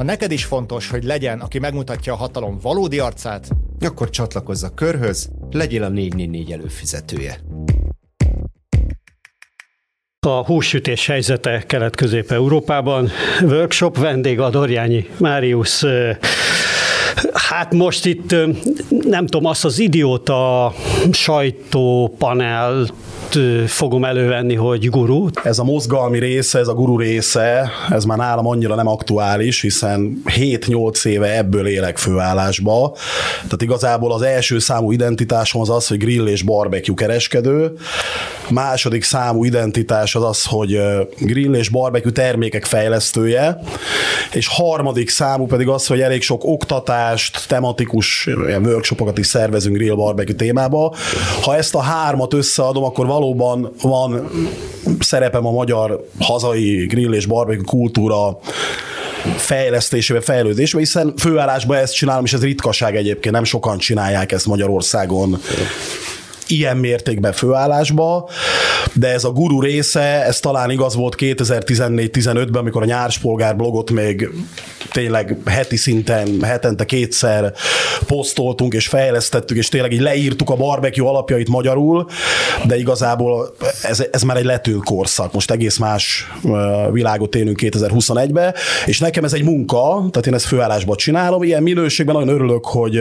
Ha neked is fontos, hogy legyen, aki megmutatja a hatalom valódi arcát, akkor csatlakozz a körhöz, legyél a 444 előfizetője. A hússütés helyzete Kelet-Közép-Európában. Workshop vendég Adorjányi Máriusz. Hát most itt nem tudom, azt az idióta sajtópanel fogom elővenni, hogy guru. Ez a mozgalmi része, ez a guru része, ez már nálam annyira nem aktuális, hiszen 7-8 éve ebből élek főállásba. Tehát igazából az első számú identitásom az az, hogy grill és barbecue kereskedő. Második számú identitás az az, hogy grill és barbecue termékek fejlesztője. És harmadik számú pedig az, hogy elég sok oktatást, tematikus workshopokat is szervezünk grill barbecue témába. Ha ezt a hármat összeadom, akkor valóban van szerepem a magyar hazai grill és barbecue kultúra fejlesztésébe, fejlődésbe, hiszen főállásban ezt csinálom, és ez ritkaság egyébként, nem sokan csinálják ezt Magyarországon ilyen mértékben főállásba, de ez a guru része, ez talán igaz volt 2014-15-ben, amikor a nyárspolgár blogot még tényleg heti szinten, hetente kétszer posztoltunk és fejlesztettük, és tényleg így leírtuk a barbecue alapjait magyarul, de igazából ez, ez már egy lető korszak. Most egész más világot élünk 2021-be, és nekem ez egy munka, tehát én ezt főállásban csinálom. Ilyen minőségben nagyon örülök, hogy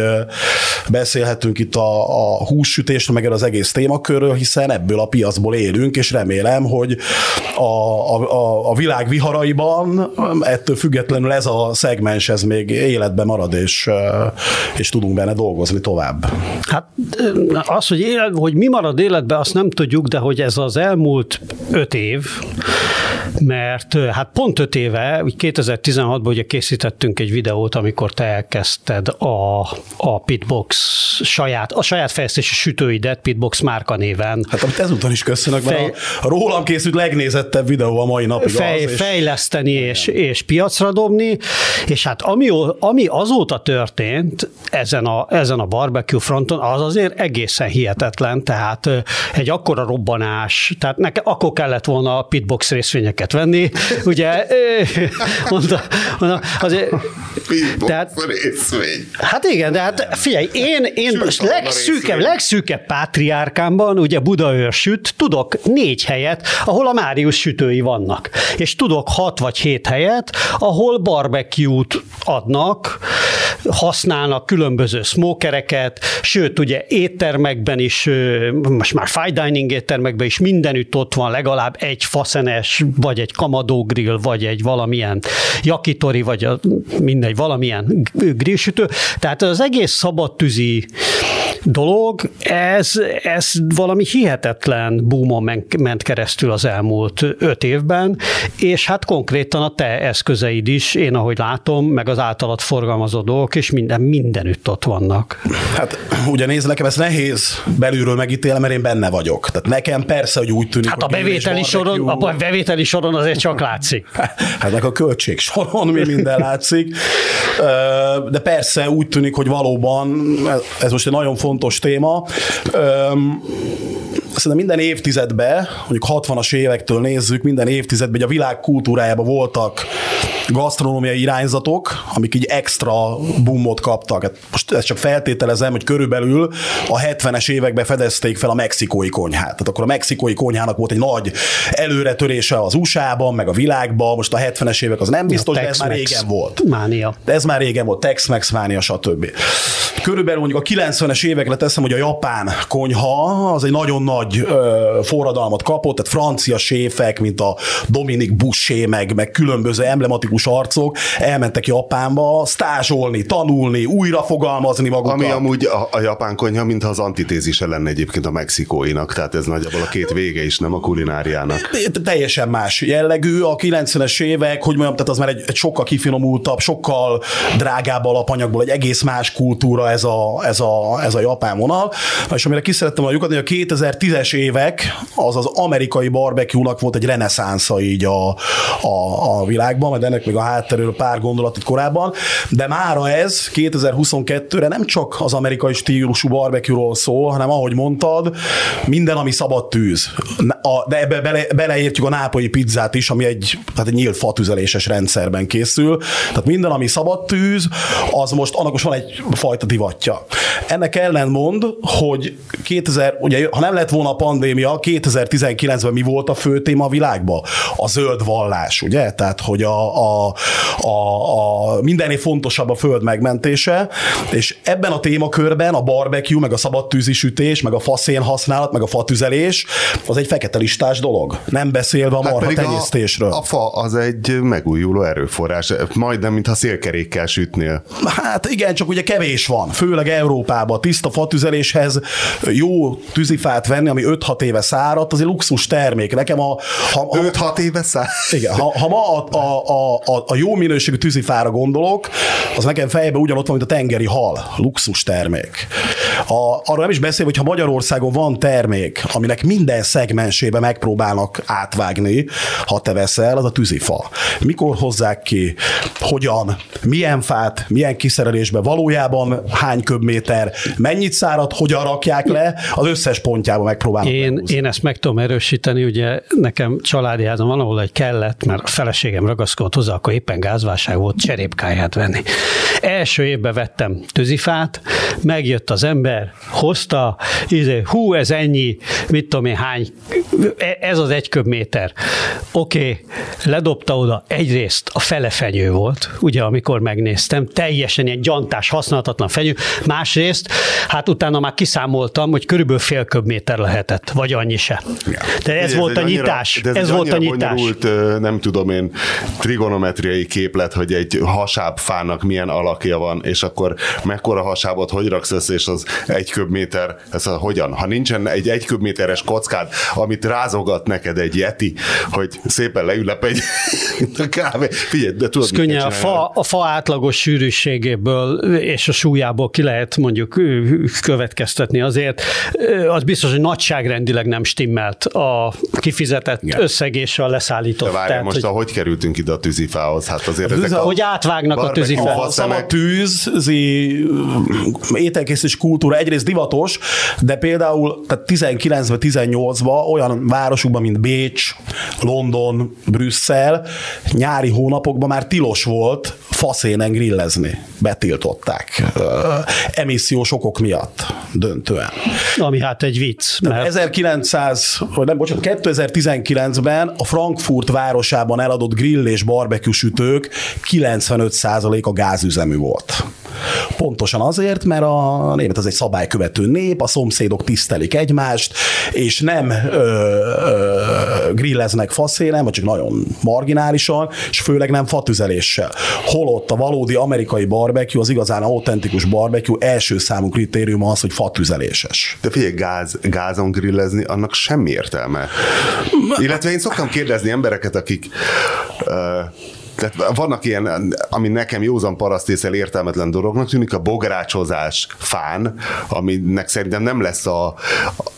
beszélhetünk itt a, a hússütésről, meg az egész témakörről, hiszen ebből a piacból élünk, és remélem, hogy a, a, a világ viharaiban ettől függetlenül ez a szegmens ez még életben marad, és, és tudunk benne dolgozni tovább. Hát az, hogy, élet, hogy mi marad életben, azt nem tudjuk, de hogy ez az elmúlt öt év, mert hát pont öt éve, 2016-ban ugye készítettünk egy videót, amikor te elkezdted a, a Pitbox saját, a saját fejlesztési sütőidet Pitbox márka néven. Hát amit ezúton is köszönök, Fej... mert a, a rólam készült legnézettebb videó a mai napig Fej, az. És... Fejleszteni és, és piacra dobni, és hát ami, ami azóta történt ezen a, ezen a barbecue fronton, az azért egészen hihetetlen, tehát egy akkora robbanás, tehát nekem akkor kellett volna a Pitbox részvényeket venni, ugye, mondta, mondta azért, tehát, részvény. Hát igen, de hát figyelj, én, én legszűkebb, legszűkebb pátriárkámban, ugye Budaörsüt, tudok négy helyet, ahol a Máriusz sütői vannak. És tudok hat vagy hét helyet, ahol barbecue-t adnak, használnak különböző smokereket, sőt, ugye éttermekben is, most már fine dining éttermekben is mindenütt ott van legalább egy faszenes, vagy egy kamadó grill, vagy egy valamilyen jakitori, vagy a, mindegy, valamilyen grillsütő. Tehát az egész szabadtűzi dolog, ez, ez valami hihetetlen boomon ment keresztül az elmúlt öt évben, és hát konkrétan a te eszközeid is, én ahogy látom, meg az általad forgalmazott dolgok, és minden, mindenütt ott vannak. Hát ugye nézd, nekem ez nehéz belülről megítélni, mert én benne vagyok. Tehát nekem persze, hogy úgy tűnik, Hát a bevételi, soron, a bevételi soron azért csak látszik. Hát meg a költség soron mi minden látszik. De persze úgy tűnik, hogy valóban ez most egy nagyon fontos téma. Szerintem minden évtizedben, mondjuk 60-as évektől nézzük, minden évtizedben, hogy a világ kultúrájában voltak gasztronómiai irányzatok, amik így extra boomot kaptak. Hát most ezt csak feltételezem, hogy körülbelül a 70-es években fedezték fel a mexikói konyhát. Tehát akkor a mexikói konyhának volt egy nagy előretörése az USA-ban, meg a világban, most a 70-es évek az nem biztos, de ez már régen volt. Mánia. De ez már régen volt, Tex-Mex mánia, stb. Körülbelül mondjuk a 90-es évekre teszem, hogy a japán konyha az egy nagyon nagy ö, forradalmat kapott, tehát francia séfek, mint a Dominic Boucher, meg, meg különböző emblematikus arcok elmentek Japánba stázsolni, tanulni, újra fogalmazni magukat. Ami amúgy a, a japán konyha, mintha az antitézise lenne egyébként a mexikóinak, tehát ez nagyjából a két vége is, nem a kulináriának. Teljesen más jellegű. A 90-es évek, hogy mondjam, tehát az már egy, egy sokkal kifinomultabb, sokkal drágább alapanyagból, egy egész más kultúra, ez a, ez a, ez a japán vonal. És amire ki szerettem volna lyukadni, hogy a 2010-es évek az az amerikai barbecue-nak volt egy reneszánsza így a, a, a világban, majd ennek még a hátterről pár gondolat itt korábban, de mára ez 2022-re nem csak az amerikai stílusú barbecue-ról szól, hanem ahogy mondtad, minden, ami szabad tűz. A, de ebbe bele, beleértjük a nápolyi pizzát is, ami egy, tehát egy nyílt fatüzeléses rendszerben készül. Tehát minden, ami szabad tűz, az most, annak most van egy fajta divatja. Ennek ellen mond, hogy 2000, ugye, ha nem lett volna a pandémia, 2019-ben mi volt a fő téma a világban? A zöld vallás, ugye? Tehát, hogy a, a, a, a mindennél fontosabb a föld megmentése, és ebben a témakörben a barbecue, meg a szabadtűzi sütés, meg a faszén használat, meg a fatüzelés, az egy fekete listás dolog. Nem beszélve a marha hát tenyésztésről. A, a fa az egy megújuló erőforrás, majdnem, mintha szélkerékkel sütnél. Hát igen, csak ugye kevés van, főleg Európában. Tiszta fatüzeléshez jó tűzifát venni, ami 5-6 éve száradt, az egy luxus termék. Nekem a... Ha, 5-6 éve száradt? Igen, ha, ha ma a, a, a, a, jó minőségű tűzifára gondolok, az nekem fejben ugyanott van, mint a tengeri hal, luxus termék. A, arra nem is beszél, hogy ha Magyarországon van termék, aminek minden szegmensébe megpróbálnak átvágni, ha te veszel, az a tűzifa. Mikor hozzák ki, hogyan, milyen fát, milyen kiszerelésbe, valójában hány köbméter, mennyit szárad, hogyan rakják le, az összes pontjába megpróbálnak. Én, én ezt meg tudom erősíteni, ugye nekem családi házam van, ahol egy kellett, mert a feleségem ragaszkodott hozzá, akkor éppen gázválság volt, cserépkáját venni. Első évben vettem tűzifát, megjött az ember, hozta, izé, hú, ez ennyi, mit tudom én, hány, ez az egy köbméter. Oké, okay, ledobta oda, egyrészt a fele fenyő volt, ugye, amikor megnéztem, teljesen ilyen gyantás, használhatatlan fenyő, másrészt, hát utána már kiszámoltam, hogy körülbelül fél köbméter lehetett, vagy annyi se. De ez, ez volt a nyitás. ez, ez volt a nyitás. Bonyolult, nem tudom én, trigonometriai képlet, hogy egy hasábfának milyen alakja van, és akkor mekkora hasábot hogy raksz össze, és az egy köbméter, ez a, hogyan? Ha nincsen egy egy köbméteres kockád, amit rázogat neked egy yeti, hogy szépen leülep egy kávé. Figyelj, de tudod, könnyen a fa, a fa átlagos sűrűségéből és a súlyából ki lehet mondjuk következtetni azért. Az biztos, hogy nagyságrendileg nem stimmelt a kifizetett Igen. összeg és a leszállított. De várj, Tehát, most hogy... ahogy kerültünk ide a tűzifához? Hát azért ezek a, hogy átvágnak a tűzifához. A tűz, ételkészítés kultúra egyrészt divatos, de például tehát 19-ben, 18-ban olyan városokban, mint Bécs, London, Brüsszel, nyári hónapokban már tilos volt faszénen grillezni. Betiltották. Emissziós okok miatt döntően. Ami hát egy vicc. Mert... 1900, vagy nem, bocsánat, 2019-ben a Frankfurt városában eladott grill és barbecue sütők 95% a gázüzemű volt. Pontosan azért, mert a német az egy szabálykövető nép, a szomszédok tisztelik egymást, és nem ö, ö, grilleznek faszélen, vagy csak nagyon marginálisan, és főleg nem fatüzeléssel. Holott a valódi amerikai barbecue, az igazán autentikus barbecue első számú kritérium az, hogy fatüzeléses. De figyelj, gáz, gázon grillezni, annak semmi értelme. Illetve én szoktam kérdezni embereket, akik uh, tehát vannak ilyen, ami nekem józan parasztészel értelmetlen dolognak tűnik, a bográcsozás fán, aminek szerintem nem lesz a,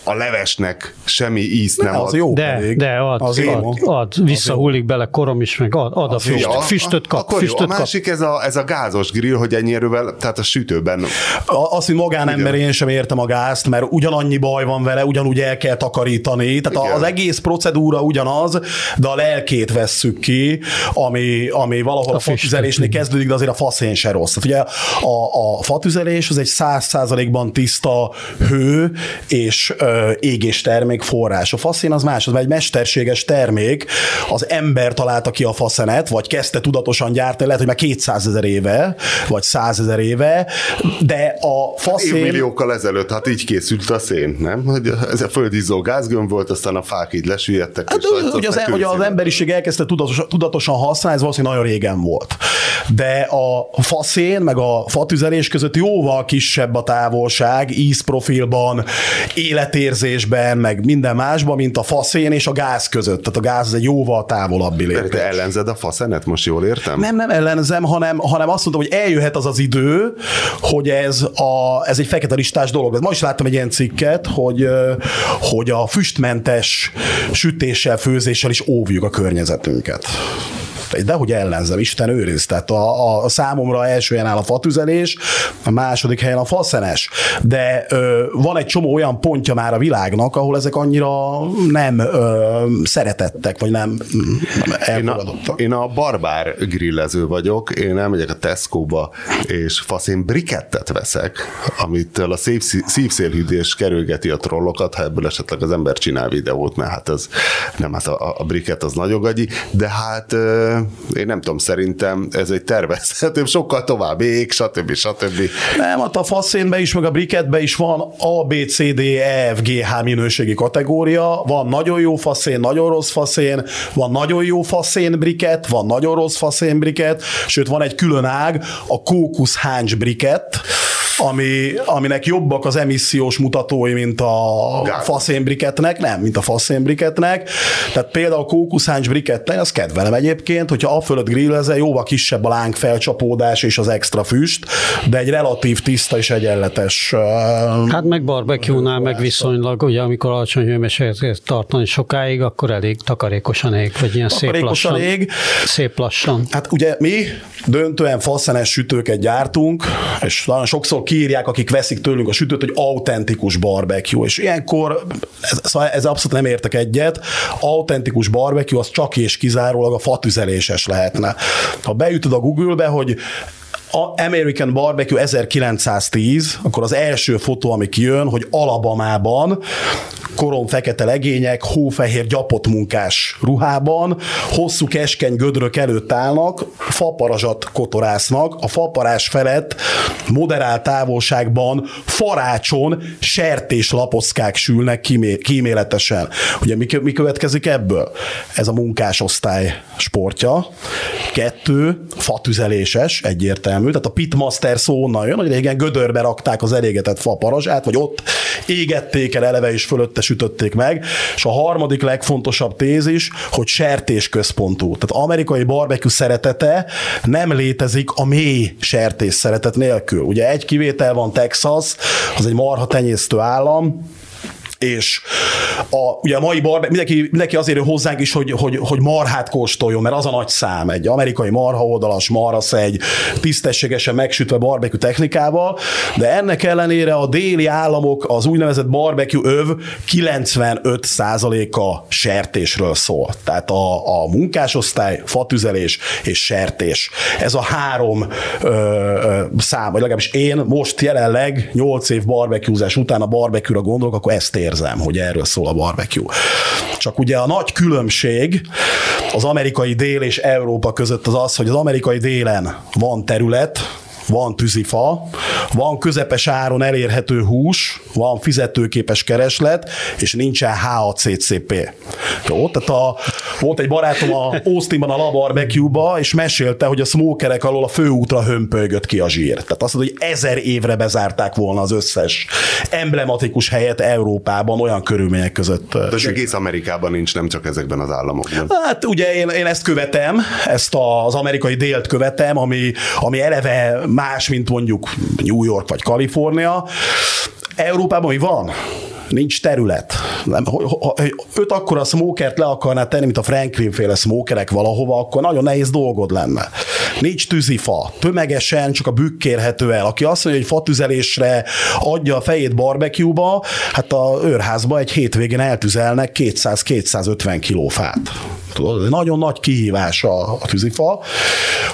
a levesnek semmi íz nem ad. Az jó de, pedig. de ad, az ad, ad, visszahullik bele korom is, meg ad, ad a füst, ja, füstöt kap. Akkor füstöt jó. A másik ez a, ez a gázos grill, hogy ennyi erővel, tehát a sütőben. Azt, hogy magánember én sem értem a gázt, mert ugyanannyi baj van vele, ugyanúgy el kell takarítani. Tehát Igen. az egész procedúra ugyanaz, de a lelkét vesszük ki, ami, ami valahol a, a fatüzelésnél kezdődik, de azért a faszén se rossz. Tehát ugye a, a fatüzelés az egy száz százalékban tiszta hő és ö, égés termék forrás. A faszén az más, az egy mesterséges termék, az ember találta ki a faszenet, vagy kezdte tudatosan gyártani, lehet, hogy már 200 ezer éve, vagy 100 ezer éve, de a faszén... Évmilliókkal ezelőtt, hát így készült a szén, nem? Hogy ez a földizzó gázgömb volt, volt, aztán a fák így lesüllyedtek. Hát, hogy az, hogy az emberiség elkezdte tudatosan, tudatosan használni, ez még nagyon régen volt. De a faszén, meg a fatüzelés között jóval kisebb a távolság, ízprofilban, életérzésben, meg minden másban, mint a faszén és a gáz között. Tehát a gáz az egy jóval távolabbi Te lépés. ellenzed a faszenet, most jól értem? Nem, nem ellenzem, hanem, hanem azt mondom, hogy eljöhet az az idő, hogy ez, a, ez egy fekete listás dolog. Ma is láttam egy ilyen cikket, hogy, hogy a füstmentes sütéssel, főzéssel is óvjuk a környezetünket. De hogy ellenzem, Isten őriz. Tehát a, a számomra első helyen áll a fatüzelés, a második helyen a faszenes. De ö, van egy csomó olyan pontja már a világnak, ahol ezek annyira nem ö, szeretettek, vagy nem, nem Én a, elfogadottak. én a barbár grillező vagyok, én elmegyek a Tesco-ba, és faszén brikettet veszek, amitől a szép szí- szívszélhűdés kerülgeti a trollokat, ha ebből esetleg az ember csinál videót, mert hát ez nem, hát a, a briket az nagyon gagyi, de hát ö, én nem tudom, szerintem ez egy tervezhető, sokkal tovább ég, stb. stb. Nem, hát a faszénbe is, meg a briketbe is van A, B, C, D, E, F, G, H minőségi kategória. Van nagyon jó faszén, nagyon rossz faszén, van nagyon jó faszén briket, van nagyon rossz faszén briket, sőt van egy külön ág, a kókusz háncs briket, ami, aminek jobbak az emissziós mutatói, mint a Gáz. faszén briketnek, nem, mint a faszén briketnek. Tehát például a kókuszháncs briketnek, azt kedvelem egyébként, hogyha a fölött grillezel, jóval kisebb a láng felcsapódás és az extra füst, de egy relatív tiszta és egyenletes. Hát meg barbecue-nál meg viszonylag, ugye amikor alacsony hőmérsékletet tartani sokáig, akkor elég takarékosan ég, vagy ilyen szép Takarékosan lassan. ég. Szép lassan. Hát ugye mi döntően faszenes sütőket gyártunk, és nagyon sokszor kiírják, akik veszik tőlünk a sütőt, hogy autentikus barbecue, és ilyenkor ez, szóval ez abszolút nem értek egyet, autentikus barbecue az csak és kizárólag a fatüzeléses lehetne. Ha beütöd a Google-be, hogy a American Barbecue 1910, akkor az első fotó, ami kijön, hogy Alabamában korom fekete legények, hófehér gyapott munkás ruhában, hosszú keskeny gödrök előtt állnak, faparazsat kotorásznak, a faparás felett moderált távolságban farácson sertéslaposzkák sülnek kímé- kíméletesen. Ugye mi, mi következik ebből? Ez a munkásosztály sportja. Kettő, fatüzeléses, egyértelmű. Tehát a pitmaster szó onnan jön, hogy régen gödörbe rakták az elégetett faparazsát, vagy ott égették el eleve és fölötte sütötték meg. És a harmadik legfontosabb tézis, hogy sertés központú. Tehát amerikai barbecue szeretete nem létezik a mély sertés szeretet nélkül. Ugye egy kivétel van Texas, az egy marha tenyésztő állam, és a, ugye a mai barbe, mindenki, mindenki azért jön hozzánk is, hogy, hogy, hogy marhát kóstoljon, mert az a nagy szám, egy amerikai marha oldalas marhasz egy tisztességesen megsütve barbecue technikával, de ennek ellenére a déli államok az úgynevezett barbecue öv 95%-a sertésről szól. Tehát a, a munkásosztály, fatüzelés és sertés. Ez a három ö, ö, szám, vagy legalábbis én most jelenleg 8 év barbecuezás után a barbecue-ra gondolok, akkor ezt érzem, hogy erről szól a barbecue. Csak ugye a nagy különbség az amerikai dél és Európa között az az, hogy az amerikai délen van terület, van tűzifa, van közepes áron elérhető hús, van fizetőképes kereslet, és nincsen HACCP. Jó, tehát a, volt egy barátom a Austinban a La Barbecue-ba, és mesélte, hogy a smokerek alól a főútra hömpölygött ki a zsír. Tehát azt mondta, hogy ezer évre bezárták volna az összes emblematikus helyet Európában olyan körülmények között. De az egész Amerikában nincs, nem csak ezekben az államokban. Hát ugye én, én ezt követem, ezt az amerikai délt követem, ami, ami eleve más, mint mondjuk New York vagy Kalifornia. Európában mi van? Nincs terület. Nem, ha, öt akkor a smokert le akarná tenni, mint a Franklin féle smokerek valahova, akkor nagyon nehéz dolgod lenne. Nincs tűzifa, tömegesen csak a bükk kérhető el. Aki azt mondja, hogy fatüzelésre adja a fejét barbecue-ba, hát a őrházba egy hétvégén eltüzelnek 200-250 kiló fát. Tudod, nagyon nagy kihívás a, a tűzifa.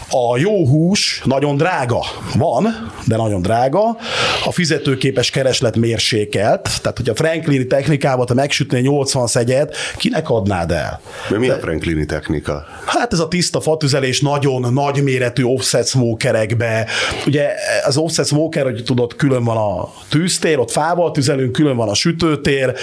A jó hús nagyon drága. Van, de nagyon drága. A fizetőképes kereslet mérsékelt. Tehát, hogy a Franklini technikával te megsütnél 80 szegyet, kinek adnád el? De mi a Franklini technika? Hát ez a tiszta fatüzelés nagyon nagy méretű offset smokerekbe. Ugye az offset smoker, hogy tudod, külön van a tűztér, ott fával tüzelünk, külön van a sütőtér.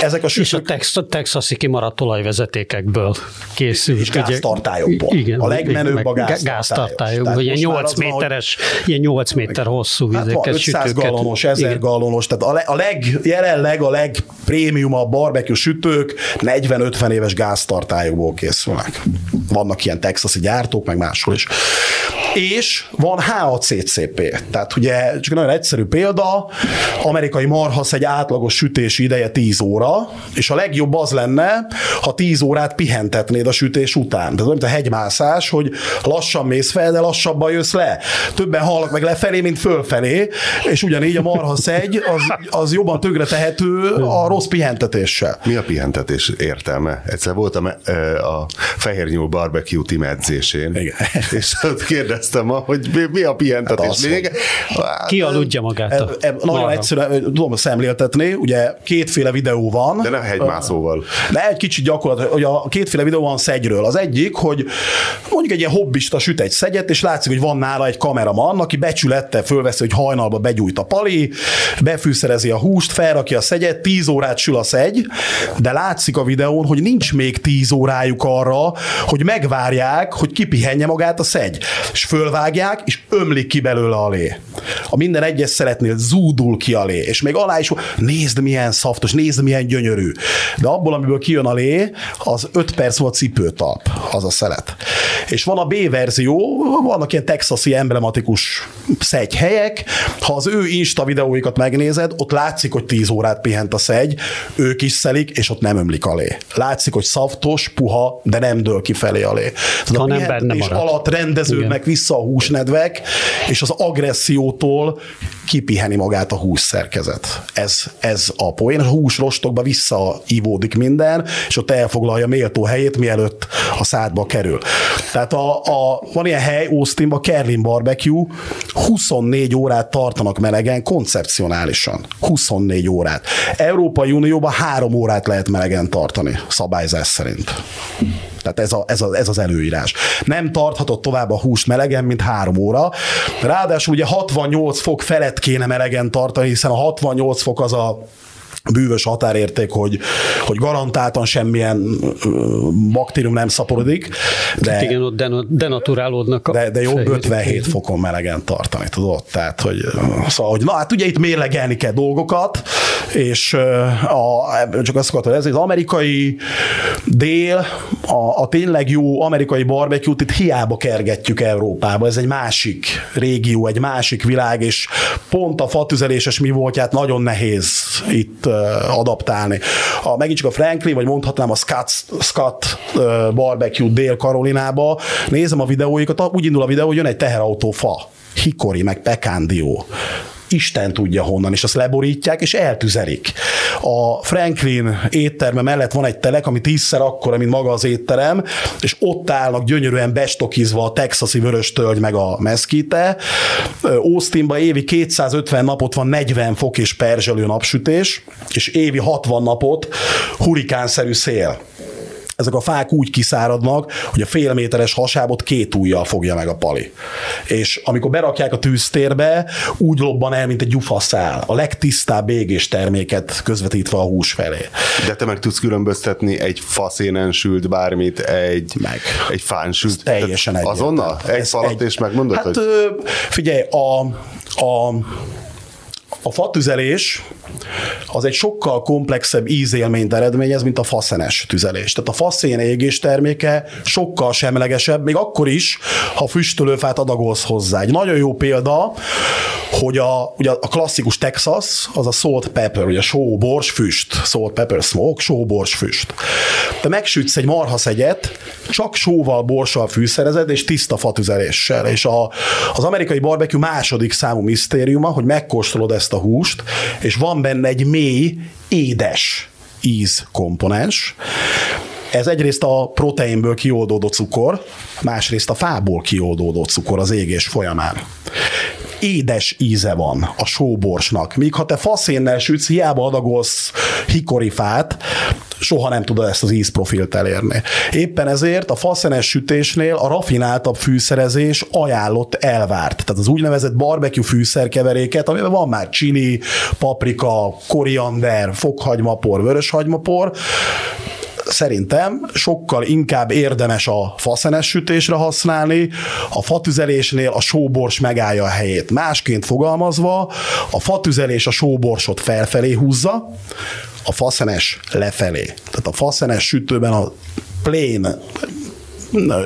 Ezek a És a sütők tex- texasi kimaradt olajvezetékekből készült. És gáztartályokból. Igen, A legmenőbb a gá- gáztartályos. gáztartályok. Tehát ilyen most már 8 az van, hogy- méteres, ilyen 8 méter hosszú Hát vizeket, 500 sütőket. gallonos, 1000 Igen. gallonos, tehát a, le, a leg, jelenleg a legprémium a barbecue sütők 40-50 éves gáztartályokból készülnek. Vannak ilyen texasi gyártók, meg máshol is. És van HACCP, tehát ugye csak nagyon egyszerű példa, amerikai marhasz egy átlagos sütési ideje 10 óra, és a legjobb az lenne, ha 10 órát pihentetnéd a sütés után. Tehát mint a hegymászás, hogy lassan mész fel, de lassabban jössz le. Többen halnak meg lefelé, mint fölfelé, és ugyanígy a marhasz egy, az, az jobban tönkre tehető a rossz pihentetéssel. Mi a pihentetés értelme? Egyszer voltam ö, a Fehér Nyúl Barbecue team edzésén, Igen. és ott kérdeztem, hogy mi, mi a pihentetés Hát lényege. Hát, Ki aludja magát E, e, nagyon marha? egyszerűen tudom szemléltetni, ugye kétféle videó van. De nem hegymászóval. De egy kicsit gyakorlat, hogy a kétféle videó van szegyről. Az egyik, hogy mondjuk egy ilyen hobbista süt egy szegyet, és látszik, hogy van nála egy kameraman, aki becsülettel fölveszi, hogy hajnalba begyújt a pali, befűszerezi a húst, felrakja a szegyet, 10 órát sül a szegy, de látszik a videón, hogy nincs még 10 órájuk arra, hogy megvárják, hogy kipihenje magát a szegy. És fölvágják, és ömlik ki belőle alé. A minden egyes szeretnél zúdul ki alé, és még alá is, nézd milyen szaftos, nézd milyen gyönyörű. De abból, amiből kijön alé, az 5 perc volt cipőtalp, az a szelet. És van a B verzió, vannak ilyen texasi emblematikus szegy helyek, ha az ő Insta videóikat megnézed, ott látszik, hogy 10 órát pihent a szegy, ők is szelik, és ott nem ömlik alé. Látszik, hogy szaftos, puha, de nem dől kifelé alé. Tehát a Hanem benne pihentetés marad. alatt rendeződnek vissza a húsnedvek, és az agressziótól kipiheni magát a hússzerkezet. Ez, ez a poén. A húsrostokba visszaivódik minden, és ott elfoglalja méltó helyét, mielőtt a szádba kerül. Tehát a, a, van ilyen hely, Austinban, Kerlin Barbecue, 24 órát tartanak melegen koncepcionálisan. 24 órát. Európai Unióban 3 órát lehet melegen tartani, szabályzás szerint. Tehát ez, a, ez, a, ez az előírás. Nem tarthatott tovább a húst melegen, mint három óra. Ráadásul ugye 68 fok felett kéne melegen tartani, hiszen a 68 fok az a bűvös határérték, hogy, hogy garantáltan semmilyen baktérium nem szaporodik, de, Hát Igen, ott denaturálódnak a de, de jobb fejek. 57 fokon melegen tartani, tudod? Tehát, hogy, szóval, hogy na hát ugye itt mérlegelni kell dolgokat, és a, csak azt akartam, ez az amerikai dél, a, a tényleg jó amerikai barbecue-t itt hiába kergetjük Európába, ez egy másik régió, egy másik világ, és pont a fatüzeléses mi voltját nagyon nehéz itt ö, adaptálni. A, megint csak a Franklin, vagy mondhatnám a Scott, Scott barbecue Dél-Karolinába, nézem a videóikat, úgy indul a videó, hogy jön egy teherautó fa, hikori, meg pekándió. Isten tudja honnan, és azt leborítják, és eltüzelik. A Franklin étterme mellett van egy telek, ami tízszer akkora, mint maga az étterem, és ott állnak gyönyörűen bestokizva a texasi vörös tölgy meg a meszkite. Austinban évi 250 napot van 40 fok és perzselő napsütés, és évi 60 napot hurikánszerű szél ezek a fák úgy kiszáradnak, hogy a fél méteres hasábot két ujjal fogja meg a pali. És amikor berakják a tűztérbe, úgy lobban el, mint egy gyufaszál. A legtisztább égés terméket közvetítve a hús felé. De te meg tudsz különböztetni egy faszénen sült bármit, egy, Meg. egy fán sült. Teljesen Tehát. Azonnal? Egy Ez falat és megmondod, hát, hogy... figyelj, a, a, a fatüzelés az egy sokkal komplexebb ízélményt eredményez, mint a faszenes tüzelés. Tehát a faszén égés terméke sokkal semlegesebb, még akkor is, ha füstölőfát adagolsz hozzá. Egy nagyon jó példa, hogy a, ugye a klasszikus Texas, az a salt pepper, ugye só, bors, füst, salt pepper smoke, só, bors, füst. Te megsütsz egy marhaszegyet, csak sóval, borssal fűszerezed, és tiszta fatüzeléssel. És a, az amerikai barbecue második számú misztériuma, hogy megkóstolod ezt a húst, és van benne egy mély, édes íz komponens, Ez egyrészt a proteinből kioldódott cukor, másrészt a fából kioldódott cukor az égés folyamán édes íze van a sóborsnak. Míg ha te faszénnel sütsz, hiába adagolsz hikorifát, soha nem tudod ezt az ízprofilt elérni. Éppen ezért a faszenes sütésnél a rafináltabb fűszerezés ajánlott elvárt. Tehát az úgynevezett barbecue fűszerkeveréket, amiben van már csini, paprika, koriander, fokhagymapor, vöröshagymapor, szerintem sokkal inkább érdemes a faszenes sütésre használni, a fatüzelésnél a sóbors megállja a helyét. Másként fogalmazva, a fatüzelés a sóborsot felfelé húzza, a faszenes lefelé. Tehát a faszenes sütőben a plain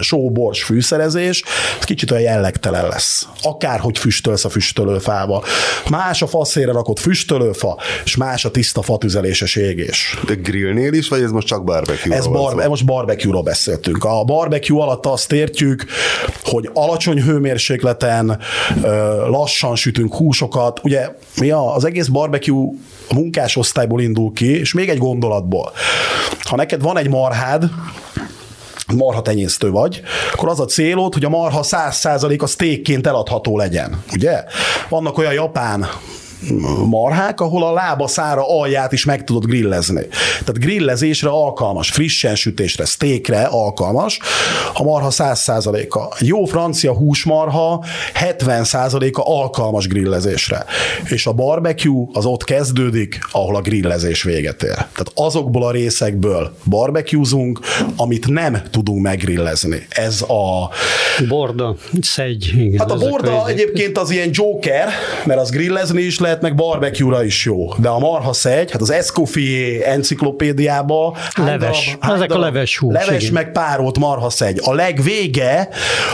sóbors fűszerezés, ez kicsit olyan jellegtelen lesz. Akárhogy füstölsz a füstölőfával. Más a faszére rakott füstölőfa, és más a tiszta fatüzeléses égés. De grillnél is, vagy ez most csak barbecue? Ez bar- most barbecue-ról beszéltünk. A barbecue alatt azt értjük, hogy alacsony hőmérsékleten lassan sütünk húsokat. Ugye mi az egész barbecue a munkásosztályból indul ki, és még egy gondolatból. Ha neked van egy marhád, marha tenyésztő vagy, akkor az a célod, hogy a marha 100% a steakként eladható legyen. Ugye? Vannak olyan japán marhák, ahol a lába szára alját is meg tudod grillezni. Tehát grillezésre alkalmas, frissen sütésre, steakre alkalmas, a marha 100%-a. Jó francia húsmarha 70%-a alkalmas grillezésre. És a barbecue az ott kezdődik, ahol a grillezés véget ér. Tehát azokból a részekből barbecuezunk, amit nem tudunk megrillezni. Ez a... Borda, szegy. Igen, hát a borda egyébként az ilyen joker, mert az grillezni is lehet, meg barbecue-ra is jó. De a marha szegy, hát az Escoffier enciklopédiába leves. Darab, Ezek darab, a leves hús. Leves igen. meg párolt marha szegy. A legvége,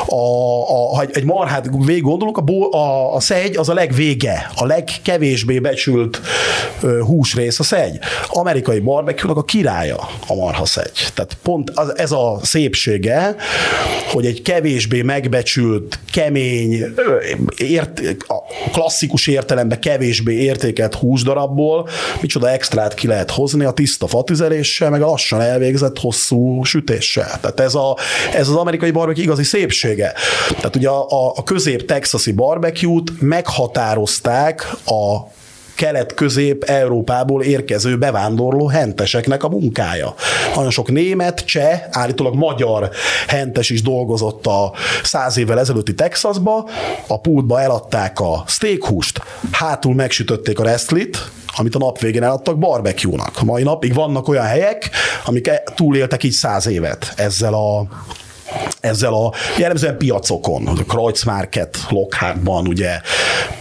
a, a, ha egy marhát végig gondolunk, a, a, a szegy az a legvége, a legkevésbé becsült uh, húsrész a szegy. Amerikai barbecue a királya a marha szegy. Tehát pont az, ez a szépsége, hogy egy kevésbé megbecsült, kemény, ért, a klasszikus értelemben kevés kevésbé értéket húsdarabból, micsoda extrát ki lehet hozni a tiszta fatüzeléssel, meg a lassan elvégzett hosszú sütéssel. Tehát ez, a, ez az amerikai barbecue igazi szépsége. Tehát ugye a, a közép-texasi barbecue-t meghatározták a kelet-közép-európából érkező bevándorló henteseknek a munkája. Nagyon sok német, cseh, állítólag magyar hentes is dolgozott a száz évvel ezelőtti Texasba, a pultba eladták a steakhúst, hátul megsütötték a resztlit, amit a nap végén eladtak barbecue-nak. Mai napig vannak olyan helyek, amik e- túléltek így száz évet ezzel a ezzel a jellemzően piacokon, a Kreuzmarket Lockhartban ugye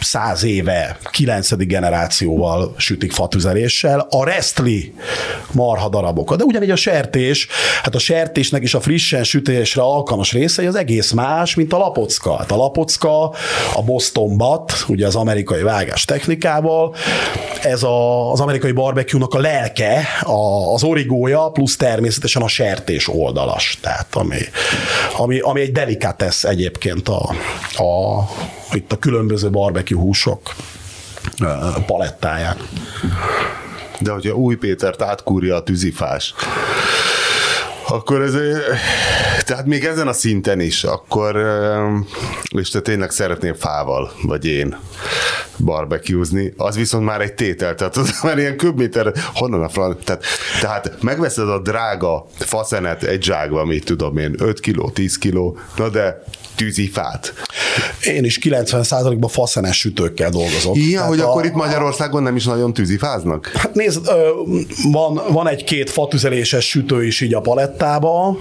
száz éve, kilencedik generációval sütik fatüzeléssel, a Restli marha darabokat. De ugyanígy a sertés, hát a sertésnek is a frissen sütésre alkalmas részei az egész más, mint a lapocka. Hát a lapocka, a Boston Bat, ugye az amerikai vágás technikával, ez a, az amerikai barbecue-nak a lelke, a, az origója, plusz természetesen a sertés oldalas, tehát ami, ami, ami egy delikatesz egyébként a, a, itt a különböző barbecue húsok palettáján. De hogyha új Pétert átkúrja a tűzifás, akkor ez, tehát még ezen a szinten is, akkor, és te tényleg szeretném fával, vagy én barbecuezni, az viszont már egy tétel, tehát az már ilyen köbméter, honnan a fran, tehát, tehát megveszed a drága faszenet egy zsákba, mit tudom én, 5 kiló, 10 kiló, na de tűzifát. Én is 90%-ban faszenes sütőkkel dolgozok. Igen, hogy a, akkor itt Magyarországon nem is nagyon tűzifáznak? Hát nézd, van, van egy-két fatüzeléses sütő is így a palettába,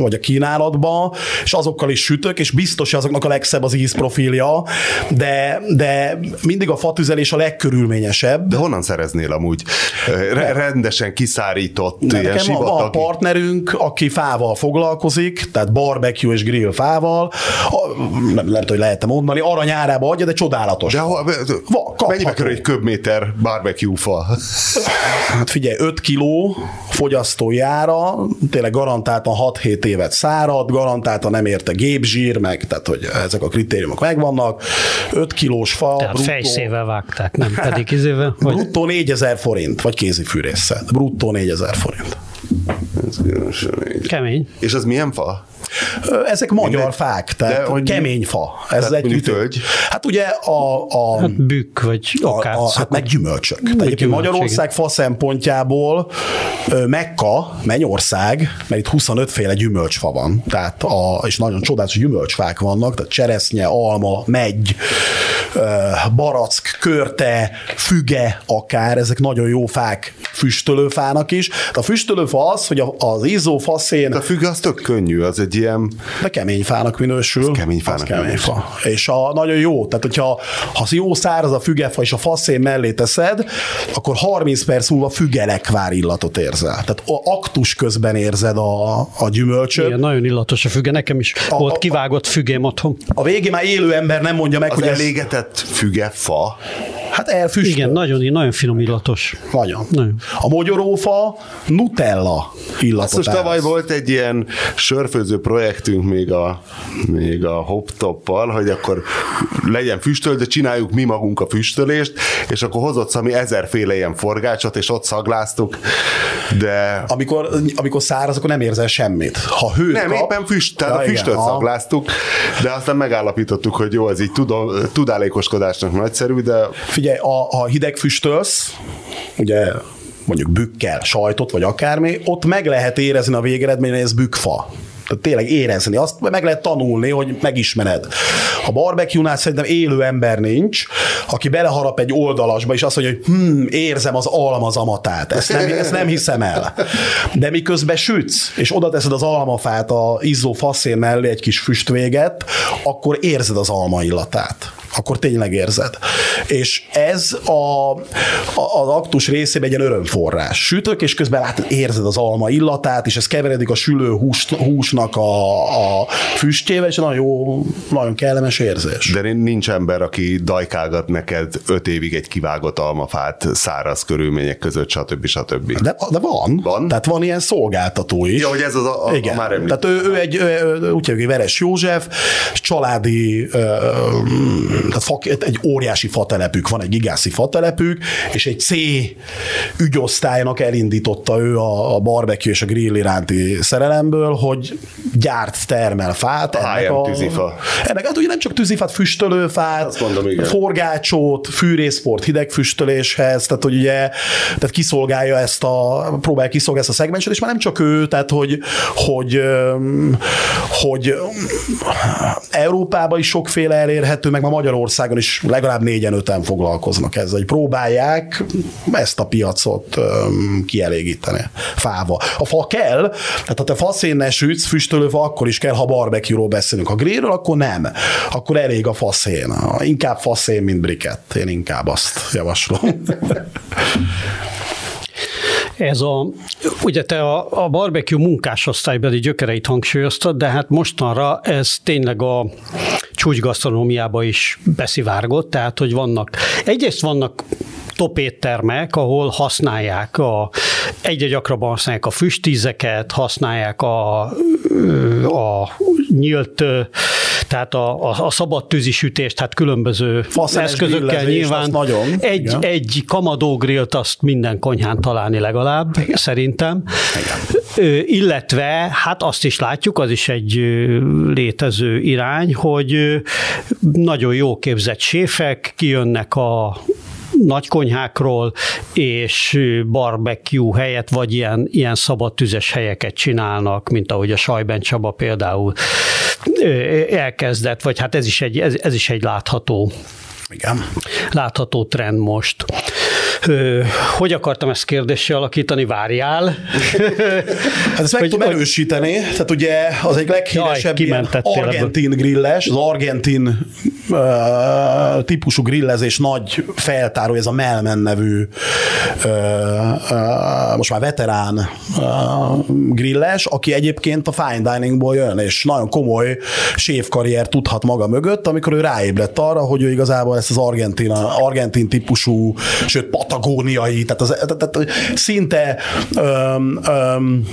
vagy a kínálatba, és azokkal is sütök, és biztos, hogy azoknak a legszebb az ízprofilja, de, de mindig a fatüzelés a legkörülményesebb. De honnan szereznél amúgy rendesen kiszárított nem, ilyen van, van a partnerünk, aki fával foglalkozik, tehát barbecue és grill fával, fával, nem lehet, hogy lehet mondani, aranyárába adja, de csodálatos. De hol, Va, mennyibe kerül egy köbméter barbecue fa? Hát figyelj, 5 kiló fogyasztójára, tényleg garantáltan 6-7 évet szárad, garantáltan nem érte gépzsír, meg, tehát hogy ezek a kritériumok megvannak. 5 kilós fa. Tehát bruttó, fejszével vágták, nem pedig izével? Vagy... Bruttó 4000 forint, vagy kézifűrészet. Bruttó 4000 forint. Kemény. És az milyen fa? Ezek magyar Mindegy. fák, tehát De hogy- kemény fa. Ez Tehát egy tölgy? Hát ugye a, a, Hát bükk, vagy a, akár. a, hát meg gyümölcsök. Tehát egyébként gyümölcs, Magyarország fa szempontjából Mekka, Mennyország, mert itt 25 féle gyümölcsfa van, tehát a, és nagyon csodálatos gyümölcsfák vannak, tehát cseresznye, alma, megy, barack, körte, füge akár, ezek nagyon jó fák füstölőfának is. De a füstölőfa az, hogy a- az izzó faszén De a füge az tök könnyű, az egy ilyen... de kemény fának minősül. Az kemény fának Az kemény minősül. fa. És a, nagyon jó, tehát hogyha ha jó száraz a fügefa és a faszén mellé teszed, akkor 30 perc múlva fügelekvár illatot érzel. Tehát a aktus közben érzed a, a gyümölcsöt. Igen, nagyon illatos a füge. Nekem is A- volt a- kivágott fügém otthon. A végén már élő ember nem mondja meg, Az hogy ez, elégetett füge fa. Hát elfüstöl. Igen, nagyon, nagyon finom illatos. Nagyon. Nagyon. A mogyorófa Nutella illatot Azt most áraszt. tavaly volt egy ilyen sörfőző projektünk még a, még a hoptoppal, hogy akkor legyen füstöl, de csináljuk mi magunk a füstölést, és akkor hozott Szami ezerféle ilyen forgácsot, és ott szagláztuk, de Amikor, amikor száraz, akkor nem érzel semmit. Ha hőt nem, kap, éppen füst, tehát Ja, a igen, füstöt aha. szagláztuk, de aztán megállapítottuk, hogy jó, ez így tudom, tudálékoskodásnak nagyszerű, de Figyelj, a, ha hideg füstölsz, ugye mondjuk bükkel, sajtot, vagy akármi, ott meg lehet érezni a végeredményen, hogy ez bükkfa. Tehát tényleg érezni. Azt meg lehet tanulni, hogy megismered. A barbecue-nál szerintem élő ember nincs, aki beleharap egy oldalasba, és azt mondja, hogy hm, érzem az almazamatát. Ezt nem, ezt nem hiszem el. De miközben sütsz, és oda teszed az almafát a izzó faszén mellé egy kis füstvéget, akkor érzed az alma illatát akkor tényleg érzed. És ez a, a, az aktus részében egy ilyen örömforrás. Sütök, és közben látod, érzed az alma illatát, és ez keveredik a sülő hús, húsnak a, a füstjével, és nagyon jó, nagyon kellemes érzés. de nincs ember, aki dajkálgat neked öt évig egy kivágott almafát száraz körülmények között, stb. stb. De, de van. Van? Tehát van ilyen szolgáltató is. Ja, hogy ez az a- a- a Igen. már említett. Tehát ő, ő egy, ő, úgy hívjuk, Veres József, családi, ö, tehát fa, egy óriási fatelepük van, egy gigászi fatelepük, és egy C ügyosztálynak elindította ő a, a barbecue és a grill iránti szerelemből, hogy gyárt, termel fát. A H&M tűzifa. Ennek hát ugye nem csak tűzifát, füstölőfát, mondom, igen. forgácsot, fűrészport hidegfüstöléshez, tehát hogy ugye tehát kiszolgálja ezt a, próbálja kiszolgálni ezt a szegmenset, és már nem csak ő, tehát hogy, hogy, hogy öm, Európában is sokféle elérhető, meg ma Magyarországon is legalább négyen öten foglalkoznak ezzel, hogy próbálják ezt a piacot öm, kielégíteni fával. A fa kell, tehát ha te faszénnel sütsz, füstölőfa, akkor is kell, ha barbecue-ról beszélünk. Ha grillről, akkor nem. Akkor elég a faszén. Inkább faszén, mint briket. Én inkább azt javaslom. Ez a, ugye te a, a barbecue munkásosztálybeli gyökereit hangsúlyoztad, de hát mostanra ez tényleg a csúcsgasztronómiába is beszivárgott, tehát hogy vannak, egyrészt vannak top éttermek, ahol használják a, egyre gyakrabban használják a füstízeket, használják a, a nyílt, tehát a, a, a szabad tűzisütést, tehát különböző Faszenes eszközökkel nyilván. nagyon, Egy, igen. egy kamadó grillt azt minden konyhán találni legalább, Igen. szerintem. Igen. Illetve, hát azt is látjuk, az is egy létező irány, hogy nagyon jó képzett séfek kijönnek a nagy konyhákról, és barbecue helyet, vagy ilyen, ilyen szabad tüzes helyeket csinálnak, mint ahogy a Sajben Csaba például elkezdett, vagy hát ez is egy, ez, ez is egy látható Igen. látható trend most. Hogy akartam ezt kérdéssel alakítani? Várjál. Hát ezt meg Hogy- tudom erősíteni, tehát ugye az egy leghíresebb Jaj, argentin grilles, az argentin uh, típusú grillezés nagy feltáró, ez a Melmen nevű uh, uh, most már veterán uh, grilles, aki egyébként a fine diningból jön, és nagyon komoly séfkarrier tudhat maga mögött, amikor ő ráébredt arra, hogy ő igazából ezt az argentin, argentin típusú, sőt patagóniai, tehát, az, tehát, tehát szinte um,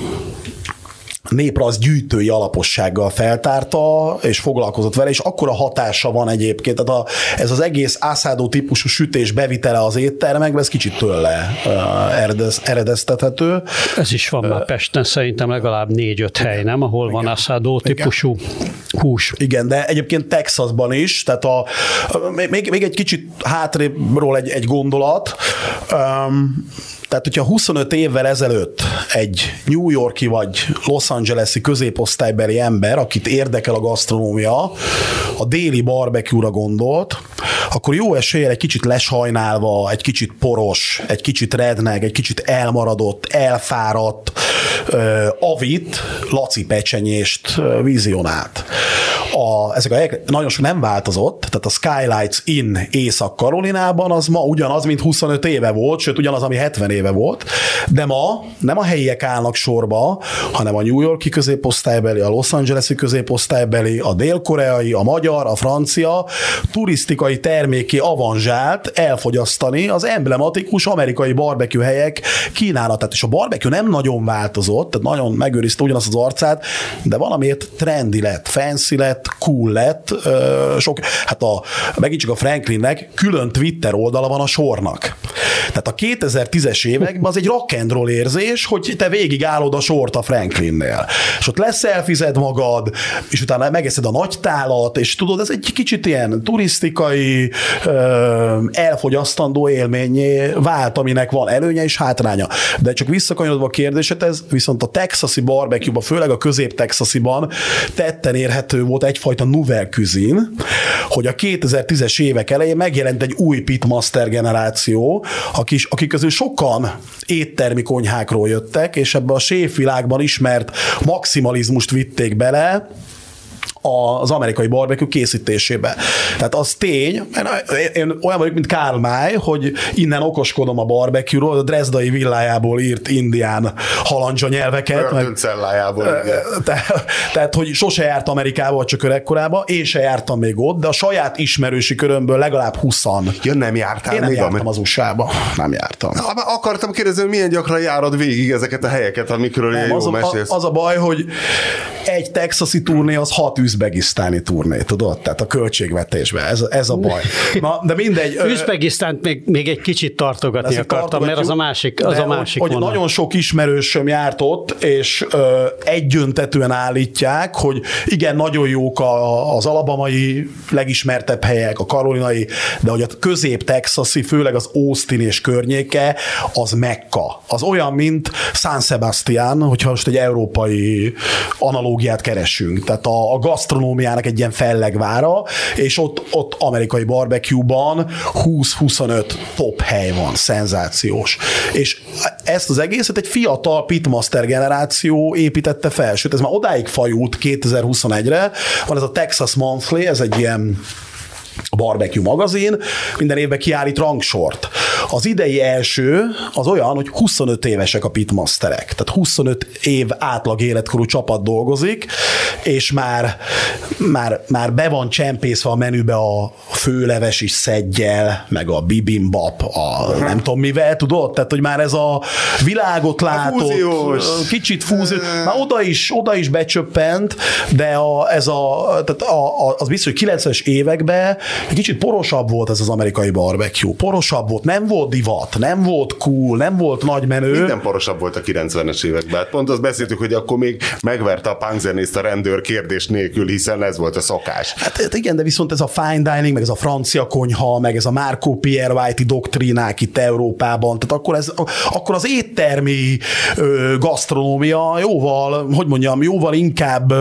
um, néprasz gyűjtői alapossággal feltárta, és foglalkozott vele, és akkora hatása van egyébként, tehát a, ez az egész ászádó típusú sütés bevitele az éttermekbe, ez kicsit tőle uh, eredez, eredeztethető. Ez is van már Pesten, szerintem legalább négy-öt hely, nem? Ahol Igen. van ászádó típusú Igen. hús. Igen, de egyébként Texasban is, tehát a, még, még egy kicsit hátrébről egy, egy gondolat, um, tehát, hogyha 25 évvel ezelőtt egy New Yorki vagy Los Angeles-i középosztálybeli ember, akit érdekel a gasztronómia, a déli barbecue-ra gondolt, akkor jó eséllyel egy kicsit lesajnálva, egy kicsit poros, egy kicsit redneg, egy kicsit elmaradott, elfáradt, avit, laci pecsenyést vizionált. A, ezek a helyek nagyon sok nem változott, tehát a Skylights in Észak-Karolinában az ma ugyanaz, mint 25 éve volt, sőt ugyanaz, ami 70 éve volt, de ma nem a helyiek állnak sorba, hanem a New Yorki középosztálybeli, a Los Angeles-i középosztálybeli, a dél-koreai, a magyar, a francia turisztikai terméki avanzsát elfogyasztani az emblematikus amerikai barbecue helyek kínálatát. És a barbecue nem nagyon változott, tehát nagyon megőrizte ugyanazt az arcát, de valamiért trendi lett, fancy lett, cool lett. Sok, hát a, megint csak a Franklinnek külön Twitter oldala van a sornak. Tehát a 2010-es években az egy rock and roll érzés, hogy te végig állod a sort a Franklinnél. És ott leszelfized magad, és utána megeszed a nagy tálat, és tudod, ez egy kicsit ilyen turisztikai, elfogyasztandó élményé vált, aminek van előnye és hátránya. De csak visszakanyarodva a kérdésedhez, viszont a texasi barbecue főleg a közép-texasiban tetten érhető volt egyfajta nouvelle cuisine, hogy a 2010-es évek elején megjelent egy új pitmaster generáció, akik, akik közül sokan éttermi konyhákról jöttek, és ebbe a séfvilágban ismert maximalizmust vitték bele, az amerikai barbecue készítésébe. Tehát az tény, én olyan vagyok, mint Karl May, hogy innen okoskodom a barbecue-ról, a Dresdai villájából írt indián halandzsa nyelveket. Meg, cellájából, tehát, tehát, hogy sose járt Amerikába, csak öregkorába, én se jártam még ott, de a saját ismerősi körömből legalább 20 Ja, nem jártál Én nem még jártam az USA-ba. Nem jártam. Na, akartam kérdezni, hogy milyen gyakran járod végig ezeket a helyeket, amikről nem, jó az. A, az a baj, hogy egy texasi turné az hat üzbegisztáni turné, tudod? Tehát a költségvetésben. Ez, ez a baj. Na, de mindegy. Üzbegisztánt még, még egy kicsit tartogatni akartam, mert az a másik, az a másik hogy, hogy nagyon sok ismerősöm járt ott, és ö, egyöntetően állítják, hogy igen, nagyon jók a, az alabamai legismertebb helyek, a karolinai, de hogy a közép-texasi, főleg az Austin és környéke, az Mekka. Az olyan, mint San Sebastian, hogyha most egy európai analógiát keresünk. Tehát a, a gasztronómiának egy ilyen fellegvára, és ott, ott amerikai barbecue-ban 20-25 top hely van, szenzációs. És ezt az egészet egy fiatal pitmaster generáció építette fel, sőt ez már odáig fajult 2021-re, van ez a Texas Monthly, ez egy ilyen a Barbecue magazin minden évben kiállít rangsort. Az idei első az olyan, hogy 25 évesek a pitmasterek, tehát 25 év átlag életkorú csapat dolgozik, és már, már, már be van csempészve a menübe a főleves is szedjel, meg a bibimbap, a nem tudom mivel, tudod? Tehát, hogy már ez a világot látott, fúziós. kicsit fúziós, már oda is, oda is becsöppent, de a, ez a, tehát a, a, az biztos, hogy 90-es években kicsit porosabb volt ez az amerikai barbecue. Porosabb volt, nem volt divat, nem volt cool, nem volt nagy menő. Minden porosabb volt a 90-es években. Hát pont azt beszéltük, hogy akkor még megverte a punkzenészt a rendőr kérdés nélkül, hiszen ez volt a szokás. Hát, hát igen, de viszont ez a fine dining, meg ez a francia konyha, meg ez a Marco Pierre White doktrinák itt Európában, tehát akkor, ez, akkor az éttermi ö, gasztronómia jóval, hogy mondjam, jóval inkább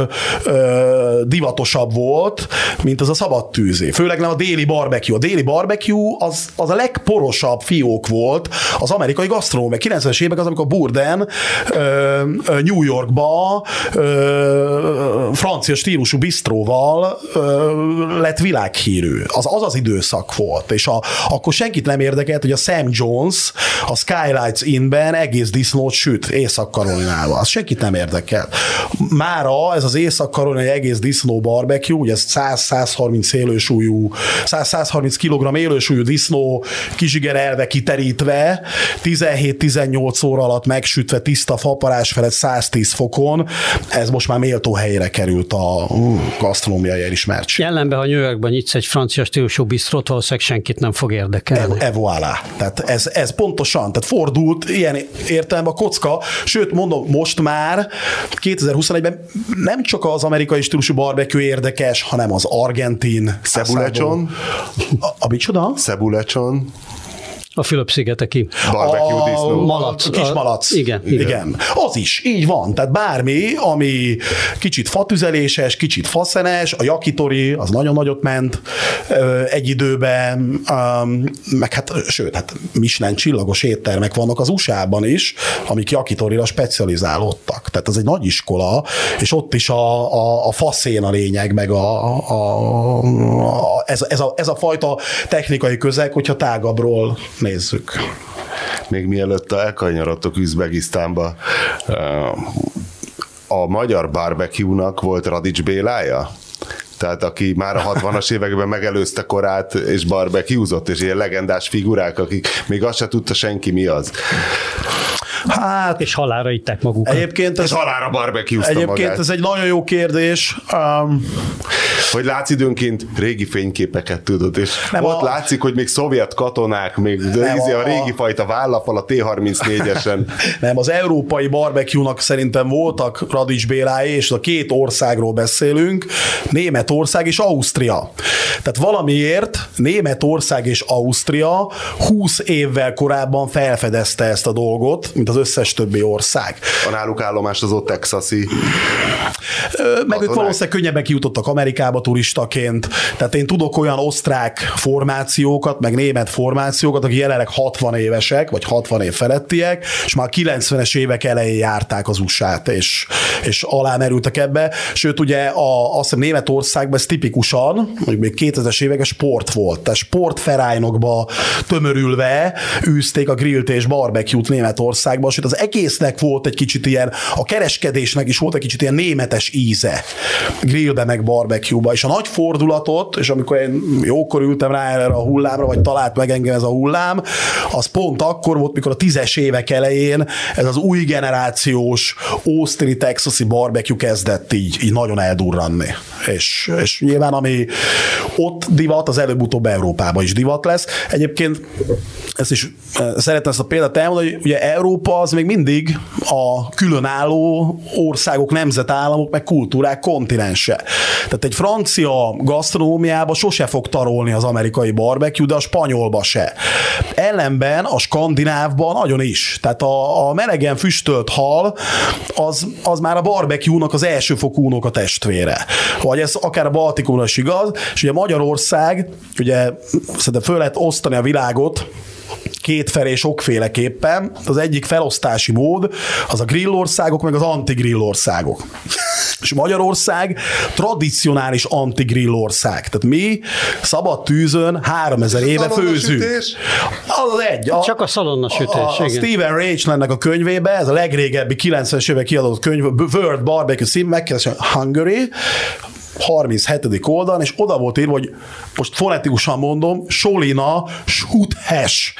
ö, divatosabb volt, mint az a szabad tűzé. Főleg nem a déli barbecue. A déli barbecue az, az a legporosabb fiók volt az amerikai gasztronómia. 90-es évek az, amikor Burden New Yorkba francia stílusú bistróval lett világhírű. Az, az az időszak volt. És a, akkor senkit nem érdekelt, hogy a Sam Jones a Skylights Innben egész disznót süt Észak-Karolinával. Az senkit nem érdekelt. Mára ez az Észak-Karolinai egész disznó barbecue, ugye ez 100-130 élősúlyú 100-130 kg élősúlyú disznó, kizsigere terelve, kiterítve, 17-18 óra alatt megsütve tiszta faparás felett 110 fokon, ez most már méltó helyére került a gasztronómiai elismertség. Jelenben, ha New Yorkban nyitsz egy francia stílusú bisztrót, valószínűleg senkit nem fog érdekelni. E, e voilà. Tehát ez, ez pontosan, tehát fordult ilyen értelemben a kocka, sőt mondom, most már 2021-ben nem csak az amerikai stílusú barbecue érdekes, hanem az argentin. Cebulecson? A, a micsoda? Cebulecson. A Fülöp-szigeteki. Barbecue a disznó. Malac. Kis A- malac. igen, igen. igen. Az is, így van. Tehát bármi, ami kicsit fatüzeléses, kicsit faszenes, a yakitori, az nagyon nagyot ment egy időben, meg hát, sőt, hát Michelin csillagos éttermek vannak az USA-ban is, amik yakitorira specializálódtak. Tehát ez egy nagy iskola, és ott is a, a, a faszén a lényeg, meg a, a, a, ez, ez, a, ez a fajta technikai közeg, hogyha tágabbról nézzük. még mielőtt elkanyarodtok Üzbegisztánba, a magyar barbecue-nak volt Radics Bélája? Tehát aki már a 60-as években megelőzte korát, és barbecuezott, és ilyen legendás figurák, akik még azt se tudta senki mi az. Hát, És halára itták magukat. egyébként ez, És halára barbecuezta egyébként magát. ez egy nagyon jó kérdés. Um, Hogy látsz időnként régi fényképeket, tudod, és Nem, ott a- látszik, hogy még szovjet katonák, még Nem, izé a, a- régi fajta vállapal a T-34-esen. Nem, az európai barbecue-nak szerintem voltak Radics Bélái, és a két országról beszélünk, Németország és Ausztria. Tehát valamiért Németország és Ausztria 20 évvel korábban felfedezte ezt a dolgot, mint az összes többi ország. A náluk állomás az ott texasi. Meg ők Katonák. valószínűleg könnyebben kijutottak Amerikába turistaként. Tehát én tudok olyan osztrák formációkat, meg német formációkat, akik jelenleg 60 évesek, vagy 60 év felettiek, és már a 90-es évek elején járták az USA-t, és, és alámerültek ebbe. Sőt, ugye a, azt hiszem Németországban ez tipikusan, mondjuk még 2000-es évek sport volt. Tehát sportferájnokba tömörülve űzték a grillt és barbecue-t Németországban, sőt az egésznek volt egy kicsit ilyen, a kereskedésnek is volt egy kicsit ilyen németes íze grillbe meg barbecue-ba, és a nagy fordulatot, és amikor én jókor ültem rá erre a hullámra, vagy talált meg engem ez a hullám, az pont akkor volt, mikor a tízes évek elején ez az új generációs Austini texasi barbecue kezdett így, így nagyon eldurranni. És, és nyilván ami ott divat, az előbb-utóbb Európában is divat lesz. Egyébként ezt is eh, szeretném ezt a példát elmondani, hogy ugye Európa az még mindig a különálló országok, nemzetállamok, meg kultúrák kontinense. Tehát egy francia gasztronómiába sose fog tarolni az amerikai barbecue, de a spanyolba se. Ellenben a skandinávban nagyon is. Tehát a, a melegen füstölt hal az, az már a barbecue-nak az elsőfokú a testvére. Vagy ez akár a Baltikumra is igaz, és ugye Magyarország, ugye szerintem föl lehet osztani a világot, kétfelé sokféleképpen. Az egyik felosztási mód az a grillországok, meg az anti-grill országok. És Magyarország tradicionális anti-grill ország. Tehát mi szabad tűzön 3000 éve főzünk. sütés? Az az egy. A, Csak a szalonna sütés, a, a igen. Steven Rachel-nek a könyvébe, ez a legrégebbi 90-es évek kiadott könyv, World Barbecue Sim, megkezdés Hungary, 37. oldalon, és oda volt írva, hogy most fonetikusan mondom, Solina Schuthes.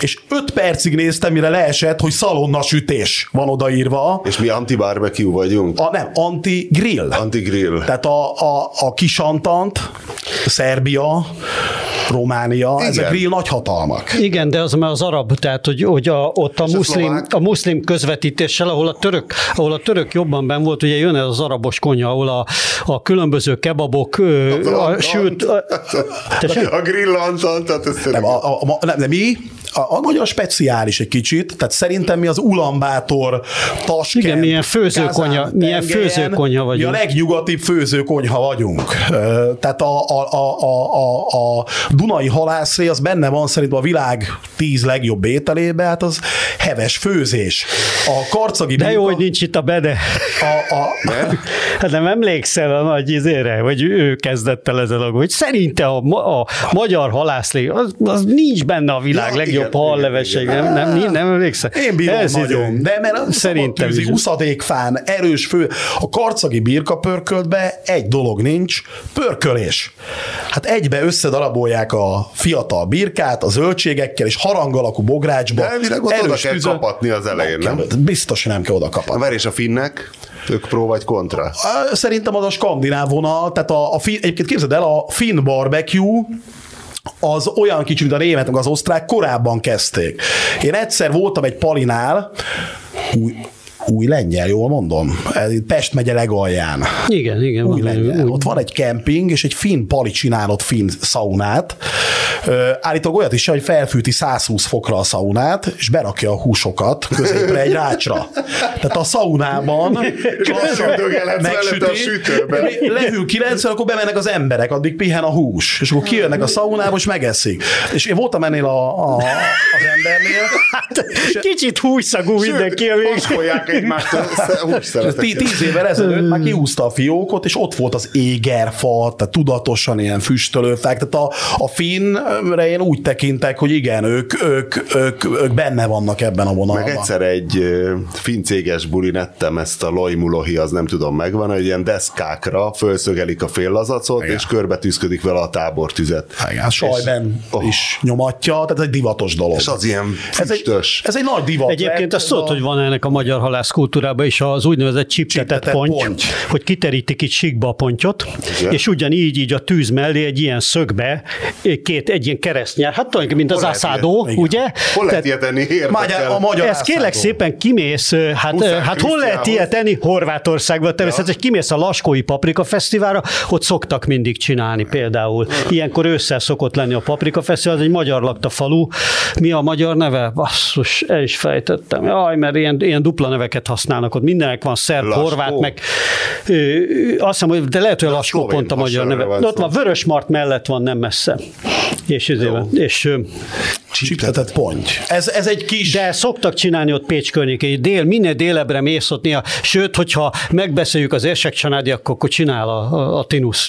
És 5 percig néztem, mire leesett, hogy szalonna sütés van odaírva. És mi anti-barbecue vagyunk? A, nem, anti-grill. Anti-grill. Tehát a, a, a kisantant, Szerbia, Románia, Igen. ezek grill nagyhatalmak. Igen, de az már az arab, tehát hogy, hogy a, ott a muszlim, a muszlim közvetítéssel, ahol a török, ahol a török jobban ben volt, ugye jön ez az arabos konyha, ahol a, a különböző kebabok, ö, a, Antant. sült, a, tessék? A grill antant, tehát ez Nem, a, a, a, nem, de mi? A, a magyar speciális egy kicsit, tehát szerintem mi az Ulambátor, Taskent, Igen, milyen főzőkonyha- Kazán milyen tengelyen, főzőkonyha Mi vagyunk. a legnyugatibb főzőkonyha vagyunk. Tehát a, a, a, a, a, a Dunai halászré az benne van szerintem a világ tíz legjobb ételébe, hát az heves főzés. A karcagi De jó, hogy nincs itt a bede. a, a, Nem? Hát nem emlékszel a nagy izére, vagy ő kezdett el ezzel a hogy szerinte a, a magyar halászlé, az, az nincs benne a világ Ja, legjobb hallevese, igen, nem, nem, nem, nem emlékszel? Én bírom Ez nagyon, izé- de mert Szerintem tűzi, is. uszadékfán, erős fő. A karcagi birka pörköltbe egy dolog nincs, pörkölés. Hát egybe összedarabolják a fiatal birkát a zöldségekkel, és harang alakú bográcsba. De elvileg ott oda kell tüzön- kapatni az elején, nem? Biztos, hogy nem kell oda kapatni. Várj, és a finnek? Ők pró vagy kontra? Szerintem az a skandináv vonal, tehát a, a fin, egyébként képzeld el, a finn barbecue az olyan kicsi, mint a német, meg az osztrák, korábban kezdték. Én egyszer voltam egy palinál, új lengyel, jól mondom? Pest megye legalján. Igen, igen. Új van, lengyel. úgy. Ott van egy kemping, és egy finn pali csinál ott finn szaunát. Állítólag olyat is, hogy felfűti 120 fokra a szaunát, és berakja a húsokat középre egy rácsra. Tehát a szaunában mellette a sütőbe. Lehűl 90, akkor bemennek az emberek, addig pihen a hús, és akkor kijönnek a szaunába, és megeszik. És én voltam ennél a, a, az embernél, Kicsit húszagú mindenki a végén. Paskolják egymást a és ez tí- hússzereteket. tíz évvel ezelőtt már kiúzta a fiókot, és ott volt az égerfa, tehát tudatosan ilyen füstölőfák. Tehát a, a finnre én úgy tekintek, hogy igen, ők, ők, ők, ők benne vannak ebben a vonalban. Meg egyszer egy finn céges bulin ettem ezt a lojmulohi, az nem tudom megvan, hogy ilyen deszkákra fölszögelik a féllazacot, Igen. és körbe tüzködik vele a tábortüzet. Igen, sajben oh. is nyomatja, tehát ez egy divatos dolog. És az ilyen ez egy, füstös. ez egy nagy divat. Egyébként azt tudod, hogy van ennek a magyar halász kultúrában is az úgynevezett csiptetett Csiptetett ponty, ponty. hogy kiterítik itt síkba a pontyot, Igen. és ugyanígy így a tűz mellé egy ilyen szögbe két, egy ilyen keresztnyár, hát tulajdonképpen mint az Hol lehet aszádó, ilyet? ugye? Hol lehet Tehát- ilyet enni? Érdekel. Magyar, a magyar ez kérlek ászádó. szépen kimész, hát, ö, Huszár hát hol lehet ilyet enni? Horvátországban természetesen, kimész a Laskói Paprika Fesztiválra, ott szoktak mindig csinálni például. Ilyenkor ősszel szokott lenni a Paprika Fesztivál, ez egy magyar lakta falu. Mi a magyar neve? Basszus, el is fejtettem. Jaj, mert ilyen, ilyen dupla neveket használnak ott. Mindenek van szerb, Laskó? horvát, meg ö, ö, azt hiszem, hogy de lehet, hogy Laskó szlovén pont a magyar neve. van ott van Vörösmart mellett van, nem messze. És, ezért, és ö, Csiptetett ponty. Ez, ez egy kis... de szoktak csinálni ott Pécs környékén, dél, minél délebbre mész ott néha, sőt, hogyha megbeszéljük az érsek csanádi, akkor, akkor csinál a, a, a Tinusz.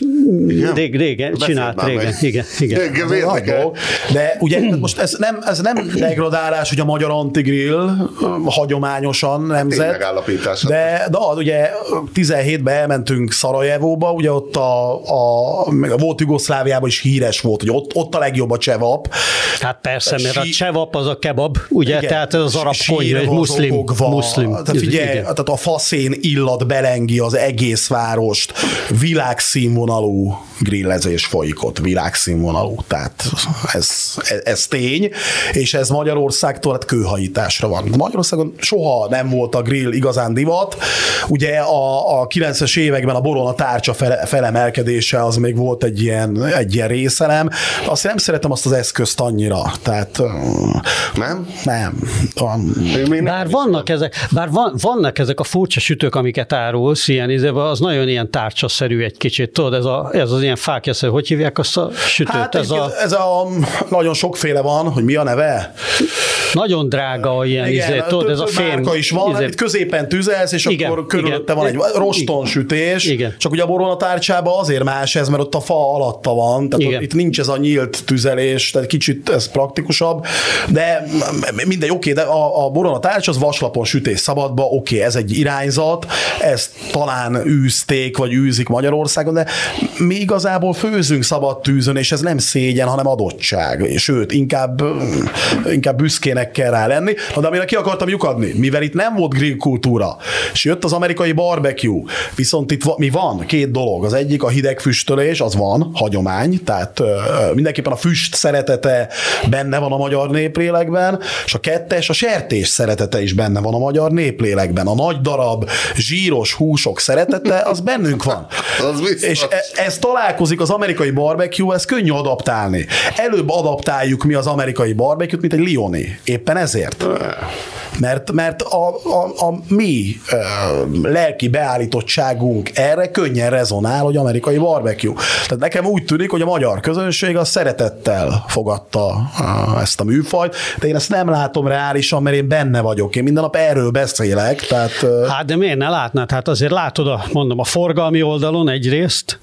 Rég, régen, Beszéld csinált régen, meg. igen, igen. Érdekel. dolog. De ugye most ez nem, ez nem degradálás, hogy a magyar antigrill hagyományosan nemzet. Megállapítás. De, de az, ugye 17-ben elmentünk Szarajevóba, ugye ott a, a, meg a volt Jugoszláviában is híres volt, hogy ott, ott a legjobb a csevap. Hát persze, mert a csevap az a kebab, ugye, Igen. tehát ez az arab konyha, egy muszlim. muszlim. Tehát figyelj, Igen. tehát a faszén illat belengi az egész várost, világszínvonalú grillezés folyik ott, világszínvonalú. Tehát ez, ez, ez tény, és ez Magyarországtól hát kőhajításra van. Magyarországon soha nem volt a grill igazán divat. Ugye a, a 90-es években a borona tárcsa fele, felemelkedése az még volt egy ilyen, egy ilyen részelem. Azt nem szeretem azt az eszközt annyira. Tehát Nem? nem. Van, Bár vannak ezek, bár van, vannak ezek a furcsa sütők, amiket árulsz, ilyen izébe, az nagyon ilyen tárcsaszerű egy kicsit, tudod, ez, a, ez az ilyen fákjaszerű, hogy hívják azt a sütőt? Hát ez a ez a nagyon sokféle van, hogy mi a neve. nagyon drága ilyen, izé, tudod, ez a fém. márka is van, izé, itt középen tüzelsz, és Igen, akkor körülötte igen. van egy rostonsütés, Igen. csak ugye a boronatárcsában azért más ez, mert ott a fa alatta van, tehát Igen. itt nincs ez a nyílt tüzelés, tehát kicsit ez praktikusabb, de mindegy, oké, de a, a boronatárcs az vaslapon sütés szabadba, oké, ez egy irányzat, ezt talán űzték, vagy űzik Magyarországon, de mi igazából főzünk szabad tűzön, és ez nem szégyen, hanem adottság. Sőt, inkább, inkább büszkének kell rá lenni. Na, de amire ki akartam lyukadni, mivel itt nem volt grill kultúra, és jött az amerikai barbecue, viszont itt mi van? Két dolog. Az egyik a hideg füstölés, az van, hagyomány, tehát mindenképpen a füst szeretete benne van a magyar néplélekben, és a kettes, a sertés szeretete is benne van a magyar néplélekben. A nagy darab, zsíros húsok szeretete, az bennünk van. Az biztos. És e- ez találkozik az amerikai barbecue, ez könnyű adaptálni. Előbb adaptáljuk mi az amerikai barbecue-t, mint egy lioni. Éppen ezért. Mert, mert a, a, a mi ö, lelki beállítottságunk erre könnyen rezonál, hogy amerikai barbecue. Tehát nekem úgy tűnik, hogy a magyar közönség a szeretettel fogadta ezt a műfajt, de én ezt nem látom reálisan, mert én benne vagyok. Én minden nap erről beszélek, tehát Hát de miért ne látnád? Hát azért látod, a, mondom, a forgalmi oldalon egyrészt,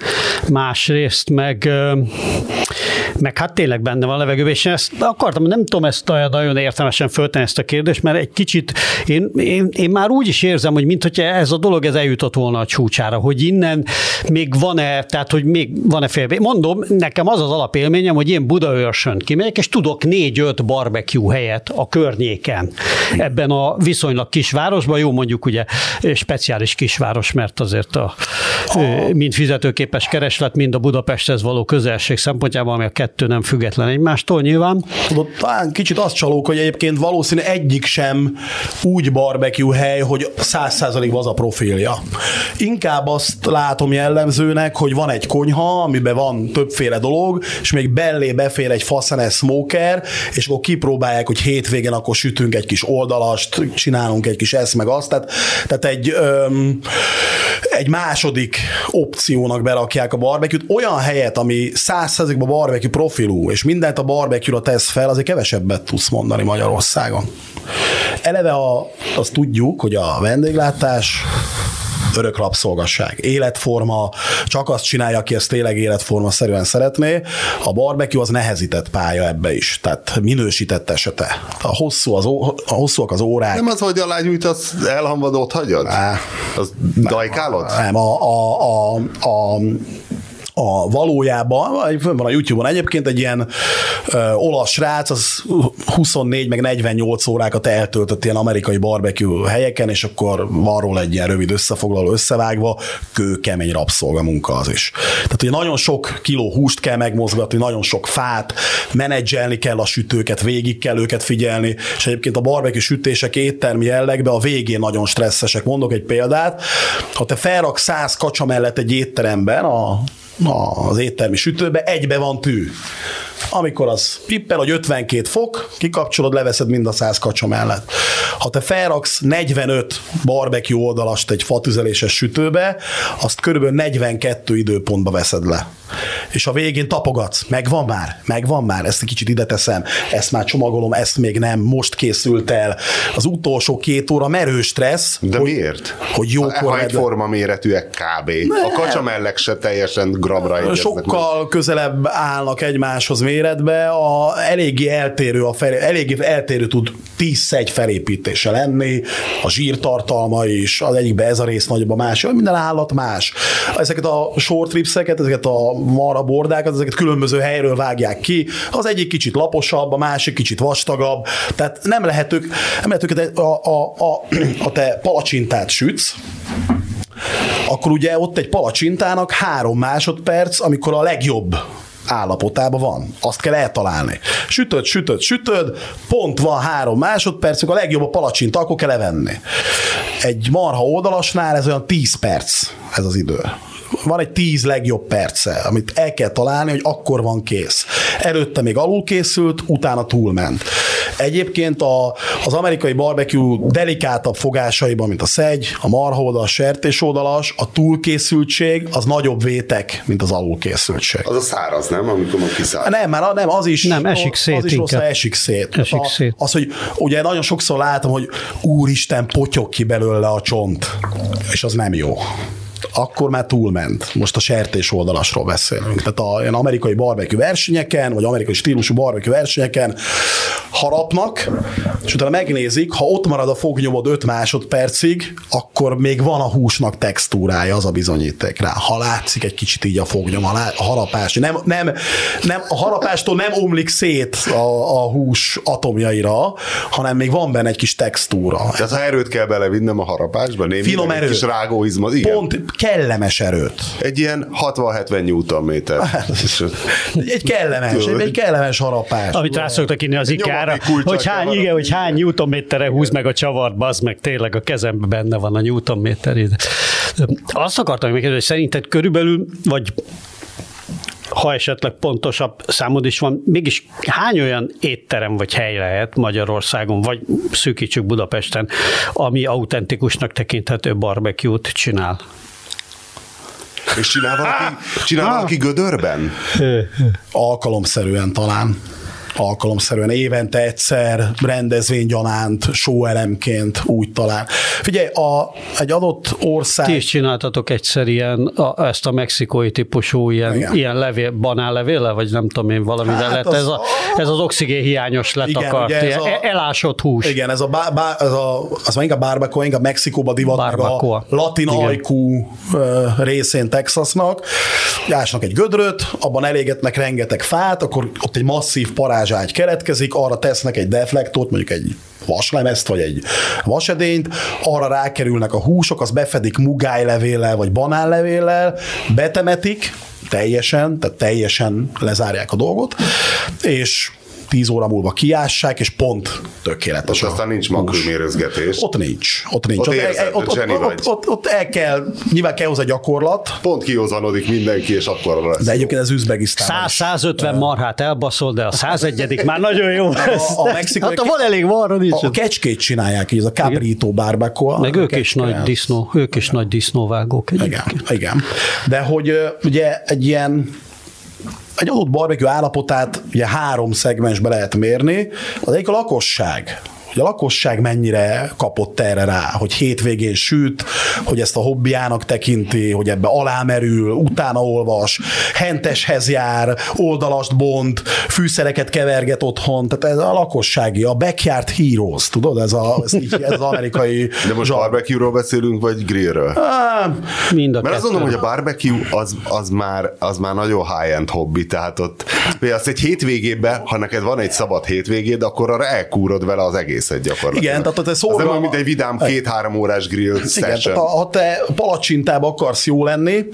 másrészt meg, meg hát tényleg benne van a levegőben, és én ezt akartam, nem tudom ezt nagyon értelmesen föltenni ezt a kérdést, mert egy kicsit, én, én, én már úgy is érzem, hogy mint hogyha ez a dolog ez eljutott volna a csúcsára, hogy innen még van-e, tehát hogy még van-e fél. Mondom, nekem az az alapélményem, hogy én Budaörsön kimegyek, és tudok négy-öt barbecue helyet a környéken. Ebben a viszonylag kisvárosban, jó mondjuk ugye speciális kisváros, mert azért a, mind fizetőképes kereslet, mind a Budapesthez való közelség szempontjában, ami a kettő nem független egymástól nyilván. Tudod, talán kicsit azt csalók, hogy egyébként valószínű egyik sem úgy barbecue hely, hogy száz százalékban az a profilja. Inkább azt látom jellemzőnek, hogy van egy konyha, amiben van többféle dolog, és még bellé befér egy faszenes smoker, és akkor kipróbálják, hogy hétvégén akkor sütünk egy kis oldalast, csinálunk egy kis ezt meg azt. Tehát, tehát egy, öm, egy második opciónak berakják a barbecue-t. Olyan helyet, ami százszerzékban barbecue profilú, és mindent a barbecue-ra tesz fel, azért kevesebbet tudsz mondani Magyarországon. Eleve a, azt tudjuk, hogy a vendéglátás örök rabszolgasság, életforma, csak azt csinálja, aki ezt tényleg életforma szerűen szeretné. A barbecue az nehezített pálya ebbe is, tehát minősített esete. A, hosszú az, ó, a hosszúak az órák. Nem az, hogy a lágyújt az elhamvadót hagyod? Á, az dajkálod? Nem, a, a, a, a a valójában, van a YouTube-on egyébként egy ilyen ö, olasz srác, az 24 meg 48 órákat eltöltött ilyen amerikai barbecue helyeken, és akkor van róla egy ilyen rövid összefoglaló összevágva, kőkemény rabszolga munka az is. Tehát ugye nagyon sok kiló húst kell megmozgatni, nagyon sok fát, menedzselni kell a sütőket, végig kell őket figyelni, és egyébként a barbecue sütések éttermi jellegben a végén nagyon stresszesek. Mondok egy példát, ha te felrak 100 kacsa mellett egy étteremben a az éttermi sütőbe, egybe van tű. Amikor az pippel, hogy 52 fok, kikapcsolod, leveszed mind a 100 kacsa mellett. Ha te felraksz 45 barbecue oldalast egy fatüzeléses sütőbe, azt körülbelül 42 időpontba veszed le. És a végén tapogatsz, megvan már, megvan már, ezt egy kicsit ide teszem, ezt már csomagolom, ezt még nem, most készült el. Az utolsó két óra merős stressz. De hogy, miért? Hogy jókor Ha egyforma méretűek kb. A kacsa mellek se teljesen gramra egyeznek. Sokkal közelebb állnak egymáshoz méretbe, a, eléggé eltérő, a felé, eléggé eltérő tud tízszer egy felépítése lenni, a zsírtartalma is, az egyikben ez a rész nagyobb, a másik, minden állat más. Ezeket a short ripseket, ezeket a marha bordákat, ezeket különböző helyről vágják ki, az egyik kicsit laposabb, a másik kicsit vastagabb, tehát nem lehet ők, nem lehet őket, a, a, a, a te palacsintát sütsz, akkor ugye ott egy palacsintának három másodperc, amikor a legjobb állapotában van. Azt kell eltalálni. Sütöd, sütöd, sütöd, pont van három másodperc, a legjobb a palacsinta, akkor kell levenni. Egy marha oldalasnál ez olyan 10 perc ez az idő van egy tíz legjobb perce, amit el kell találni, hogy akkor van kész. Előtte még alul készült, utána túlment. Egyébként a, az amerikai barbecue delikátabb fogásaiban, mint a szegy, a marhaoldal, a sertésoldalas, a túlkészültség az nagyobb vétek, mint az alulkészültség. Az a száraz, nem? Amikor ma kiszáll. Nem, már nem, az is, nem, esik szét az is rossz, esik szét. Esik a, szét. Az, hogy ugye nagyon sokszor látom, hogy úristen, potyog ki belőle a csont, és az nem jó akkor már túlment. Most a sertés oldalasról beszélünk. Tehát a ilyen amerikai barbecue versenyeken, vagy amerikai stílusú barbecue versenyeken harapnak, és utána megnézik, ha ott marad a fognyomod 5 másodpercig, akkor még van a húsnak textúrája, az a bizonyíték rá. Ha látszik egy kicsit így a fognyom, a harapás. Nem, nem, nem, a harapástól nem omlik szét a, a hús atomjaira, hanem még van benne egy kis textúra. Tehát ha erőt kell belevinnem a harapásba, némi Finom erő. kis rágóizma, igen. Pont kellemes erőt. Egy ilyen 60-70 Nm. egy kellemes, egy, egy kellemes harapás. Amit rá szoktak inni az ikára, hogy hány, igen, hogy hány newtonméterre húz meg a csavart, bazd meg, tényleg a kezemben benne van a newtonméter. Azt akartam megkérdezni, hogy szerinted körülbelül, vagy ha esetleg pontosabb számod is van, mégis hány olyan étterem vagy hely lehet Magyarországon, vagy szűkítsük Budapesten, ami autentikusnak tekinthető barbecue-t csinál? És csinál valaki, csinál valaki gödörben? Alkalomszerűen talán alkalomszerűen évente egyszer rendezvénygyanánt, show-elemként úgy talán. Figyelj, a, egy adott ország... Ti is csináltatok egyszer ilyen, a, ezt a mexikói típusú ilyen, ilyen levél, banánlevéle, vagy nem tudom én, valamivel hát lett ez a, Ez az oxigén hiányos letakart, ugye ez a, a- elásott hús. Igen, ez a, bá, bá, ez a az már inkább barbacoa, inkább Mexikóba divat, meg a latin Igen. ajkú részén Texasnak. Ásnak egy gödröt, abban elégetnek rengeteg fát, akkor ott egy masszív parázságy keletkezik, arra tesznek egy deflektort, mondjuk egy vaslemezt, vagy egy vasedényt, arra rákerülnek a húsok, az befedik mugájlevéllel, vagy banánlevéllel, betemetik, teljesen, tehát teljesen lezárják a dolgot, és 10 óra múlva kiássák, és pont tökéletes. Ott a aztán nincs hús. makrőmérőzgetés. Ott nincs. Ott nincs. Ott el- érzed, ott, hogy ott, zseni ott, vagy. ott, ott, ott, el kell, nyilván kell hozzá gyakorlat, Pont kihozanodik mindenki, és akkor lesz. de egyébként ez Üzbegisztán. 100-150 marhát elbaszol, de a 101 már nagyon jó lesz. a mexikai- hát ha van elég marha, nincs. A, a kecskét csinálják így, ez a cabrito barbacoa. Meg A ők is nagy disznó, ők is nagy disznóvágók Igen, egyébként. igen. De hogy ugye egy ilyen egy adott barbecue állapotát ugye három szegmensbe lehet mérni. Az egyik a lakosság. Hogy a lakosság mennyire kapott erre rá, hogy hétvégén süt, hogy ezt a hobbiának tekinti, hogy ebbe alámerül, utána olvas, henteshez jár, oldalast bont, fűszereket keverget otthon, tehát ez a lakossági, a backyard heroes, tudod, ez, a, ez, így, ez az amerikai De most zsar- barbecue-ról beszélünk, vagy grillről? Á, Mind a Mert azt mondom, hogy a barbecue az, az, már, az már nagyon high-end hobbi, tehát ott például azt egy hétvégében, ha neked van egy szabad hétvégéd, akkor arra elkúrod vele az egészet gyakorlatilag. Igen, tehát ott ez Ez nem szorgalma- olyan, mint egy vidám két-három órás grill Igen, tehát session. ha, ha te palacsintába akarsz jó lenni,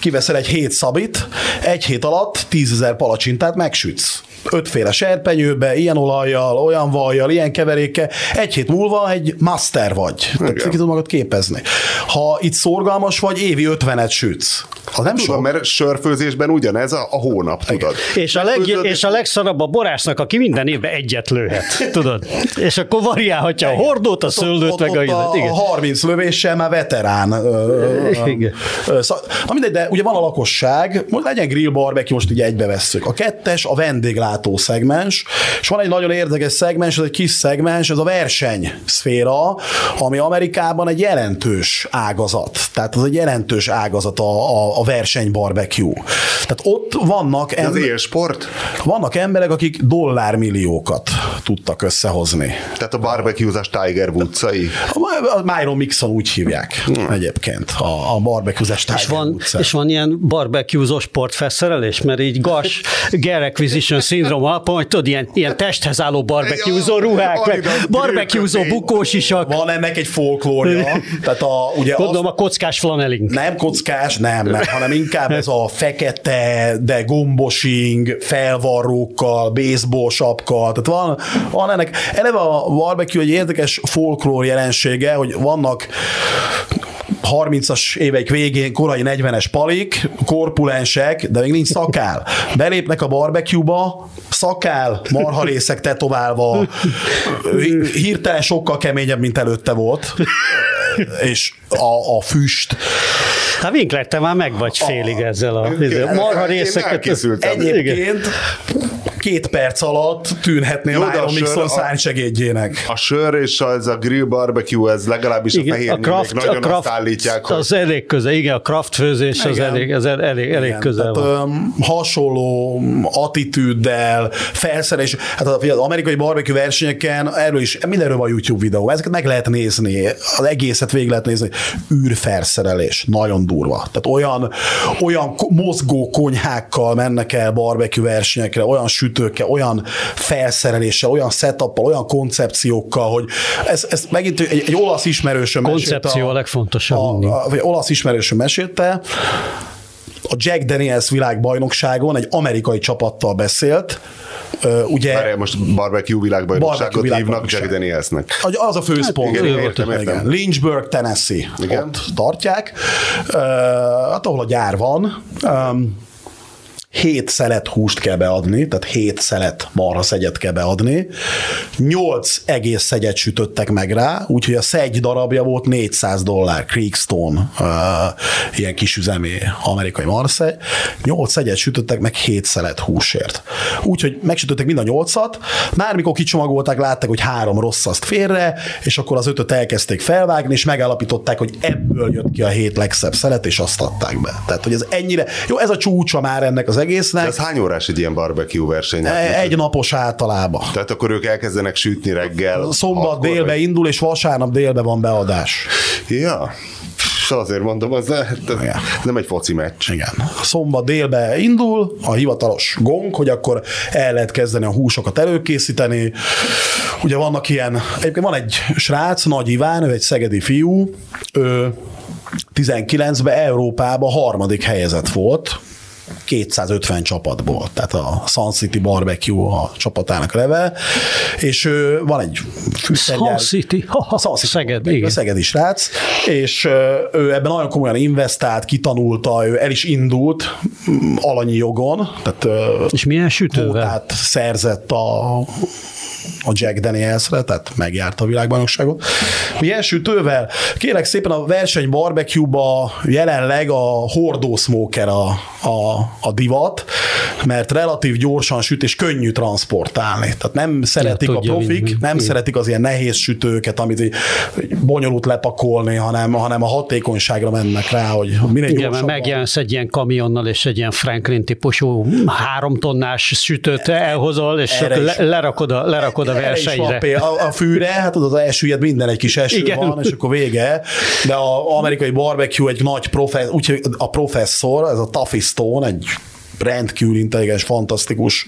kiveszel egy hét szabit, egy hét alatt tízezer palacsintát megsütsz. Ötféle serpenyőbe, ilyen olajjal, olyan vajjal, ilyen keverékkel. Egy hét múlva egy master vagy. Tehát ki tudod magad képezni. Ha itt szorgalmas vagy, évi ötvenet sütsz. Az nem Tudom, sok. mert sörfőzésben ugyanez a, a hónap, tudod. És a, leg, és a legszarabb a borásznak, aki minden évben egyet lőhet, tudod? És akkor variálhatja a hordót, a szőlőt, ott, meg a, ott a, igen. a 30 lövéssel már veterán. Igen. szá- Na mindegy, de ugye van a lakosság, most legyen grill barbecue, most így egybe vesszük. A kettes a vendéglátó szegmens, és van egy nagyon érdekes szegmens, ez egy kis szegmens, ez a verseny szféra, ami Amerikában egy jelentős ágazat. Tehát az egy jelentős ágazat a, a, a verseny barbecue. Tehát ott vannak, Az em- élsport? vannak emberek, akik dollármilliókat tudtak összehozni. Tehát a barbecuezás Tiger Woods-ai? A Myron Mixon úgy hívják egyébként, a, a barbecue-zes És van, és van ilyen barbecuezó sportfelszerelés, mert így gas, gear acquisition alapon, hogy tudod, ilyen, ilyen testhez álló barbecuezó ruhák, meg barbecuezó bukós isak. Van ennek egy folklórja, tehát a, ugye Gondolom az, a kockás flaneling. nem kockás, nem, nem, hanem inkább ez a fekete, de gombosing, felvarrókkal, baseball sapka, tehát van, van ennek, eleve a barbecue egy érdekes folklór jelensége, hogy vannak 30-as évek végén, korai 40-es palik, korpulensek, de még nincs szakál. Belépnek a barbecue-ba, szakál, marharészek tetoválva, hi- hirtelen sokkal keményebb, mint előtte volt, és a, a füst. Hát Winkler, te már meg vagy félig ezzel a Én- marha én részeket. elkészültem. Egyébként két perc alatt tűnhetné Jó, de a Myron sör Mixon a- szárnysegédjének. A sör és az a grill barbecue, ez legalábbis a fehér Igen, a craft, nagyon a craft azt állítják, hogy az elég közel, igen, a craft főzés az Igen. elég, ez elég, elég Igen, közel tehát, van. hasonló attitűddel, felszerelés, hát az amerikai barbecue versenyeken erről is, mindenről van YouTube videó, ezeket meg lehet nézni, az egészet végig lehet nézni. űrfelszerelés, nagyon durva. Tehát olyan, olyan mozgó konyhákkal mennek el barbecue versenyekre, olyan sütőkkel, olyan felszereléssel, olyan setuppal, olyan koncepciókkal, hogy ez, ez megint egy, egy olasz ismerősöm Koncepció mesélte a legfontosabb A, a, vagy olasz ismerősöm mesélte, a Jack Daniels világbajnokságon egy amerikai csapattal beszélt, ugye Várjál, most barbecue világbajnokságot Barbecue hívnak világbajnokság. Jack Danielsnek. az a főszpont. igen, Igen, értem, értem. igen. Lynchburg, Tennessee. Igen. Ott tartják. Hát ahol a gyár van. Um, hét szelet húst kell beadni, tehát hét szelet marha szegyet kell beadni. Nyolc egész szegyet sütöttek meg rá, úgyhogy a szegy darabja volt 400 dollár, Creekstone, uh, ilyen kisüzemi amerikai marszegy. Nyolc szegyet sütöttek meg hét szelet húsért. Úgyhogy megsütöttek mind a nyolcat, már mikor kicsomagolták, látták, hogy három rossz azt félre, és akkor az ötöt elkezdték felvágni, és megállapították, hogy ebből jött ki a hét legszebb szelet, és azt adták be. Tehát, hogy ez ennyire, jó, ez a csúcsa már ennek az egésznek. De ez hány órás egy ilyen barbecue verseny? Hát, E- Egy napos általában. Tehát akkor ők elkezdenek sütni reggel. Szombat hatkor, délbe vagy- indul, és vasárnap délbe van beadás. Ja. És azért mondom, az ez nem egy foci meccs. Igen. Szombat délbe indul a hivatalos gong, hogy akkor el lehet kezdeni a húsokat előkészíteni. Ugye vannak ilyen, egyébként van egy srác, Nagy Iván, ő egy szegedi fiú, ő 19-ben Európában harmadik helyezett volt, 250 csapatból, tehát a Sun City Barbecue a csapatának neve, és van egy fűszergyár. Sun City. Ha, ha, Sun City Szeged, Barbecue, igen. Szegedi srác, és ő ebben nagyon komolyan investált, kitanulta, ő el is indult mm, alanyi jogon, tehát És milyen sütővel? kvótát szerzett a, a Jack Danielsre, tehát megjárta a világbajnokságot. Milyen sütővel? Kérlek szépen a verseny barbecue-ba jelenleg a hordó smoker a, a, a divat, mert relatív gyorsan süt és könnyű transportálni. Tehát nem szeretik a tudja profik, vinni. nem Igen. szeretik az ilyen nehéz sütőket, amit így bonyolult lepakolni, hanem, hanem a hatékonyságra mennek rá, hogy minél Igen, mert gyorsabban. megjelensz egy ilyen kamionnal, és egy ilyen Franklin típusú három tonnás sütőt elhozol, és Erre le, lerakod a, lerakod a versenyre. A, a fűre, hát az elsüllyed minden egy kis eső. Igen. van, és akkor vége. De az amerikai barbecue egy nagy professzor, úgyhogy a professzor, ez a Taffy Stone, egy rendkívül intelligens, fantasztikus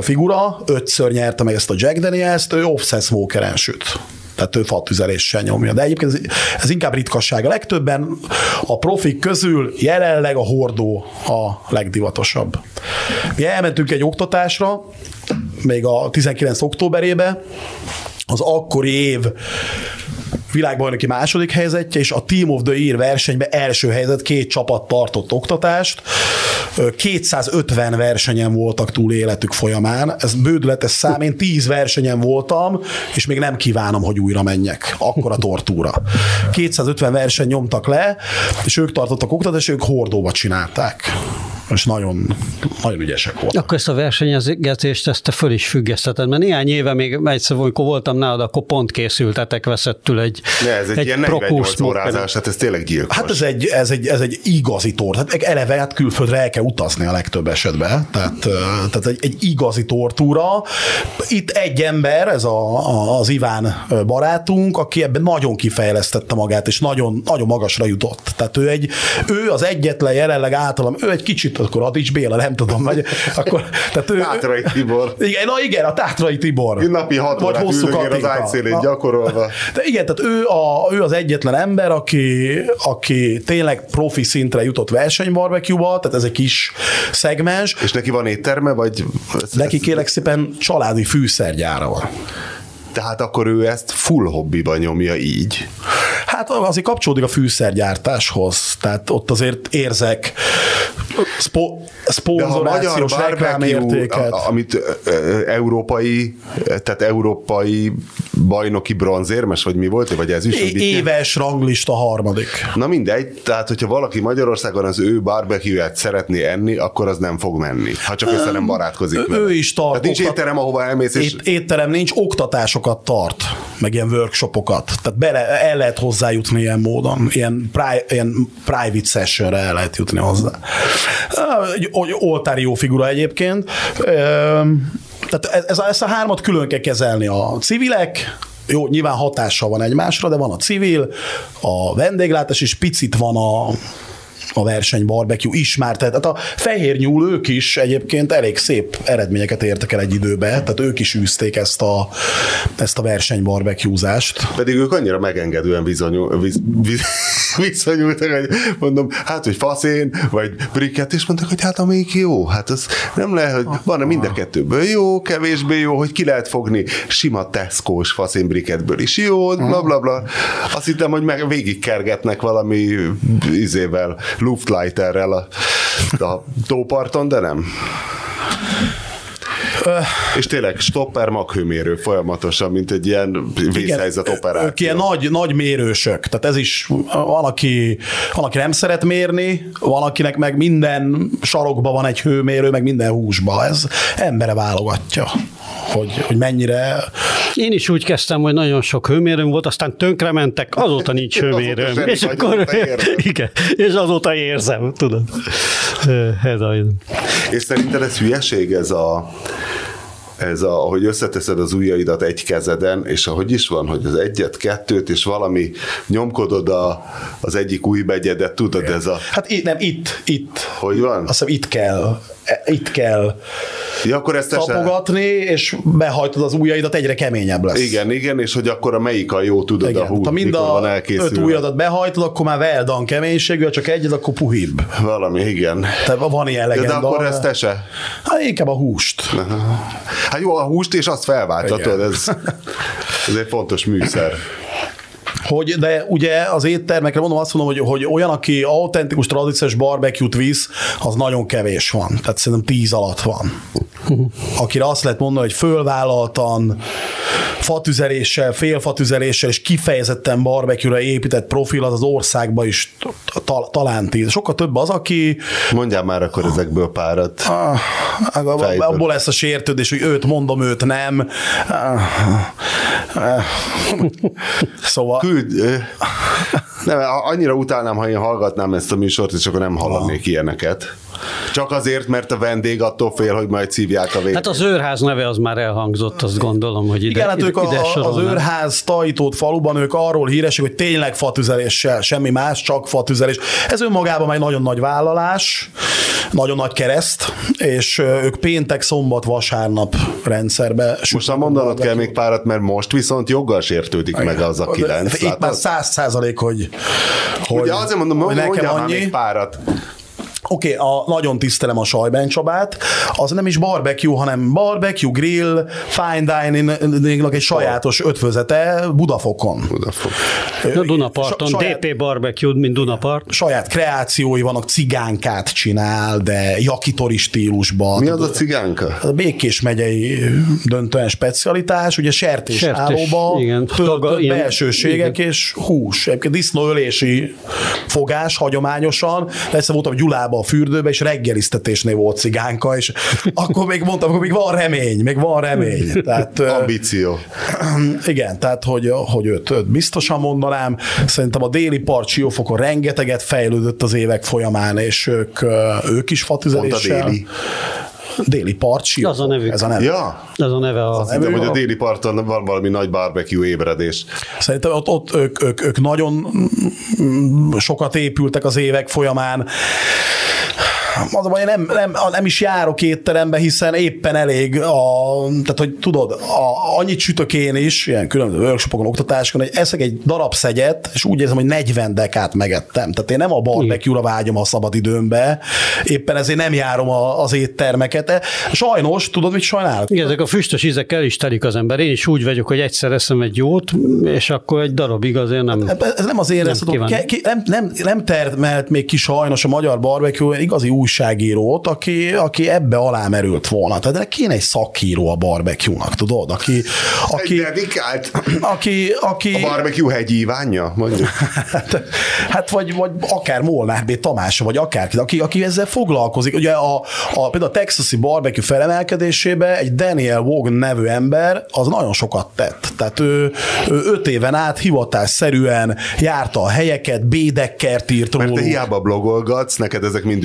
figura, ötször nyerte meg ezt a Jack Daniels-t, ő offset smokeren süt. Tehát ő fatüzeléssel nyomja. De egyébként ez, ez inkább ritkasság. A legtöbben a profik közül jelenleg a hordó a legdivatosabb. Mi elmentünk egy oktatásra, még a 19. októberébe, az akkori év világbajnoki második helyzetje, és a Team of the Year versenyben első helyzet, két csapat tartott oktatást. Ö, 250 versenyen voltak túl életük folyamán. Ez bődületes szám, én 10 versenyen voltam, és még nem kívánom, hogy újra menjek. Akkor a tortúra. 250 verseny nyomtak le, és ők tartottak oktatást, és ők hordóba csinálták. És nagyon, nagyon ügyesek voltak. Akkor ezt a versenyezgetést ezt te föl is függeszteted, mert néhány éve még egyszer, amikor voltam nálad, akkor pont készültetek veszettül egy, Ne, ez egy, egy ilyen Pro 48 Smoker. órázás, hát ez tényleg gyilkos. Hát ez egy, ez egy, ez egy igazi tor. Tehát eleve hát külföldre el kell utazni a legtöbb esetben. Tehát, tehát egy, egy igazi tortúra. Itt egy ember, ez a, a, az Iván barátunk, aki ebben nagyon kifejlesztette magát, és nagyon, nagyon magasra jutott. Tehát ő, egy, ő az egyetlen jelenleg általam, ő egy kicsit, akkor Adics Béla, nem tudom, vagy akkor, tehát ő, Tátrai Tibor. igen, na igen, a Tátrai Tibor. Napi hat Vagy hosszú az Na, gyakorolva. de igen, tehát ő, a, ő az egyetlen ember, aki, aki tényleg profi szintre jutott versenybarbecue-ba, tehát ez egy kis szegmens. És neki van étterme, vagy... Neki kérlek szépen családi fűszergyára van. Tehát akkor ő ezt full hobbiban nyomja így. Hát azért kapcsolódik a fűszergyártáshoz, tehát ott azért érzek szpo, szponzorációs reklámértéket. amit európai, tehát európai bajnoki bronzérmes, vagy mi volt, vagy ez is? É- éves ranglista harmadik. Na mindegy, tehát hogyha valaki Magyarországon az ő barbecue-et szeretné enni, akkor az nem fog menni, ha csak össze nem barátkozik ő- ő is tart Tehát nincs étterem, ahova elmész, és Ét, étterem nincs, oktatásokat tart, meg ilyen workshopokat. Tehát bele, el lehet hozzájutni ilyen módon, ilyen, pri, ilyen private sessionre el lehet jutni hozzá. Egy egy oltári jó figura egyébként. Tehát ez, ez, ezt a hármat külön kell kezelni. A civilek, jó, nyilván hatással van egymásra, de van a civil, a vendéglátás, és picit van a, a verseny barbecue is már, tehát a fehér nyúl ők is egyébként elég szép eredményeket értek el egy időbe, tehát ők is űzték ezt a, ezt a verseny barbecuezást. pedig ők annyira megengedően bizonyul, viz, viz, viszonyultak, hogy mondom, hát, hogy faszén, vagy briket, és mondták, hogy hát amelyik jó, hát az nem lehet, hogy van mind a kettőből jó, kevésbé jó, hogy ki lehet fogni sima Tesco-s faszén briketből is jó, bla bla bla. Azt hittem, hogy meg végigkergetnek valami izével, Luftleiterrel a, a tóparton, de nem. És tényleg stopper maghőmérő folyamatosan, mint egy ilyen vészhelyzet operáció. Ők ilyen nagy, nagy mérősök, tehát ez is van aki, van, aki nem szeret mérni, van, akinek meg minden sarokban van egy hőmérő, meg minden húsba. Ez embere válogatja, hogy, hogy mennyire Én is úgy kezdtem, hogy nagyon sok hőmérőm volt, aztán tönkrementek, azóta nincs hőmérőm. Azóta és akkor, azóta igen, és azóta érzem, tudod. Ez a, És szerinted ez hülyeség ez a ez a, ahogy összeteszed az ujjaidat egy kezeden, és ahogy is van, hogy az egyet, kettőt, és valami nyomkodod a, az egyik ujjbegyedet, tudod, ez a... Hát itt, nem, itt, itt. Hogy van? Azt hiszem itt kell, itt kell Ja, akkor ezt te tapogatni, és behajtod az ujjaidat, egyre keményebb lesz. Igen, igen, és hogy akkor a melyik a jó, tudod, Igen. a hú, ha mind mikor van a öt elkészülve. ujjadat behajtod, akkor már veldan keménységű, csak egyet, akkor puhibb. Valami, igen. Tehát van ilyen De, de legenda. akkor ezt te se. Hát inkább a húst. Hát jó, a húst és azt felváltatod, ez, ez egy fontos műszer. Hogy, de ugye az éttermekre mondom azt mondom, hogy, hogy olyan, aki autentikus, tradíciós barbecue-t visz, az nagyon kevés van. Tehát szerintem tíz alatt van. Akire azt lehet mondani, hogy fölvállaltan, fatüzeléssel, félfatüzeléssel és kifejezetten barbecue-ra épített profil az az országban is ta- talán tíz. Sokkal több az, aki Mondjál már akkor ezekből párat. Ah, Fejből. abból lesz a sértődés, hogy őt mondom, őt nem. Ah, ah. Szóval Küld, ö, nem, annyira utálnám, ha én hallgatnám ezt a műsort, és akkor nem hallanék ilyeneket. Csak azért, mert a vendég attól fél, hogy majd szívják a végét. Hát az őrház neve az már elhangzott, azt gondolom, hogy ide, igen, hát ők ide, ide a, az őrház tajítót faluban, ők arról híresek, hogy tényleg fatüzeléssel, semmi más, csak fatüzelés. Ez önmagában egy nagyon nagy vállalás, nagyon nagy kereszt, és ők péntek, szombat, vasárnap rendszerbe. Most már mondanod kell még párat, mert most viszont joggal sértődik meg az a kilenc. Itt már száz százalék, hogy, hogy, Ugye azért mondom, hogy nekem annyi. még párat. Oké, okay, a, nagyon tisztelem a Sajben Csabát, az nem is barbecue, hanem barbecue, grill, fine dining egy sajátos ötvözete Budafokon. Budafok. A Dunaparton, Sa- saját- DP Barbecue, mint Dunapart. Saját kreációi vannak, cigánkát csinál, de jakitori stílusban. Mi az a cigánka? a Békés megyei döntően specialitás, ugye sertés, Sertés, állóba, igen. Taga- ilyen- belsőségek igen. és hús. Egyébként disznóölési fogás hagyományosan, egyszer voltam Gyulába a fürdőbe, és reggeliztetésnél volt cigánka, és akkor még mondtam, hogy még van remény, még van remény. Tehát, Ambíció. igen, tehát hogy, hogy őt, őt biztosan mondanám. Szerintem a déli part Siófokon rengeteget fejlődött az évek folyamán, és ők, ők is Pont a déli. Déli part Siófok. Az a nevük. Ez a neve. Ja, Ez a neve a... de hogy a déli parton van valami nagy barbecue ébredés. Szerintem ott, ott ők, ők, ők nagyon sokat épültek az évek folyamán. Az a baj, nem, nem, nem is járok étterembe, hiszen éppen elég a, tehát hogy tudod, a, annyit sütök én is, ilyen különböző workshopokon, oktatásokon, hogy eszek egy darab szegyet, és úgy érzem, hogy 40 dekát megettem. Tehát én nem a barbecue-ra vágyom a szabad időmbe, éppen ezért nem járom a, az éttermeket. De Sajnos, tudod, mit sajnálok? Igen, ezek a füstös ízek el is telik az ember. Én is úgy vagyok, hogy egyszer eszem egy jót, és akkor egy darabig azért nem... Ez nem az én Nem nem, nem, nem, termelt még ki sajnos a magyar barbecue igazi újságírót, aki, aki ebbe alá merült volna. Tehát ennek kéne egy szakíró a barbecue-nak, tudod? Aki, Aki, aki, dedikált aki, aki a barbecue hegyívánja, mondjuk. Hát, hát vagy, vagy akár Molnár B. Tamás, vagy akárki, aki, aki ezzel foglalkozik. Ugye a, a, például a texasi barbecue felemelkedésébe egy Daniel Wog nevű ember az nagyon sokat tett. Tehát ő, ő öt éven át hivatásszerűen járta a helyeket, bédekkert írt Mert te róluk. hiába blogolgatsz, neked ezek mind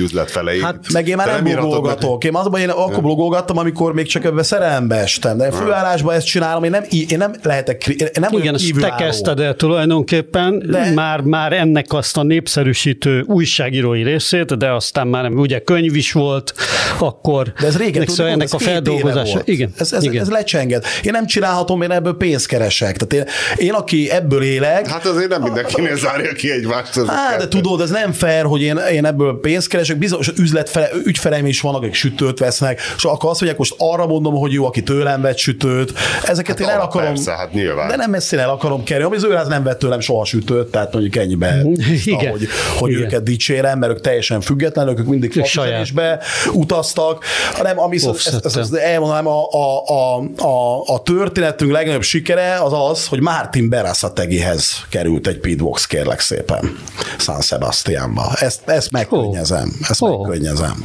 üzletfeleid. Hát meg én már nem iratod blogolgatok. Én azban én akkor blogolgattam, amikor még csak ebbe szerelembe estem. De főállásban ezt csinálom, én nem, én nem lehetek, én nem Igen, ezt te kezdted el tulajdonképpen, De- már, már ennek azt a népszerűsítő újságírói részét, de aztán már nem, ugye könyv is volt, akkor De ez régen ennek, tudod, szóval ennek ez a feldolgozása. volt. Igen, Ez, ez, igen. ez lecsenged. Én nem csinálhatom, én ebből pénzt keresek. Tehát én, én aki ebből élek, Hát azért nem mindenkinél zárja ki egymást. Hát, de tudod, ez nem fair, hogy én, én ebből pénzt keresek, bizonyos üzletfele, ügyfeleim is vannak, akik sütőt vesznek, és akkor azt mondják, most arra mondom, hogy jó, aki tőlem vett sütőt, ezeket Hát én el akarom. persze, hát nyilván. De nem messzire el akarom kerülni, ami az őráz nem vett tőlem soha sütőt, tehát mondjuk ennyibe, Igen. hogy, hogy Igen. őket dicsérem, mert ők teljesen függetlenek, ők mindig faküzelésbe utaztak, hanem ami ezt, ezt, ezt, elmondanám, a, a, a, a, a történetünk legnagyobb sikere az az, hogy Martin Berasategihez került egy pitbox, kérlek szépen, San Sebastianba. Ezt, ezt megkönnyezem. Ezt megkönnyezem. Könnyezem.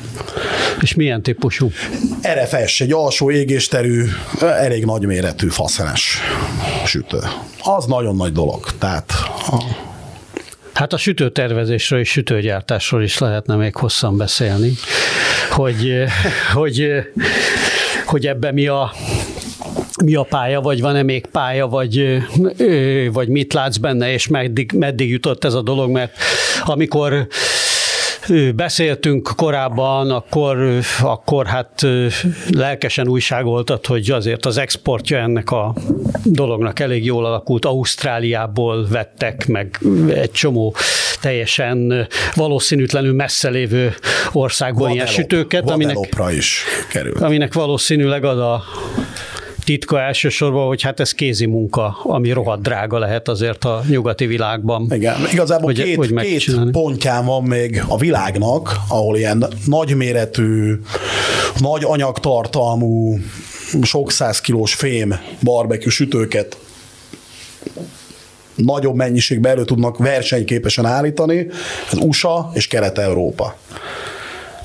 És milyen típusú? RFS, egy alsó égésterű, elég nagyméretű faszenes sütő. Az nagyon nagy dolog. Tehát Hát a sütőtervezésről és sütőgyártásról is lehetne még hosszan beszélni, hogy, hogy, hogy ebben mi a, mi a pálya, vagy van-e még pálya, vagy, vagy mit látsz benne, és meddig, meddig jutott ez a dolog, mert amikor beszéltünk korábban, akkor, akkor hát lelkesen újságoltat, hogy azért az exportja ennek a dolognak elég jól alakult. Ausztráliából vettek, meg egy csomó teljesen valószínűtlenül messze lévő országból ilyen sütőket, aminek, is kerül. aminek valószínűleg az a titka elsősorban, hogy hát ez kézi munka, ami rohadt drága lehet azért a nyugati világban. Igen, igazából hogy, két, hogy két pontján van még a világnak, ahol ilyen nagyméretű, nagy anyagtartalmú, sok száz kilós fém barbecue sütőket nagyobb mennyiségben elő tudnak versenyképesen állítani, az USA és Kelet-Európa.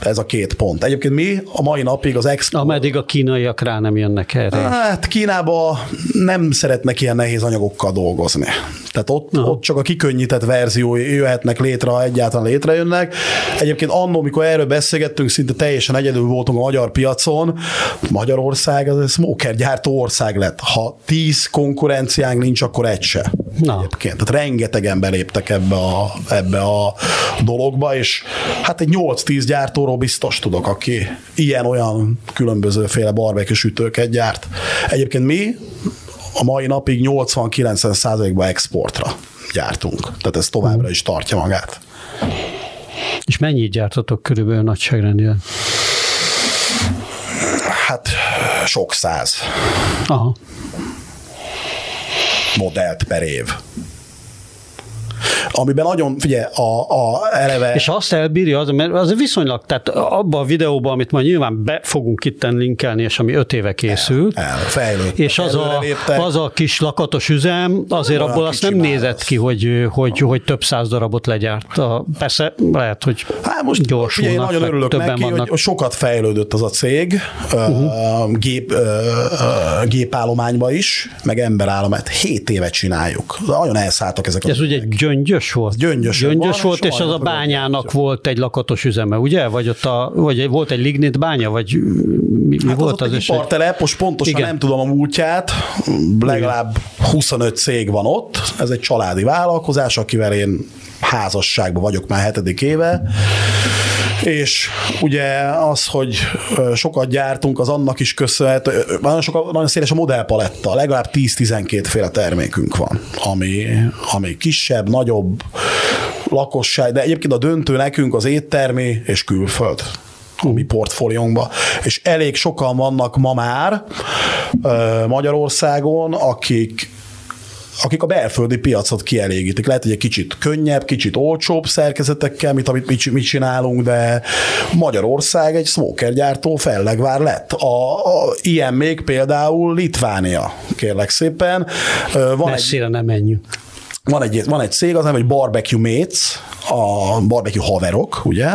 Ez a két pont. Egyébként mi a mai napig az expo... Ameddig a kínaiak rá nem jönnek erre. Hát Kínába nem szeretnek ilyen nehéz anyagokkal dolgozni. Tehát ott, ott csak a kikönnyített verziói jöhetnek létre, ha egyáltalán létrejönnek. Egyébként annó, mikor erről beszélgettünk, szinte teljesen egyedül voltunk a magyar piacon. Magyarország az egy smoker gyártó ország lett. Ha tíz konkurenciánk nincs, akkor egy se. Na. Egyébként. Tehát rengetegen beléptek ebbe a, ebbe a dologba, és hát egy 8-10 gyártóról biztos tudok, aki ilyen-olyan különbözőféle barbecue sütőket gyárt. Egyébként mi a mai napig 80-90 százalékban exportra gyártunk. Tehát ez továbbra is tartja magát. És mennyit gyártatok körülbelül nagyságrendileg? Hát sok száz. Aha. Modellt per év amiben nagyon, figyelj, a, a eleve... És azt elbírja, az, mert az viszonylag, tehát abban a videóban, amit majd nyilván be fogunk itt linkelni, és ami öt éve készült, el, és az a, az a kis lakatos üzem, azért abból azt nem nézett ki, hogy, hogy, hogy több száz darabot legyárt. A, persze lehet, hogy hát most gyorsulnak, ugye én nagyon örülök neki, vannak. hogy sokat fejlődött az a cég, uh-huh. gép, gépállományba is, meg emberállományt. Hét éve csináljuk. Nagyon elszálltak ezek Ez ugye egy gyöngyös Gyöngyös volt? Gyöngyös, Gyöngyös volt, és az a bányának volt egy lakatos üzeme, ugye? Vagy ott a, vagy volt egy lignit bánya, vagy mi, mi hát volt az? az egy ipartelep, most pontosan Igen. nem tudom a múltját, legalább 25 cég van ott, ez egy családi vállalkozás, akivel én házasságban vagyok már hetedik éve, és ugye az, hogy sokat gyártunk, az annak is köszönhető, nagyon, sokat, nagyon széles a modellpaletta, legalább 10-12 féle termékünk van, ami, ami kisebb, nagyobb, lakosság, de egyébként a döntő nekünk az éttermi és külföld a mi portfóliónkba. És elég sokan vannak ma már Magyarországon, akik akik a belföldi piacot kielégítik. Lehet, hogy egy kicsit könnyebb, kicsit olcsóbb szerkezetekkel, mint amit mi, mi csinálunk, de Magyarország egy smoker gyártó fellegvár lett. A, a, ilyen még például Litvánia, kérlek szépen. Van Messzire egy, nem menjünk. Van egy, van egy cég, az nem, hogy Barbecue Mates, a barbecue haverok, ugye,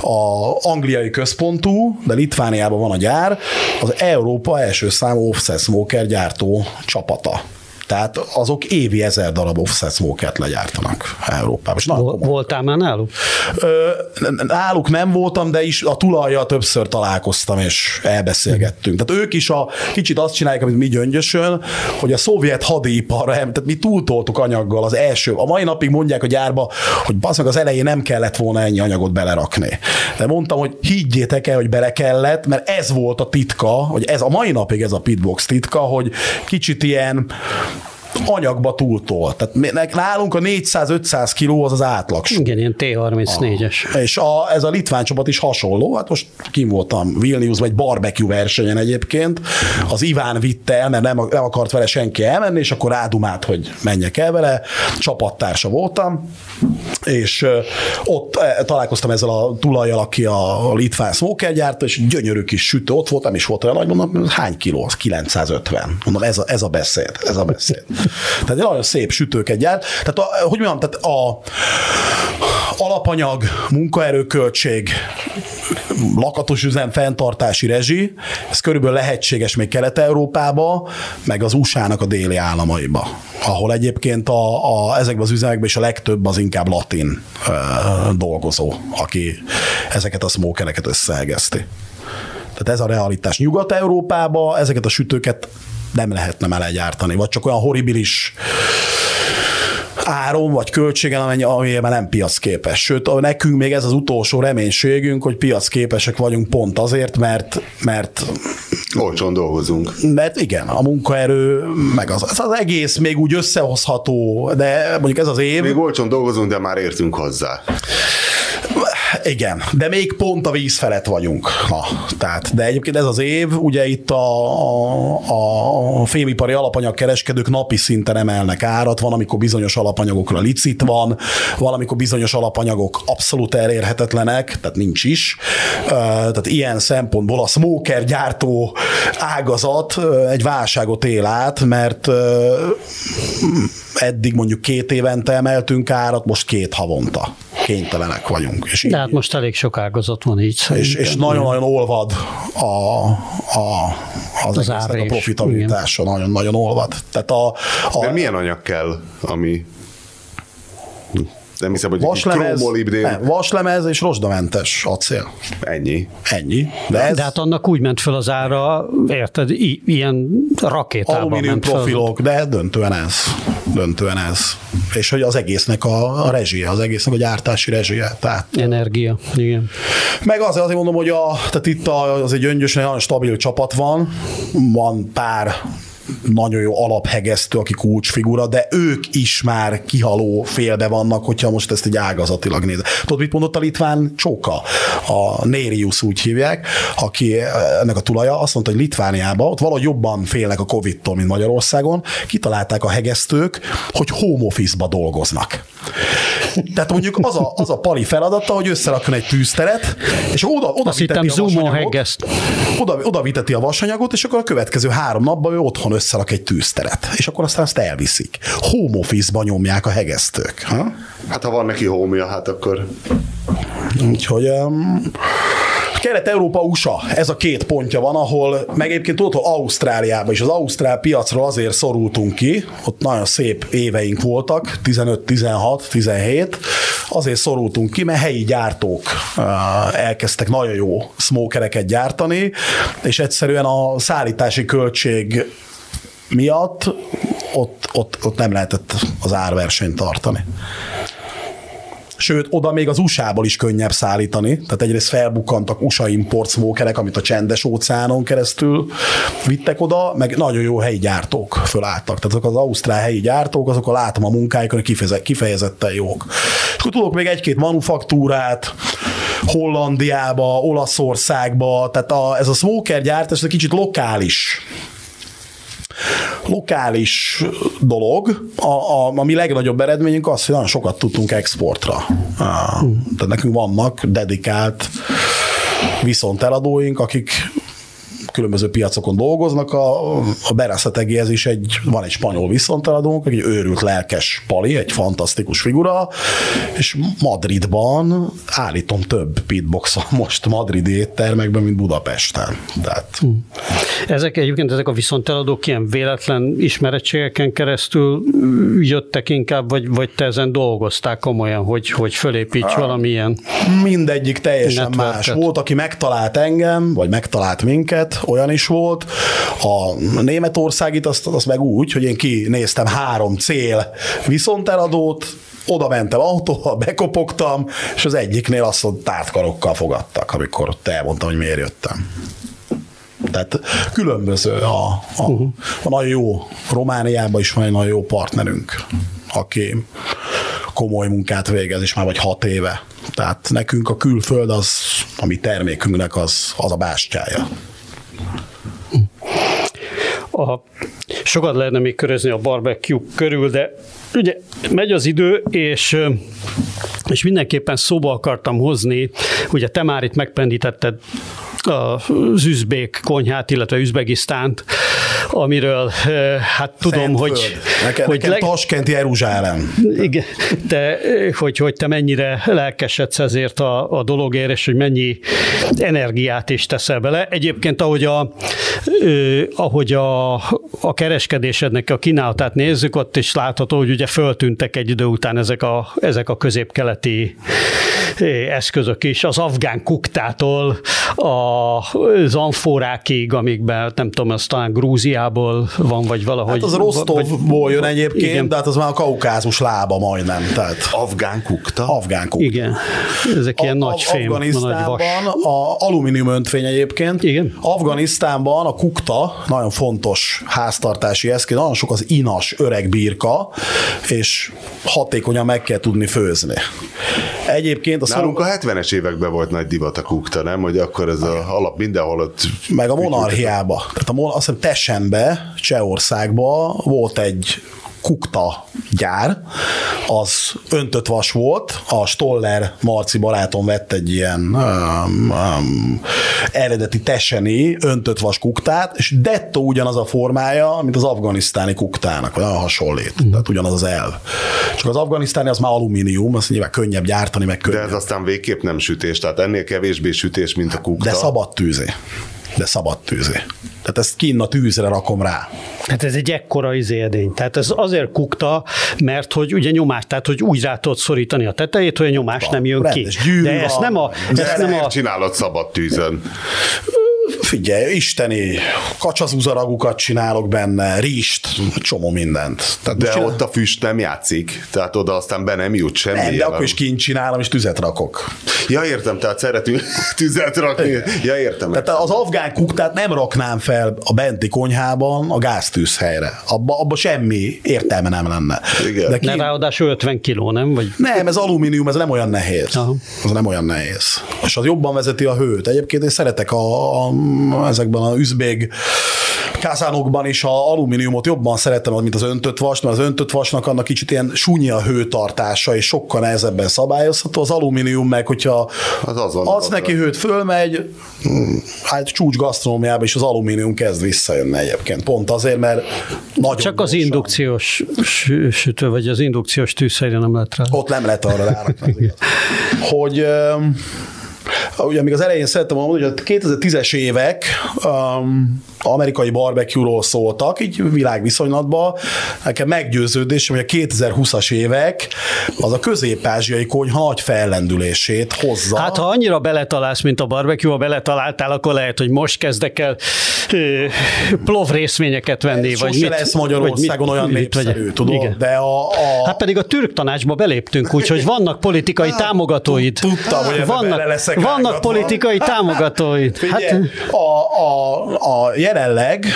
a angliai központú, de Litvániában van a gyár, az Európa első számú offset smoker gyártó csapata. Tehát azok évi ezer darab offset smoke legyártanak Európában. És Voltál már náluk? Ö, náluk nem voltam, de is a tulajjal többször találkoztam, és elbeszélgettünk. Tehát ők is a kicsit azt csinálják, amit mi gyöngyösön, hogy a szovjet hadiparra, tehát mi túltoltuk anyaggal az első. A mai napig mondják a gyárba, hogy meg az elején nem kellett volna ennyi anyagot belerakni. De mondtam, hogy higgyétek el, hogy bele kellett, mert ez volt a titka, hogy ez a mai napig ez a pitbox titka, hogy kicsit ilyen anyagba túltol. Tehát nálunk a 400-500 kiló az az átlag. Igen, ilyen T34-es. Ah, és a, ez a litván csapat is hasonló. Hát most kim voltam Vilnius vagy barbecue versenyen egyébként. Az Iván vitte el, mert nem, nem akart vele senki elmenni, és akkor rádumált, hogy menjek el vele. Csapattársa voltam, és ott találkoztam ezzel a tulajjal, aki a, a litván smoker gyárta, és gyönyörű kis sütő ott volt, nem is volt olyan nagy, mondom, hány kiló? Az 950. Mondom, ez a, ez a beszéd, ez a beszéd. Tehát nagyon szép sütőket gyárt. Tehát, a, hogy mondjam, tehát a, alapanyag, munkaerőköltség, lakatos üzem, fenntartási rezsi, ez körülbelül lehetséges még Kelet-Európába, meg az USA-nak a déli államaiba, ahol egyébként a, a, ezekben az üzemekben is a legtöbb az inkább latin ö, dolgozó, aki ezeket a smokereket összeegezti. Tehát ez a realitás. Nyugat-Európába ezeket a sütőket nem lehetne melegyártani, vagy csak olyan horribilis áron vagy költségen, amennyi, amilyen nem piacképes. Sőt, nekünk még ez az utolsó reménységünk, hogy piacképesek vagyunk pont azért, mert, mert Olcsón dolgozunk. mert igen, a munkaerő, meg az, az, az egész még úgy összehozható, de mondjuk ez az év, Még olcsón dolgozunk, de már értünk hozzá. Igen, de még pont a víz felett vagyunk. Na, tehát, de egyébként ez az év, ugye itt a, a, a fémipari alapanyagkereskedők napi szinten emelnek árat, van, amikor bizonyos alapanyagokra licit van, van, amikor bizonyos alapanyagok abszolút elérhetetlenek, tehát nincs is. Tehát ilyen szempontból a smoker gyártó ágazat egy válságot él át, mert eddig mondjuk két évente emeltünk árat, most két havonta kénytelenek vagyunk. És, De hát most elég sok ágazat van így és, és nagyon-nagyon olvad a, a, az, az a profitabilitása, nagyon-nagyon olvad. Tehát a, De a milyen anyag kell, ami nem hiszem, hogy vaslemez, nem, vaslemez és rozsdamentes acél. ennyi. Ennyi. De ez De hát annak úgy ment föl az ára, érted, i- ilyen rakétában alumínium ment föl. profilok, de döntően ez. Döntően ez. És hogy az egésznek a, a rezsie, az egésznek a gyártási rezsie. Tehát Energia, igen. Meg azért, azért mondom, hogy a, tehát itt a, az egy gyöngyösen nagyon stabil csapat van, van pár nagyon jó alaphegesztő, aki kulcsfigura, de ők is már kihaló félbe vannak, hogyha most ezt egy ágazatilag néz. Tudod, mit mondott a litván csóka? A Nérius úgy hívják, aki ennek a tulaja, azt mondta, hogy Litvániában ott valahogy jobban félnek a Covid-tól, mint Magyarországon, kitalálták a hegesztők, hogy home office-ba dolgoznak. Tehát mondjuk az a, az a pali feladata, hogy összerakjon egy tűzteret, és oda, oda viteti a vasanyagot, oda, oda viteti a vasanyagot, és akkor a következő három napban ő otthon összerak egy tűzteret, és akkor aztán azt elviszik. Home office-ba nyomják a hegesztők. Ha? Hát ha van neki homja, hát akkor Úgyhogy um, Kelet-Európa, USA, ez a két pontja van, ahol meg egyébként tudod, hogy Ausztráliában is, az Ausztrál piacról azért szorultunk ki, ott nagyon szép éveink voltak, 15, 16, 17, azért szorultunk ki, mert helyi gyártók elkezdtek nagyon jó smokereket gyártani, és egyszerűen a szállítási költség miatt ott, ott, ott nem lehetett az árversenyt tartani. Sőt, oda még az USA-ból is könnyebb szállítani. Tehát egyrészt felbukkantak USA import amit a csendes óceánon keresztül vittek oda, meg nagyon jó helyi gyártók fölálltak. Tehát azok az ausztrál helyi gyártók, azok a látom a munkáikon, kifejezetten jók. És akkor tudok még egy-két manufaktúrát, Hollandiába, Olaszországba, tehát a, ez a smoker gyártás ez egy kicsit lokális lokális dolog. A, a, a mi legnagyobb eredményünk az, hogy nagyon sokat tudtunk exportra. Tehát nekünk vannak dedikált viszonteladóink, akik különböző piacokon dolgoznak. A, a Berasategéhez is egy, van egy spanyol viszonteladónk, egy őrült lelkes pali, egy fantasztikus figura, és Madridban állítom több pitbox most madridi éttermekben, mint Budapesten. Tehát Ezek egyébként ezek a viszonteladók ilyen véletlen ismerettségeken keresztül jöttek inkább, vagy, vagy te ezen dolgozták komolyan, hogy, hogy fölépíts valamilyen. mindegyik teljesen Networket. más. Volt, aki megtalált engem, vagy megtalált minket, olyan is volt. A Németországit azt, azt meg úgy, hogy én kinéztem három cél viszonteladót, oda mentem autóval, bekopogtam, és az egyiknél azt mondta, tártkarokkal fogadtak, amikor ott elmondtam, hogy miért jöttem. Tehát különböző a, a, uh-huh. a nagyon jó, Romániában is van egy nagyon jó partnerünk, aki komoly munkát végez, és már vagy hat éve. Tehát nekünk a külföld az, a mi termékünknek az, az a bástyája. A, sokat lehetne még körözni a barbecue körül, de ugye megy az idő, és és mindenképpen szóba akartam hozni, ugye te már itt megpendítetted az üzbék konyhát, illetve Üzbegisztánt, amiről hát tudom, Szent hogy... föld. Nekem, hogy nekem leg- Taskent, Jeruzsálem. igen, de hogy, hogy te mennyire lelkesedsz ezért a, a dologért, és hogy mennyi energiát is teszel bele. Egyébként, ahogy a, ö, ahogy a, a kereskedésednek a kínálatát nézzük, ott is látható, hogy ugye föltűntek egy idő után ezek a, ezek a középkeleti eszközök is, az afgán kuktától a, az amforákig, amikben nem tudom, az talán Grúziából van, vagy valahogy. Hát az vagy- Rostovból jön egyébként, Igen. de hát az már a kaukázus lába majdnem. Tehát Afgán kukta? afgán kukta. Igen, ezek ilyen nagy fém, nagy vas. A alumínium öntvény egyébként. Igen. Afganisztánban a kukta nagyon fontos háztartási eszköz, nagyon sok az inas öreg birka, és hatékonyan meg kell tudni főzni. Egyébként a Nálunk szol- a 70-es években volt nagy divat a kukta, nem? Hogy akkor ez a alap mindenhol ott... meg a monarchiába. Tehát a, azt hiszem Tessenbe, Csehországba volt egy kukta gyár, az öntött vas volt, a Stoller Marci barátom vett egy ilyen um, um, eredeti teseni öntött vas kuktát, és dettó ugyanaz a formája, mint az afganisztáni kuktának, vagy olyan hasonlít. Tehát ugyanaz az elv. Csak az afganisztáni az már alumínium, azt nyilván könnyebb gyártani, meg De könnyebb. ez aztán végképp nem sütés, tehát ennél kevésbé sütés, mint a kukta. De szabad tűzi. De szabad tűzi. Tehát ezt kinn a tűzre rakom rá. Hát ez egy ekkora izérdény. Tehát ez azért kukta, mert hogy ugye nyomás, tehát hogy úgy rá tudod szorítani a tetejét, hogy a nyomás nem jön ki. gyűrű De ezt van. nem a, De ezt ezt nem miért a csinálod szabad tűzön? Figyelj, isteni kacsazuzaragukat csinálok benne, rist, csomó mindent. Tehát De csinál- ott a füst nem játszik, tehát oda aztán be nem jut semmi. nem, de jelen. akkor is kint csinálom, és tüzet rakok. Ja, értem, tehát szeretünk tüzet rakni. Ja, értem. Tehát az afgán kuktát nem raknám fel a benti konyhában a gáztűzhelyre. Abba, abba semmi értelme nem lenne. Igen. De ne kint, ráadásul 50 kiló, nem? Vagy nem, ez alumínium, ez nem olyan nehéz. Aha. Az nem olyan nehéz. És az jobban vezeti a hőt. Egyébként én szeretek a, a, ezekben a üzbég kázánokban is a alumíniumot jobban szeretem, mint az öntött vas, mert az öntött vasnak annak kicsit ilyen súnyi a hőtartása, és sokkal nehezebben szabályozható. Az alumínium meg, hogyha Az adsz ott neki hőt, fölmegy, hát csúcs gasztronómiába is az alumínium kezd visszajönni egyébként. Pont azért, mert nagyon csak az gyorsan. indukciós sü- sütő, vagy az indukciós tűzhelyre nem lehet rá. Ott nem lehet arra az igaz. hogy ugye még az elején szerettem volna mondani, hogy a 2010-es évek um, amerikai barbecue-ról szóltak, így világviszonylatban. Nekem meggyőződésem, hogy a 2020-as évek az a közép-ázsiai konyha nagy fellendülését hozza. Hát, ha annyira beletalálsz, mint a barbecue, beletaláltál, akkor lehet, hogy most kezdek el ö, plov részményeket venni. Ez vagy mit, lesz Magyarországon vagy olyan mit népszerű, vegyek. tudod? Igen. De a, a, Hát pedig a türk tanácsba beléptünk, úgyhogy vannak politikai támogatóid. tudtam, hogy ebbe bele vannak, politikai támogatóid. Hát, Figyelj, a, a, a jelenleg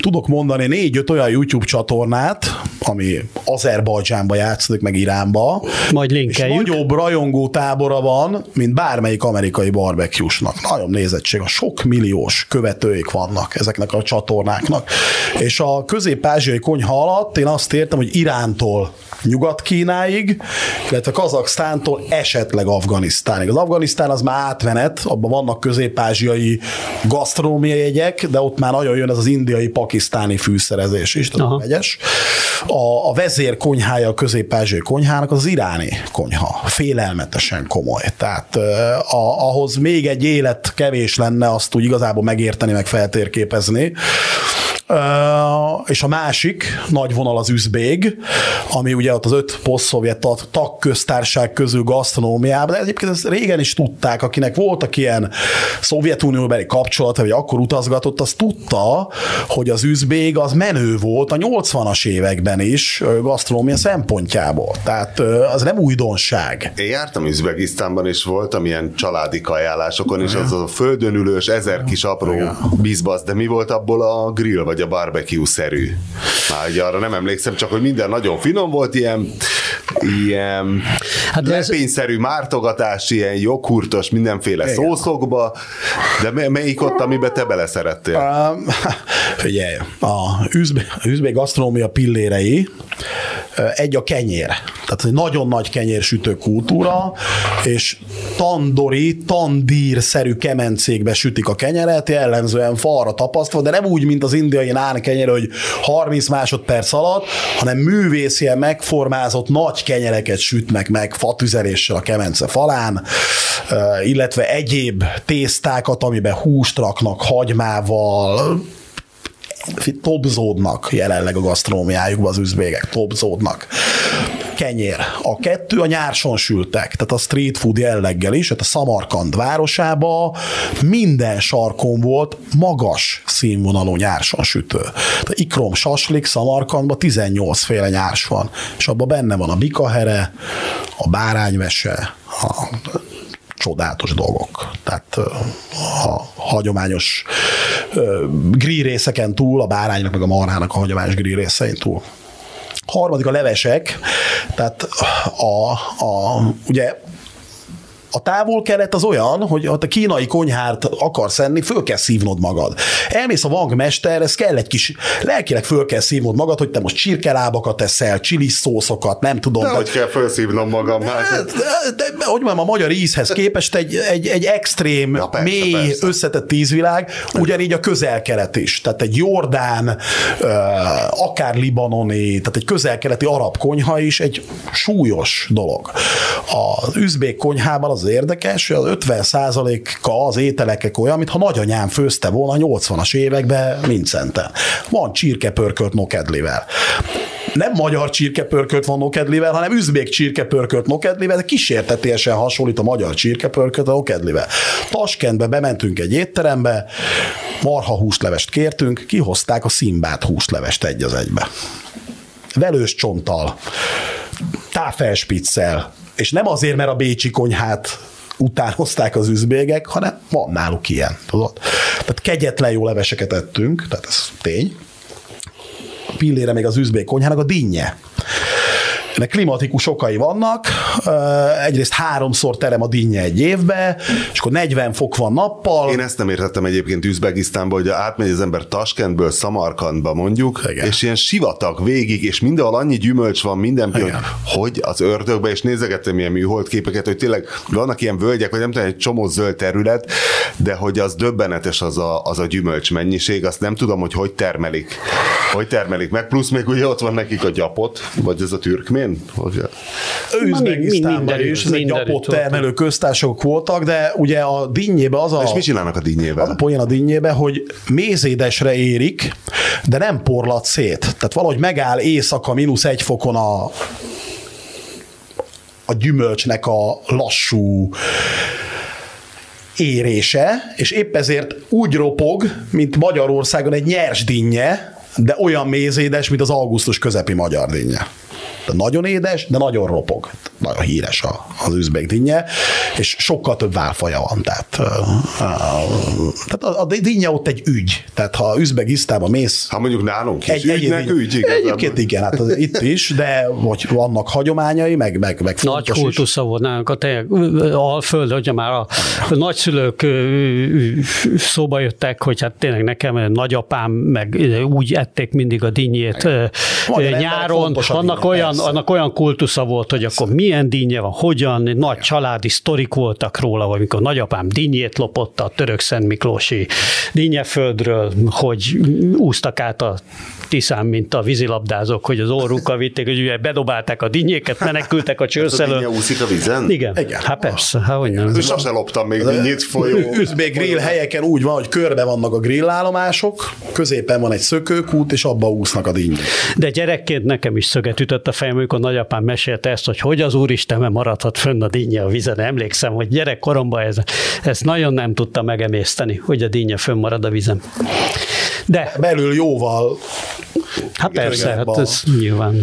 tudok mondani négy-öt olyan YouTube csatornát, ami Azerbajdzsánba játszódik, meg Iránba. Majd És linkeljük. nagyobb rajongó tábora van, mint bármelyik amerikai barbecue-snak. Nagyon nézettség, a sok milliós követőik vannak ezeknek a csatornáknak. És a közép-ázsiai konyha alatt én azt értem, hogy Irántól Nyugat-Kínáig, illetve Kazaksztántól esetleg Afganisztánig. Az Afganisztán az már átmenet, abban vannak közép-ázsiai gasztronómiai jegyek, de ott már nagyon jön ez az indiai, pakisztáni fűszerezés is, Aha. megyes. A, a vezér konyhája a közép-ázsiai konyhának az, iráni konyha. Félelmetesen komoly. Tehát eh, a, ahhoz még egy élet kevés lenne azt úgy igazából megérteni, meg feltérképezni. És a másik nagy vonal az üzbég, ami ugye ott az öt poszt-szovjet tag- tagköztárság közül gasztronómiában, de egyébként ezt régen is tudták, akinek voltak ilyen Szovjetunióbeli kapcsolata, vagy akkor utazgatott, az tudta, hogy az üzbég az menő volt a 80-as években is gasztronómia szempontjából. Tehát az nem újdonság. Én jártam Üzbegisztánban, és voltam ilyen családi kajálásokon, és az a földön ülős, ezer kis apró bizbasz, de mi volt abból a grill, vagy a barbecue-szerű? Már ugye arra nem emlékszem, csak hogy minden nagyon finom volt, ilyen, ilyen hát lepényszerű ez... mártogatás, ilyen joghurtos, mindenféle Igen. szószokba, de melyik ott, amiben te beleszerettél? Uh, figyelj, a üzbé, üzbé gasztronómia pillérei, egy a kenyér. Tehát egy nagyon nagy kenyérsütő kultúra, és tandori, tandír-szerű kemencékbe sütik a kenyeret, jellemzően falra tapasztva, de nem úgy, mint az indiai nán kenyér, hogy 30 másodperc alatt, hanem művészien megformázott nagy kenyereket sütnek meg fatüzeléssel a kemence falán, illetve egyéb tésztákat, amiben húst raknak hagymával, topzódnak jelenleg a gasztronómiájukban az üzbégek, topzódnak. Kenyér. A kettő a nyárson sültek, tehát a street food jelleggel is, tehát a Samarkand városába minden sarkon volt magas színvonalú nyárson sütő. Tehát ikrom saslik Samarkandban 18 féle nyárs van, és abban benne van a bikahere, a bárányvese, a csodálatos dolgok. Tehát a hagyományos grill részeken túl, a báránynak meg a marhának a hagyományos grill részein túl. Harmadik a levesek, tehát a, a, ugye a távol-kelet az olyan, hogy ha te kínai konyhát akarsz enni, föl kell szívnod magad. Elmész a vangmester, ez kell egy kis, lelkileg föl kell szívnod magad, hogy te most csirkelábakat eszel, csili szószokat, nem tudom. De, de hogy kell fölszívnom magam. De, hát. de, de, de, hogy mondjam, a magyar ízhez képest egy, egy, egy extrém, ja, persze, mély, persze. összetett ízvilág, ugyanígy a közel-kelet is. Tehát egy Jordán, akár libanoni, tehát egy közel-keleti arab konyha is egy súlyos dolog. Az üzbék konyhában az érdekes, hogy az 50 a az ételekek olyan, mintha nagyanyám főzte volna 80-as években Mincenten. Van csirkepörkölt nokedlivel nem magyar csirkepörkölt van nokedlivel, hanem üzbék csirkepörkölt nokedlivel, de kísértetésen hasonlít a magyar csirkepörkölt a nokedlivel. Taskentbe bementünk egy étterembe, marha húslevest kértünk, kihozták a szimbát húslevest egy az egybe. Velős csonttal, táfelspiccel, és nem azért, mert a bécsi konyhát utánozták az üzbégek, hanem van náluk ilyen, tudod? Tehát kegyetlen jó leveseket ettünk, tehát ez tény. A pillére még az üzbék konyhának a dinnye. Ennek klimatikus okai vannak, egyrészt háromszor terem a dinnye egy évbe, és akkor 40 fok van nappal. Én ezt nem értettem egyébként Üzbegisztánba, hogy átmegy az ember Taskentből Samarkandba mondjuk, Igen. és ilyen sivatag végig, és mindenhol annyi gyümölcs van, minden hogy, hogy az ördögbe, és nézegettem ilyen műholdképeket, hogy tényleg vannak ilyen völgyek, vagy nem tudom, egy csomó zöld terület, de hogy az döbbenetes az a, az a gyümölcs mennyiség, azt nem tudom, hogy hogy termelik. Hogy termelik meg, plusz még ugye ott van nekik a gyapot, vagy ez a türkmén, én? Hogy... Üzbegisztánban is, ezek gyapott termelő köztársaságok voltak, de ugye a dinnyébe az a... És mit csinálnak a dinnyébe? Az a poén a dinnyébe, hogy mézédesre érik, de nem porlat szét. Tehát valahogy megáll éjszaka mínusz egy fokon a a gyümölcsnek a lassú érése, és épp ezért úgy ropog, mint Magyarországon egy nyers dinnye, de olyan mézédes, mint az augusztus közepi magyar dinnye. De nagyon édes, de nagyon ropog. Nagyon híres a, az üzbék dinnye, és sokkal több válfaja van. Tehát, tehát a, a dinnye ott egy ügy. Tehát ha Üzbegisztánba mész... Ha mondjuk nálunk is egy, ügynek ügy, ügy Egyébként igen, hát az, itt is, de hogy vannak hagyományai, meg, meg, meg Nagy kultusza volt nálunk a te Alföld, hogyha már a nagyszülők szóba jöttek, hogy hát tényleg nekem nagyapám, meg úgy ették mindig a dinnyét nyáron, annak olyan olyan, annak olyan kultusza volt, hogy akkor milyen dinnye van, hogyan, nagy családi sztorik voltak róla, vagy amikor nagyapám dinnyét lopott a török Szent Miklósi dinnyeföldről, hogy úsztak át a Tiszán, mint a vízilabdázók, hogy az orrukkal vitték, hogy ugye bedobálták a dinnyéket, menekültek a csőszelő. A úszik a vízen? Igen. Igen. Hát persze, hát hogy nem. És azt loptam még dinnyét folyó. Még grill helyeken úgy van, hogy körbe vannak a grillállomások, középen van egy szökőkút, és abba úsznak a dinnyék. De gyerekként nekem is szöget ütött a fejem, amikor nagyapám mesélte ezt, hogy hogy az Úristen maradhat fönn a dinnye a vizen. Emlékszem, hogy gyerekkoromban ez, ezt nagyon nem tudta megemészteni, hogy a dinnye fönn marad a vizen. De. Belül jóval Hát persze, hát ez nyilván.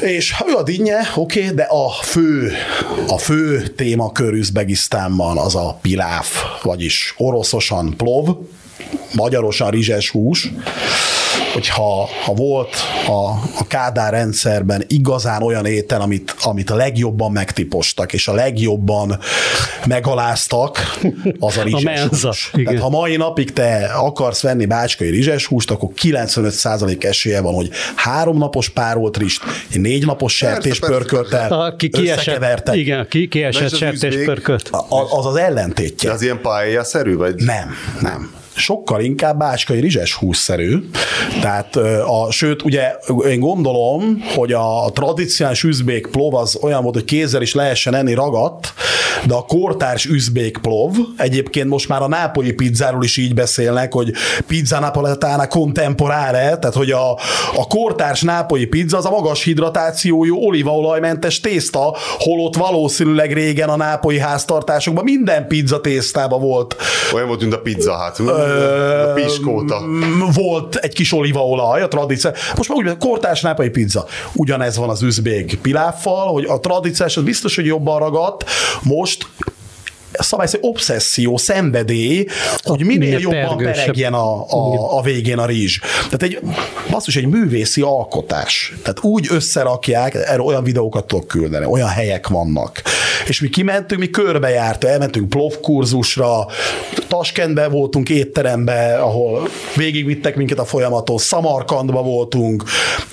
És ő a dinnye, oké, okay, de a fő, a fő témakör Üzbegisztánban az a piláf, vagyis oroszosan plov, magyarosan rizses hús, hogy ha, volt a, a Kádár rendszerben igazán olyan étel, amit, amit a legjobban megtipostak, és a legjobban megaláztak, az a rizses menza, hús. igen. Tehát ha mai napig te akarsz venni bácskai rizses húst, akkor 95% esélye van, hogy három napos párolt rist, négy napos sertés persze, pörköltel, Aki kiesett, igen, ki, kiesett ez az sertés üzbék- pörkölt. A- Az az ellentétje. De az ilyen pályászerű, vagy? Nem, nem. Sokkal inkább bácskai rizses hússzerű. Tehát, a, sőt, ugye én gondolom, hogy a tradicionális üzbék plov az olyan volt, hogy kézzel is lehessen enni ragadt, de a kortárs üzbék plov, egyébként most már a nápolyi pizzáról is így beszélnek, hogy pizza napoletana contemporare, tehát hogy a, a kortárs nápolyi pizza az a magas hidratációjú olívaolajmentes tészta, holott valószínűleg régen a nápolyi háztartásokban minden pizza tésztában volt Olyan volt, mint a pizza hát. A piskóta. Volt egy kis olívaolaj, a tradíció. Most már úgy, kortás nápai pizza. Ugyanez van az üzbék piláffal, hogy a tradíciós az biztos, hogy jobban ragadt. Most szabály szerint obszesszió, szenvedély, hogy minél jobban peregjen a, a, a végén a rizs. Tehát egy, basszus, egy művészi alkotás. Tehát úgy összerakják, erről olyan videókat tudok küldeni, olyan helyek vannak. És mi kimentünk, mi körbejártunk, elmentünk plovkurzusra, Taskentben voltunk étterembe, ahol végigvittek minket a folyamaton, Szamarkandba voltunk,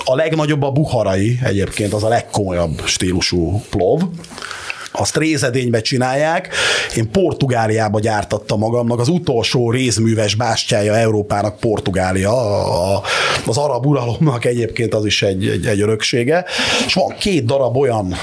a legnagyobb a buharai egyébként, az a legkomolyabb stílusú plov, azt rézedénybe csinálják. Én Portugáliába gyártattam magamnak, az utolsó rézműves bástyája Európának Portugália, az arab uralomnak egyébként az is egy, egy, egy öröksége, és van két darab olyan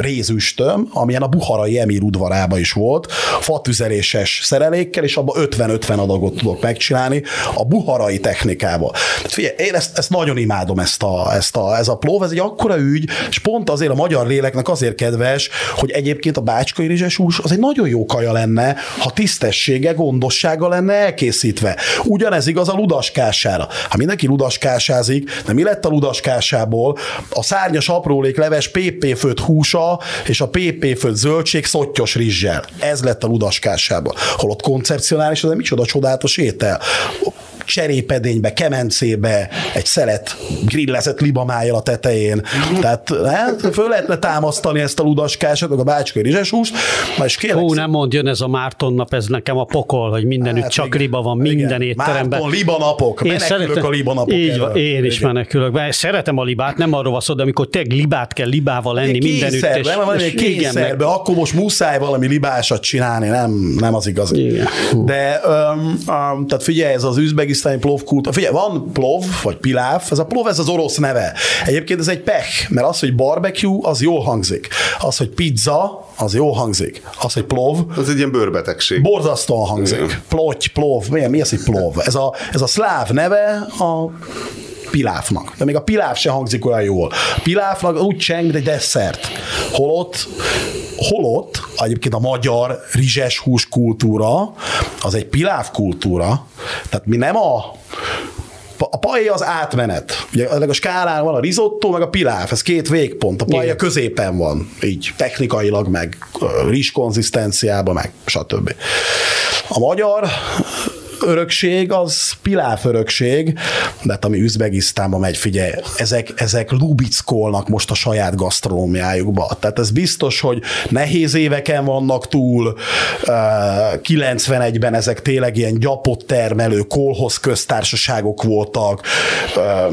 rézüstöm, amilyen a buharai emír udvarába is volt, fatüzeléses szerelékkel, és abban 50-50 adagot tudok megcsinálni a buharai technikával. Tehát figyelj, én ezt, ezt nagyon imádom, ezt a, ezt a, ez a plov, ez egy akkora ügy, és pont azért a magyar léleknek azért kedves, hogy egyébként a bácskai rizses hús az egy nagyon jó kaja lenne, ha tisztessége, gondossága lenne elkészítve. Ugyanez igaz a ludaskására. Ha mindenki ludaskásázik, de mi lett a ludaskásából? A szárnyas aprólék leves PP főtt húsa és a PP főtt zöldség szottyos rizssel. Ez lett a ludaskásából. Holott koncepcionális, egy micsoda csodálatos étel cserépedénybe, kemencébe, egy szelet grillezett libamájjal a tetején. Tehát hát, föl lehetne támasztani ezt a ludaskásat, meg a bácskai rizseshúst, és kérlek Hú, nem mondjon ez a Márton nap, ez nekem a pokol, hogy mindenütt Hát csak igen. liba van, Igen. minden étteremben. Márton, libanapok, menekülök a libanapok Így van, én is Igen. menekülök. Be. Szeretem a libát, nem arról van szó, de amikor tényleg libát kell libával lenni mindenütt. Kényszerbe, nem, valami igen, meg- kényszerbe, akkor most muszáj valami libásat csinálni, nem, nem az igaz. Igen. De, um, um, tehát figyelj, ez az üzbegisztáni plov kult, figyelj, van plov, vagy piláv, ez a plov, ez az orosz neve. Egyébként ez egy pech, mert az, hogy barbecue, az jól hangzik. Az, hogy pizza, az jól hangzik. Az, hogy plov, Az egy ilyen bőrbetegség. borzasztóan hangzik. Plotty, plov, mi, mi az, hogy plov? Ez a, ez a szláv neve a pilávnak. De még a piláv se hangzik olyan jól. A pilávnak úgy cseng, mint egy desszert. Holott, holott egyébként a magyar rizses hús kultúra, az egy piláv kultúra, tehát mi nem a a paella az átmenet. Ugye a skálán van a risotto, meg a piláv, ez két végpont. A paella Igen. középen van, így technikailag, meg rizs konzisztenciában, meg stb. A magyar örökség az piláv örökség, de ami Üzbegisztánba megy, figyelj, ezek, ezek lubickolnak most a saját gasztronómiájukba. Tehát ez biztos, hogy nehéz éveken vannak túl, ö, 91-ben ezek tényleg ilyen gyapott termelő, kolhoz köztársaságok voltak, Ö,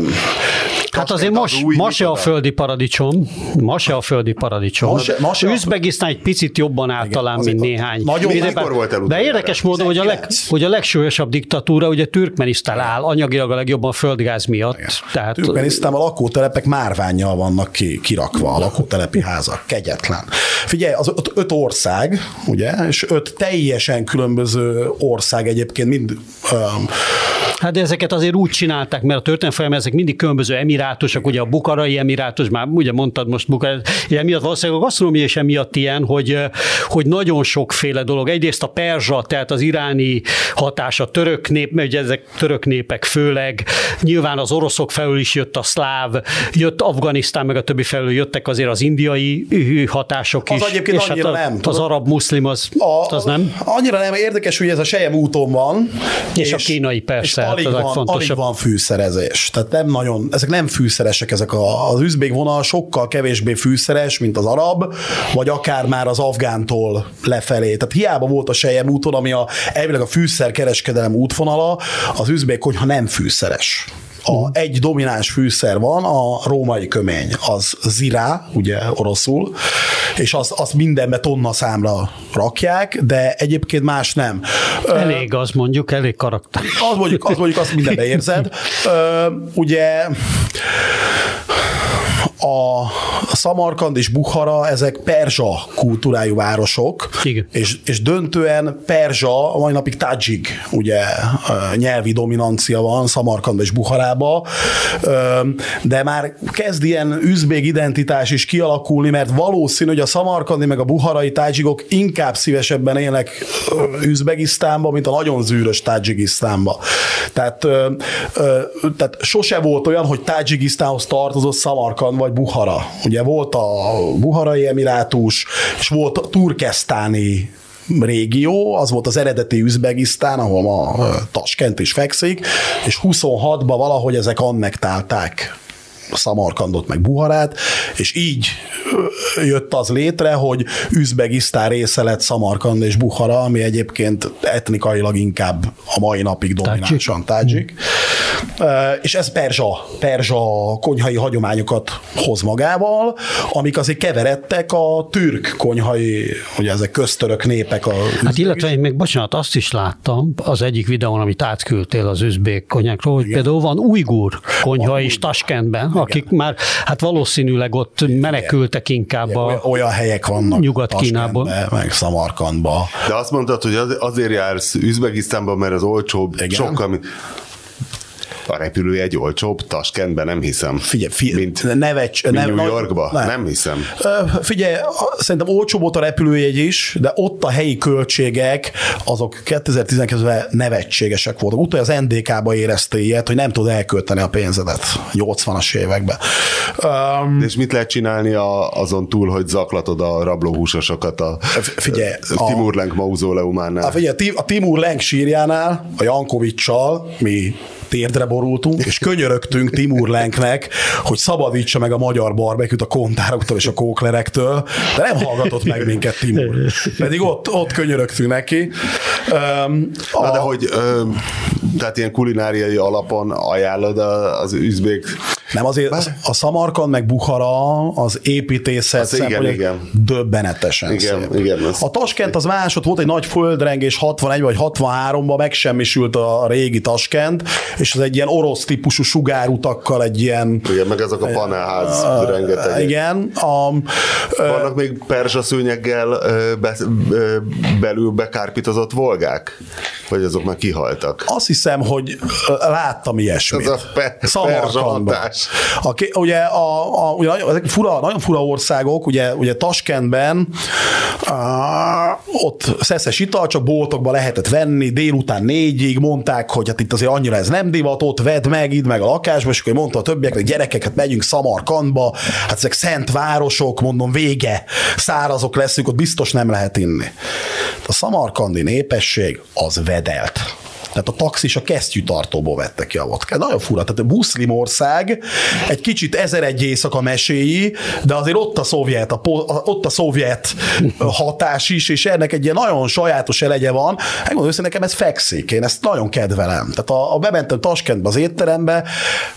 Hát azért az most, új ma se a földi paradicsom, ma se a földi paradicsom. Ma se- ma se a- Üzbegisztán egy picit jobban áll talán, mint néhány. nagyon- Mikor volt el De érdekes módon, hogy a, leg, 19. hogy a legsúlyosabb diktatúra ugye Türkmenisztán áll, anyagilag a legjobban a földgáz miatt. Tehát, Türkmenisztánban a lakótelepek márványjal vannak ki, kirakva, a lakótelepi házak. Kegyetlen. Figyelj, az öt, öt ország, ugye, és öt teljesen különböző ország egyébként mind um, Hát de ezeket azért úgy csinálták, mert a történelem folyamán ezek mindig különböző emirátusok, ugye a bukarai emirátus, már ugye mondtad most Bukarai, emiatt valószínűleg a gasztronómia is emiatt ilyen, hogy, hogy nagyon sokféle dolog. Egyrészt a perzsa, tehát az iráni hatás, a török nép, mert ugye ezek török népek főleg, nyilván az oroszok felül is jött a szláv, jött Afganisztán, meg a többi felül jöttek azért az indiai hatások Az is. egyébként és annyira hát a, nem, Az arab muszlim az, a, az nem. Annyira nem érdekes, hogy ez a Sejem úton van. És a kínai persze. És tehát alig van, alig legfontosabb. van fűszerezés. Tehát nem nagyon, ezek nem fűszeresek, ezek a, az üzbék vonal sokkal kevésbé fűszeres, mint az arab, vagy akár már az afgántól lefelé. Tehát hiába volt a Sejem úton, ami a, elvileg a fűszerkereskedelem útvonala, az üzbék konyha nem fűszeres. A, egy domináns fűszer van, a római kömény, az zirá, ugye oroszul, és azt az mindenbe tonna számra rakják, de egyébként más nem. Elég az mondjuk, elég karakter. az mondjuk, az mondjuk azt mindenbe érzed. Ugye a Szamarkand és Bukhara, ezek perzsa kultúrájú városok, Igen. és, és döntően perzsa, a mai napig tajik, ugye nyelvi dominancia van Szamarkand és Bukharába, Ö, de már kezd ilyen üzbég identitás is kialakulni, mert valószínű, hogy a szamarkandi meg a buharai tajikok inkább szívesebben élnek Üzbegisztánba, mint a nagyon zűrös Tajikisztánba. Tehát, tehát sose volt olyan, hogy Tajikisztánhoz tartozott Szamarkand vagy Buhara. Ugye volt a Buharai Emirátus, és volt a turkesztáni régió, az volt az eredeti Üzbegisztán, ahol ma Taskent is fekszik, és 26-ban valahogy ezek annektálták Szamarkandot meg Buharát, és így jött az létre, hogy Üzbegisztán része lett Szamarkand és Buhara, ami egyébként etnikailag inkább a mai napig dominánsan tádzsik. És ez perzsa, perzsa konyhai hagyományokat hoz magával, amik azért keveredtek a türk konyhai, ugye ezek köztörök népek. A Hát illetve én még, bocsánat, azt is láttam az egyik videón, amit átküldtél az üzbék konyhákról, hogy például van ujgur konyha is Taskentben, akik már, hát valószínűleg ott menekültek inkább olyan, a... olyan helyek vannak Nyugat-Kínából. Taskentben, meg Szamarkandba. De azt mondtad, hogy az- azért jársz Üzbegisztánba, mert az olcsóbb, Igen. sokkal, a repülőjegy olcsóbb, Taskentben nem hiszem. Figyelj, fi, mint, nevecs, mint nem, New Yorkba? Nem. nem hiszem. Figyelj, szerintem olcsó volt a repülőjegy is, de ott a helyi költségek, azok 2019-ben nevetségesek voltak. Utána az NDK-ba érezte ilyet, hogy nem tud elkölteni a pénzedet 80-as években. Um, És mit lehet csinálni a, azon túl, hogy zaklatod a rablóhúsosokat a, figyelj, a Timur Lenk mauzóleumánál? a, figyelj, a Timur Lenk sírjánál, a Jankovicsal mi térdre borultunk, és könyörögtünk Timur Lenknek, hogy szabadítsa meg a magyar barbeküt a kontároktól és a kóklerektől, de nem hallgatott meg minket Timur. Pedig ott, ott könyörögtünk neki. Um, Na de hogy, ö, tehát ilyen kulináriai alapon ajánlod a- az üzbék Nem azért Bár- a Szamarkand meg Bukhara az építészet Az igen, igen. döbbenetesen Igen, szép. igen, az- A Taskent az más, ott volt egy nagy földrengés 61 vagy 63-ban, megsemmisült a régi Taskent, és az egy ilyen orosz típusú sugárutakkal egy ilyen Igen, meg ezek a panelház rengeteg. igen, a, ö, Vannak még perzsa szőnyeggel be, belül bekárpítozott volgák? Vagy azok már kihaltak? azt hiszem, hogy láttam ilyesmit. Ez a pe- perzsa hatás. A, ké- ugye, a, a, ugye ezek fura, nagyon fura országok, ugye, ugye Taskentben á, ott szeszes ital, csak boltokba lehetett venni, délután négyig mondták, hogy hát itt azért annyira ez nem divat, ott vedd meg, idd meg a lakásba, és akkor mondta a többieknek, gyerekek, hát megyünk Szamarkandba, hát ezek szent városok, mondom, vége, szárazok leszünk, ott biztos nem lehet inni. A szamarkandi népesség az vedelt. Tehát a taxis a kesztyűtartóból vette ki a vodkát. Nagyon fura. Tehát a buszlim ország, egy kicsit ezer egy éjszaka meséi, de azért ott a szovjet, a, ott a szovjet hatás is, és ennek egy ilyen nagyon sajátos elegye van. Megmondom össze, nekem ez fekszik. Én ezt nagyon kedvelem. Tehát a, a bementem Taskentbe az étterembe,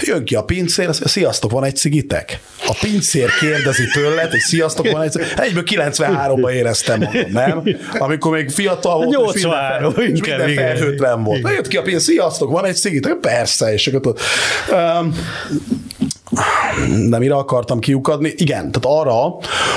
jön ki a pincér, azt mondja, sziasztok, van egy cigitek? A pincér kérdezi tőled, hogy sziasztok, van egy cigitek? Egyből 93-ban éreztem magam, nem? Amikor még fiatal volt, és 83, minden, és minden igen. felhőtlen volt. Na, jött ki a pénz, sziasztok, van egy szigit? Persze, és akkor tudod. Um, de mire akartam kiukadni? Igen, tehát arra,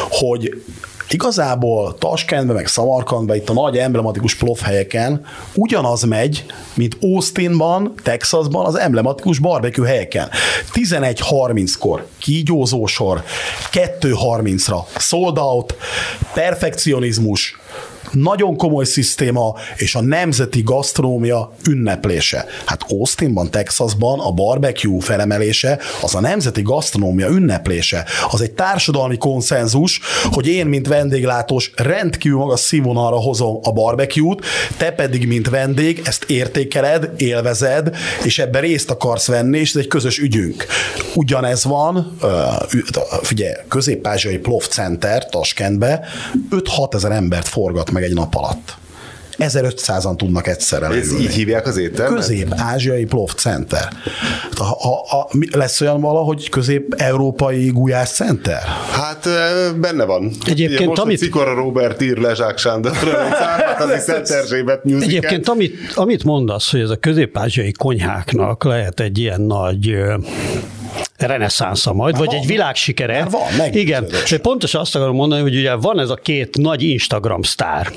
hogy igazából Taskentben, meg Szamarkandban, itt a nagy emblematikus plovhelyeken ugyanaz megy, mint Austinban, Texasban az emblematikus barbecue helyeken. 11.30-kor kígyózósor, 2.30-ra sold out, perfekcionizmus, nagyon komoly szisztéma, és a nemzeti gasztronómia ünneplése. Hát Austinban, Texasban a barbecue felemelése az a nemzeti gasztronómia ünneplése. Az egy társadalmi konszenzus, hogy én, mint vendéglátós, rendkívül magas színvonalra hozom a barbecue-t, te pedig, mint vendég, ezt értékeled, élvezed, és ebben részt akarsz venni, és ez egy közös ügyünk. Ugyanez van, figyelj, közép-ázsiai Plov Center Taskentbe 5-6 ezer embert forgat meg egy nap alatt. 1500-an tudnak egyszerre Ez így hívják az éttermet? Közép-ázsiai Plov Center. Ha, ha, ha, lesz olyan valahogy közép-európai gulyás center? Hát benne van. Egyébként, most, amit... Cikora Robert ír Lezsák Sándor, az Szent Erzsébet musical. Egyébként, amit, amit mondasz, hogy ez a közép-ázsiai konyháknak lehet egy ilyen nagy reneszánsza majd, Már vagy van, egy világsikere. van, meg Igen, pontosan azt akarom mondani, hogy ugye van ez a két nagy Instagram sztár.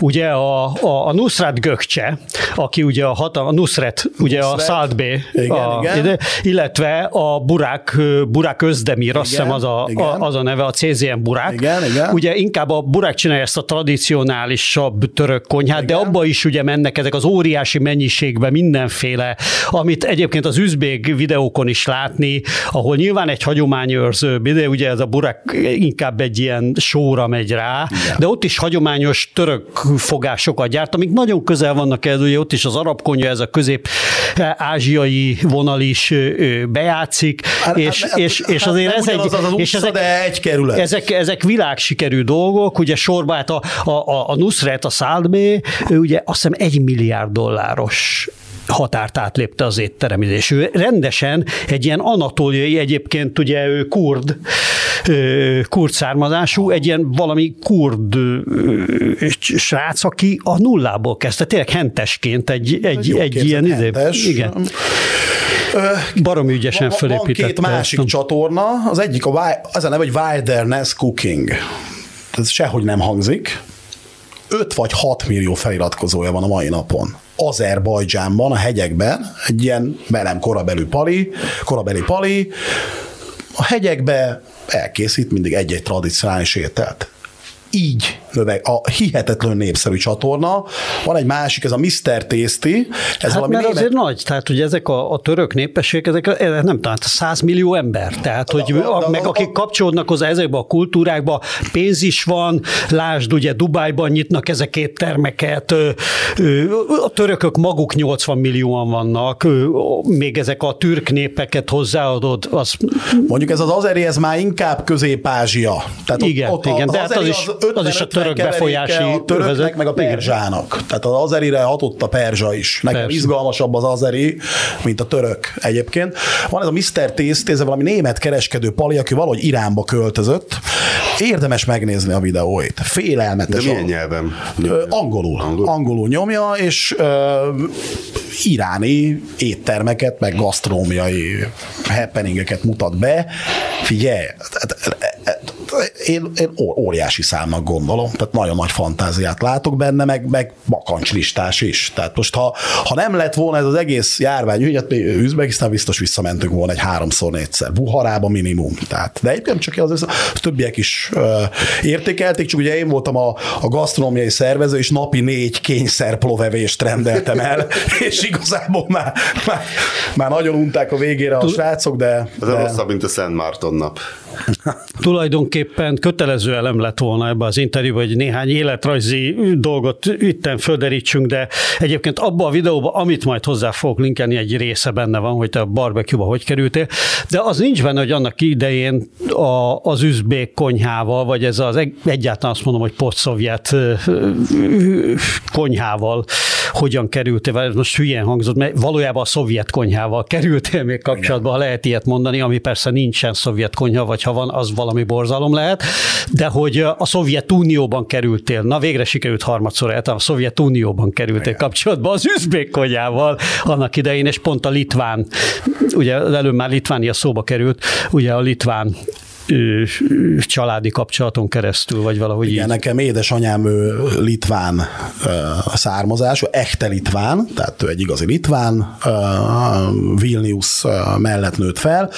Ugye a, a, a Nusrat Gökcse, aki ugye a, hata, a Nusret, ugye Nusret. a Salt B, igen, a, igen. Illetve a Burák, Burák Özdemir, azt hiszem az a, a, az a neve, a CZN Burák. Igen, igen. Ugye inkább a Burák csinálja ezt a tradicionálisabb török konyhát, igen. de abba is ugye mennek ezek az óriási mennyiségben mindenféle, amit egyébként az üzbég videókon is látni, ahol nyilván egy hagyományőrző, de ugye ez a burak inkább egy ilyen sóra megy rá, Igen. de ott is hagyományos török fogásokat gyárt, amik nagyon közel vannak ez, ugye ott is az arab konyha, ez a közép-ázsiai vonal is bejátszik, hát, és, hát, és, és hát azért ez egy... Az az és ezek, de egy kerület. Ezek, ezek világsikerű dolgok, ugye sorba hát a, a, a Nusret, a Száldbé, ugye azt hiszem egy milliárd dolláros határt átlépte az étterem, és ő rendesen egy ilyen anatóliai, egyébként ugye ő kurd, kurd származású, egy ilyen valami kurd srác, aki a nullából kezdte, tényleg hentesként egy, egy, egy, egy ilyen, izé- hentes. igen. Barom ügyesen. Van két másik ezt. csatorna, az egyik a, az a neve, hogy Wilderness Cooking. Ez sehogy nem hangzik. 5 vagy 6 millió feliratkozója van a mai napon. Azerbajdzsánban, a hegyekben, egy ilyen velem korabeli pali, korabeli pali, a hegyekbe elkészít mindig egy-egy tradicionális ételt. Így növeg, a hihetetlen népszerű csatorna. Van egy másik, ez a Mr. Tasty. Ez hát valami mert német... azért nagy, tehát ugye ezek a, a török népesség, ezek nem tudom, 100 millió ember, tehát hogy da, a, meg da, akik kapcsolódnak hozzá ezekbe a kultúrákba, pénz is van, lásd, ugye Dubájban nyitnak ezekét termeket, a törökök maguk 80 millióan vannak, még ezek a türk népeket hozzáadod, az... Mondjuk ez az azeri, ez már inkább Közép-Ázsia. Tehát igen, ott, ott igen, de hát az is, az, az is a török befolyási a töröknek, meg a perzsának. Tehát az azerire hatott a perzsa is. Nekem Persze. izgalmasabb az azeri, mint a török egyébként. Van ez a Mr. Taste, ez valami német kereskedő pali, aki valahogy Iránba költözött. Érdemes megnézni a videóit. Félelmetes. De milyen nyelven? Angolul. Angol. Angolul nyomja, és uh, iráni éttermeket, meg gasztrómiai happeningeket mutat be. Figyelj, én, én óriási számnak gondolom, tehát nagyon nagy fantáziát látok benne, meg, meg bakancslistás is. Tehát most ha, ha nem lett volna ez az egész járvány, ugye hát mi Üzbegisztán biztos visszamentünk volna egy háromszor, négyszer. Buharába minimum. Tehát, de egyébként csak az, az többiek is uh, értékelték, csak ugye én voltam a, a gasztronómiai szervező, és napi négy kényszer plovevést rendeltem el, és igazából már, már, már nagyon unták a végére a srácok, de... Ez de... rosszabb, mint a Szent Márton nap. Tulajdonképpen kötelező elem lett volna ebbe az interjúban, hogy néhány életrajzi dolgot itten földerítsünk, de egyébként abba a videóba, amit majd hozzá fogok linkelni, egy része benne van, hogy te a barbecue-ba hogy kerültél, de az nincs benne, hogy annak idején a, az üzbék konyhával, vagy ez az egyáltalán azt mondom, hogy post-szovjet konyhával hogyan kerültél, vagy most hülyen hangzott, mert valójában a szovjet konyhával kerültél még kapcsolatban, ha lehet ilyet mondani, ami persze nincsen szovjet konyha, vagy ha van, az valami borzalom lehet, de hogy a Szovjetunióban kerültél, na végre sikerült harmadszor el, a Szovjetunióban kerültél Igen. kapcsolatba az üzbék konyával annak idején, és pont a litván, ugye előbb már Litvánia szóba került, ugye a litván családi kapcsolaton keresztül, vagy valahogy Igen, így. nekem édesanyám ő litván származású, echte litván, tehát ő egy igazi litván, Vilnius mellett nőtt fel,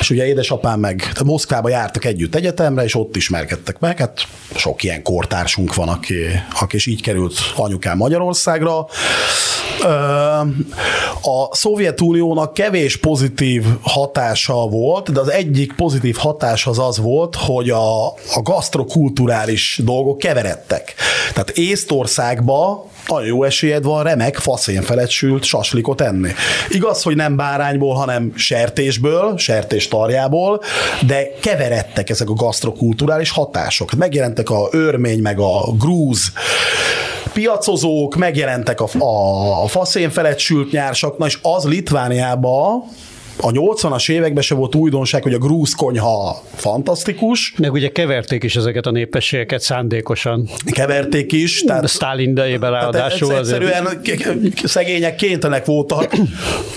és ugye édesapám meg Moszkvába jártak együtt egyetemre, és ott ismerkedtek meg, hát sok ilyen kortársunk van, aki, aki is így került anyukám Magyarországra. A Szovjetuniónak kevés pozitív hatása volt, de az egyik pozitív hatás az az volt, hogy a, a gasztrokulturális dolgok keveredtek. Tehát Észtországba nagyon jó esélyed van remek faszén felett sült saslikot enni. Igaz, hogy nem bárányból, hanem sertésből, sertés tarjából, de keveredtek ezek a gasztrokulturális hatások. Megjelentek a örmény, meg a grúz piacozók, megjelentek a, a, a faszén felett sült nyársak, na és az Litvániába a 80-as években se volt újdonság, hogy a grúz konyha fantasztikus, Meg ugye keverték is ezeket a népességeket szándékosan. keverték is, tehát Stalin idejében ráadásul tehát azért. egyszerűen k- szegények kénytelenek voltak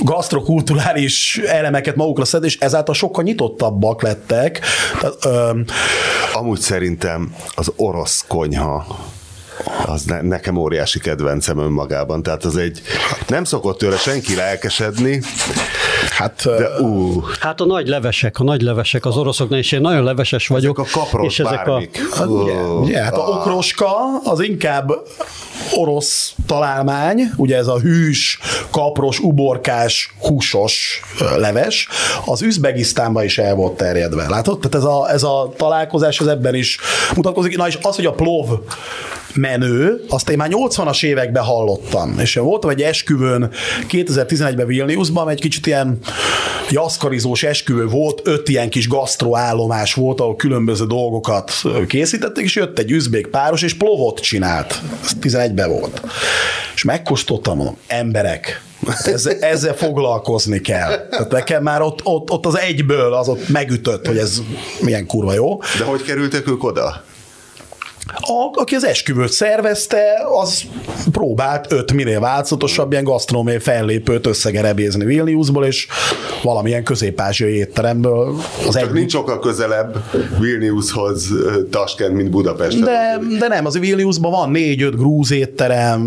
gasztrokulturális elemeket magukra szedni, és ezáltal sokkal nyitottabbak lettek. Tehát, öm, Amúgy szerintem az orosz konyha az ne, nekem óriási kedvencem önmagában. Tehát az egy, nem szokott tőle senki lelkesedni, hát de ú, Hát a nagy levesek, a nagy levesek az oroszoknál, és én nagyon leveses vagyok. ezek a kapros és ezek a, bármik. Hát ugye, ugye, hát a okroska az inkább orosz találmány, ugye ez a hűs, kapros, uborkás, húsos leves, az Üzbegisztánban is el volt terjedve. Látod? Tehát ez a, ez a találkozás az ebben is mutatkozik. Na és az, hogy a plov menő, azt én már 80-as években hallottam. És én voltam egy esküvőn 2011-ben Vilniusban, egy kicsit ilyen jaszkarizós esküvő volt, öt ilyen kis gasztroállomás volt, ahol különböző dolgokat készítettek, és jött egy üzbék páros, és plovot csinált. Ez 11-ben volt. És megkóstoltam, mondom, emberek, ezzel, ezzel foglalkozni kell. Tehát nekem már ott, ott, ott az egyből az ott megütött, hogy ez milyen kurva jó. de hogy kerültek ők oda? A, aki az esküvőt szervezte, az próbált öt minél változatosabb ilyen gasztronómiai fellépőt összegerebézni Vilniusból, és valamilyen közép-ázsiai étteremből az Csak egy... nincs sokkal közelebb Vilniushoz Taskent, mint Budapest. De, de nem, az Vilniusban van négy-öt grúz étterem,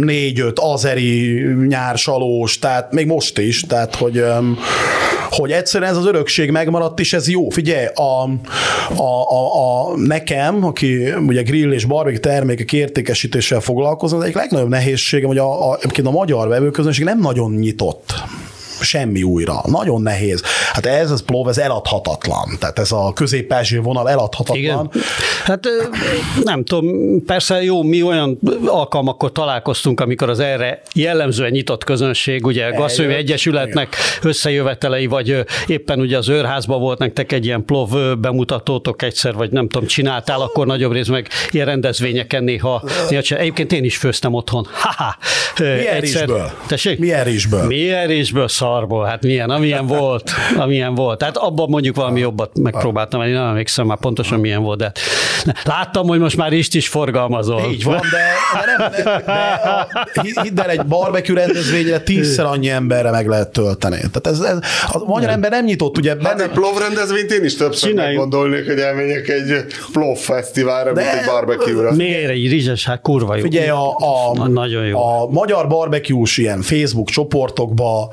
négy-öt azeri nyársalós, tehát még most is, tehát hogy, hogy egyszerűen ez az örökség megmaradt, és ez jó. Figyelj, a, a, a, a nekem, aki ugye grill és barbecue termékek értékesítéssel foglalkozom, az egyik legnagyobb nehézségem, hogy a, a, a magyar vevőközönség nem nagyon nyitott semmi újra. Nagyon nehéz. Hát ez az plov, ez eladhatatlan. Tehát ez a közép vonal eladhatatlan. Igen. Hát nem tudom, persze jó, mi olyan alkalmakkor találkoztunk, amikor az erre jellemzően nyitott közönség, ugye Gasztronómiai Egyesületnek összejövetelei, vagy éppen ugye az őrházban volt nektek egy ilyen plov bemutatótok egyszer, vagy nem tudom, csináltál, akkor nagyobb rész meg ilyen rendezvényeken néha. néha csinál- Egyébként én is főztem otthon. Ha-ha. Milyen rizsből? Tessék? Milyen rizsből? Milyen rizsből, szarból, hát milyen, amilyen volt, amilyen volt. Tehát abban mondjuk valami jobbat megpróbáltam, én nem emlékszem már pontosan milyen volt, de láttam, hogy most már ist is forgalmazol. Így van, de, de, nem, de, de a, hidd el, egy barbecue rendezvényre tízszer annyi emberre meg lehet tölteni. Tehát ez, ez a magyar ember nem nyitott, ugye Hát benne, egy plov rendezvényt én is többször Csináljuk. meggondolnék, hogy elmenjek egy plov fesztiválra, mint De- egy barbecue-ra. Miért egy rizses, hát kurva jó. Figyelj, a, a, Na, nagyon jó. a magyar barbecue-s ilyen Facebook csoportokba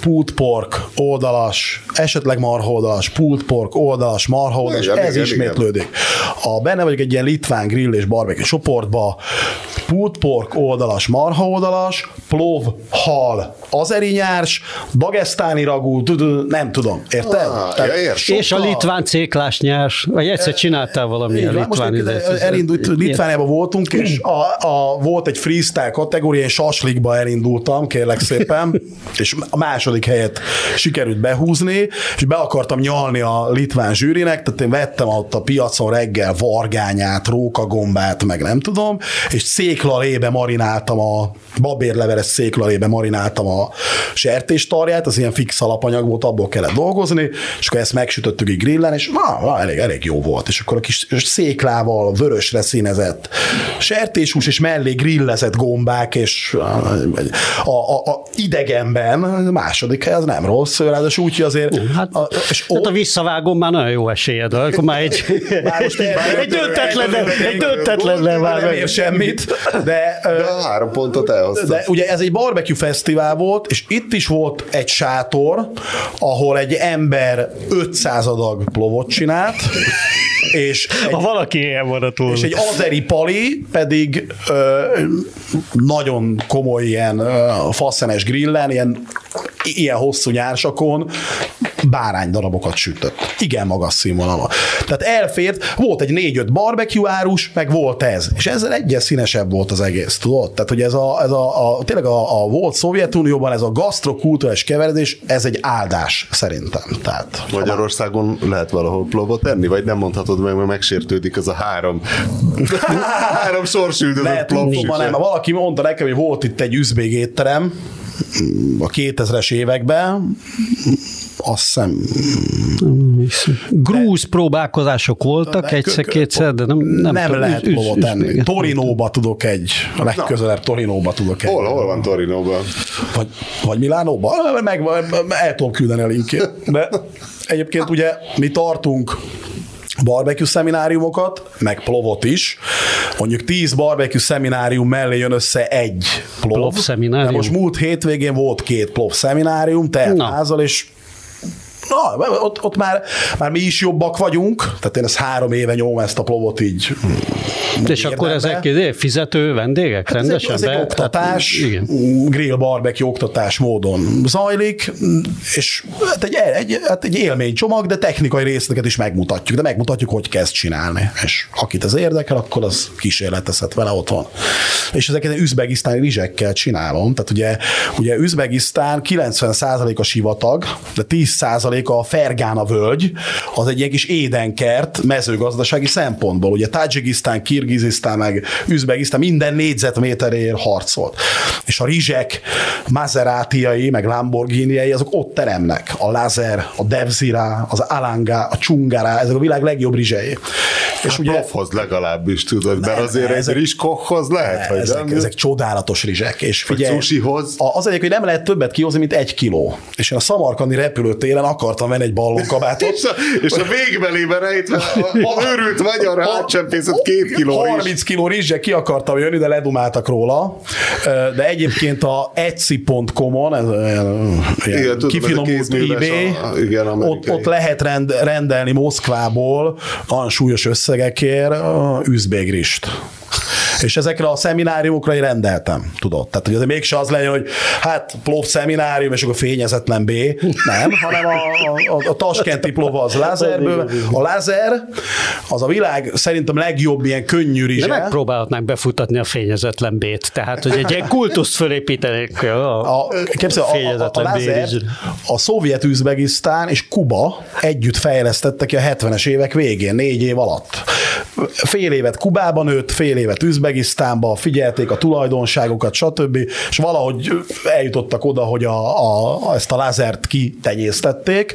pulled pork oldalas, esetleg marha oldalas, pulled pork oldalas, marha oldalas, Igen, ez igen, ismétlődik. A, benne vagyok egy ilyen litván grill és barbecue csoportba, pulled pork oldalas, marha oldalas, plov, hal, azeri nyárs, dagesztáni ragú, nem tudom, érted? Ah, Tehát ja, értem. És a litván céklás nyers, vagy egyszer csináltál valamilyen most litván izét. elindult, Litvániában voltunk, és a, a, volt egy freestyle kategória, én saslikba elindultam, kérlek szépen, és a második helyet sikerült behúzni, és be akartam nyalni a litván zsűrinek, tehát én vettem ott a piacon reggel vargányát, rókagombát, meg nem tudom, és széklalébe marináltam a babérleveles széklalébe marináltam a sertéstarját, az ilyen fix alapanyag volt, abból kellett dolgozni, és akkor ezt megsütöttük egy grillen, és na, na, elég, elég jó volt. És akkor a kis széklával vörösre színezett sertéshús, és mellé grillezett gombák, és a, a, a idegenben más második hely az nem rossz, ráadásul úgy, hogy azért... Hát, a, és tehát a visszavágom már nagyon jó esélyed, akkor már egy, Már most egy döntetlen, egy döntetlen nem már ér semmit, de, De a három pontot elhozta. de ugye ez egy barbecue fesztivál volt, és itt is volt egy sátor, ahol egy ember 500 adag plovot csinált, és egy, Ha valaki ilyen maradt volna. és egy azeri pali pedig ö, nagyon komoly ilyen ö, faszenes grillen, ilyen, ilyen hosszú nyársakon bárány darabokat sütött. Igen magas színvonalon. Tehát elfért, volt egy négy-öt barbecue árus, meg volt ez. És ezzel egyes színesebb volt az egész, tudod? Tehát, hogy ez a, ez a, a tényleg a, a volt Szovjetunióban ez a gasztrokultúrás keveredés, ez egy áldás szerintem. Tehát, Magyarországon lehet valahol plovot enni, vagy nem mondhatod meg, mert megsértődik az a három, három sorsüldözött plov. nem. Valaki mondta nekem, hogy volt itt egy üzbég étterem a 2000-es években, azt hiszem, Grúz próbálkozások voltak egyszer-kétszer, de nem, nem, nem, tudom, lehet üz- plovot üz- enni. igen. Torinóba tudok egy, a legközelebb Torinóba tudok egy. Hol, hol van Torinóban? Vagy, vagy Milánóba? Meg, el tudom küldeni a linkjét. De egyébként ugye mi tartunk barbecue szemináriumokat, meg plovot is. Mondjuk 10 barbecue szeminárium mellé jön össze egy plov. Plov szeminárium. De most múlt hétvégén volt két plov szeminárium, tehetházzal, és Na, ott, ott már, már mi is jobbak vagyunk, tehát én ezt három éve nyomom ezt a plovot így. És akkor ezek izé, fizető vendégek Hát ez egy, rendesen? ez egy oktatás, Tehát, igen. grill barbecue oktatás módon zajlik, és hát egy, egy, hát egy élménycsomag, de technikai részleteket is megmutatjuk, de megmutatjuk, hogy kezd csinálni. És akit ez érdekel, akkor az kísérletezhet vele otthon. És ezeket üzbegisztáni rizsekkel csinálom, tehát ugye, ugye Üzbegisztán 90% a sivatag, de 10% a Fergána völgy, az egy ilyen kis édenkert mezőgazdasági szempontból. Ugye Tajikisztán, Kirgizisztán, meg Üzbegisztán minden négyzetméterért harcolt. És a rizsek Maseratiai, meg Lamborghiniai, azok ott teremnek. A Lazer, a Devzira, az Alanga, a Csungara, ezek a világ legjobb rizsei. És És ugye plovhoz legalábbis tudod, mert Nem, azért ezek- egy rizskochhoz lehet, vagy ezek, nem? ezek csodálatos rizsek. És figyelj, sushihoz. az egyik, hogy nem lehet többet kihozni, mint egy kiló. És én a szamarkandi repülőtéren akartam venni egy ballonkabátot. És a, és a végbelébe rejtve a, a őrült magyar átcsempészett két kiló. 30 kiló rizsek ki akartam jönni, de ledumáltak róla. De egyébként a Etsy.com-on, ez olyan, Igen, ilyen tudom, kifinomult eBay, a- igen, ott, ott lehet rend, rendelni Moszkvából olyan súlyos összegekért üzbégrist. És ezekre a szemináriumokra én rendeltem, tudod. Tehát, hogy mégse az legyen, hogy hát plov szeminárium, és akkor fényezetlen B. Nem, hanem a, a, a taskenti plov az lázerből. A lázer az a világ szerintem legjobb ilyen könnyű De rizse. megpróbálhatnánk befutatni a fényezetlen bét, tehát hogy egy ilyen kultuszt fölépítenék a, A, képzel, a, a, a, lázer, a szovjet Üzbegisztán és Kuba együtt fejlesztettek ki a 70-es évek végén, négy év alatt. Fél évet Kubában nőtt, fél évet Üzbegisztánba, figyelték a tulajdonságokat, stb. És valahogy eljutottak oda, hogy a, a, ezt a lázert kitenyésztették.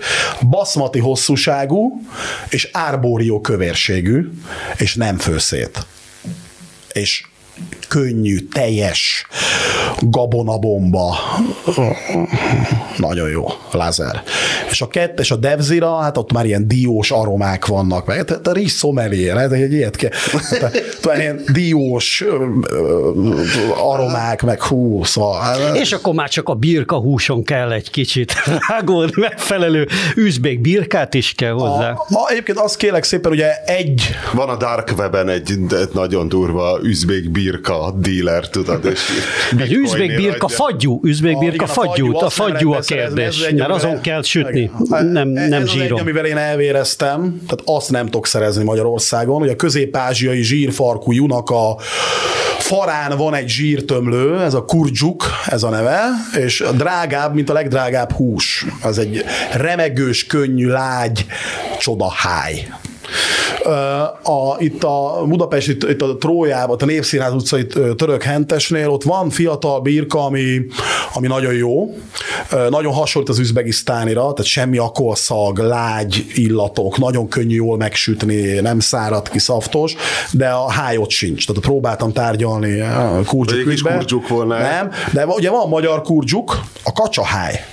Baszmati hosszúságú és árbórió kövérségű, és nem főszét. És könnyű, teljes gabonabomba. Nagyon jó, lázer. És a kettes, a Devzira, hát ott már ilyen diós aromák vannak. Meg, tehát a rizs szomelié, lehet, hogy egy ilyet kell. Tehát, ilyen diós aromák, meg hú, szóval. És akkor már csak a birka húson kell egy kicsit rágolni, megfelelő üzbék birkát is kell hozzá. A, a, egyébként azt kérlek szépen, ugye egy Van a Dark Webben egy egy nagyon durva üzbék birka dealer, tudod, és Egy üzbék birka adja. fagyú, üzbék A- birka a fagyú, a fagyú a ez kérdés, egy, mert azon kell sütni, Igen. nem, ez nem az egy, zsírom. amivel én elvéreztem, tehát azt nem tudok szerezni Magyarországon, hogy a közép-ázsiai zsírfarkú junak a farán van egy zsírtömlő, ez a kurdzsuk, ez a neve, és a drágább, mint a legdrágább hús. Ez egy remegős, könnyű, lágy, csodaháj. A, itt a Budapest, itt, itt a Trójában, a Népszínház utcai török hentesnél, ott van fiatal birka, ami, ami nagyon jó. Nagyon hasonlít az üzbegisztánira, tehát semmi akolszag, lágy illatok, nagyon könnyű jól megsütni, nem szárad ki, szaftos, de a hájot sincs. Tehát próbáltam tárgyalni kis ügybe. kurdzsuk volna. Nem, de ugye van magyar kurdzsuk, a kacsaháj.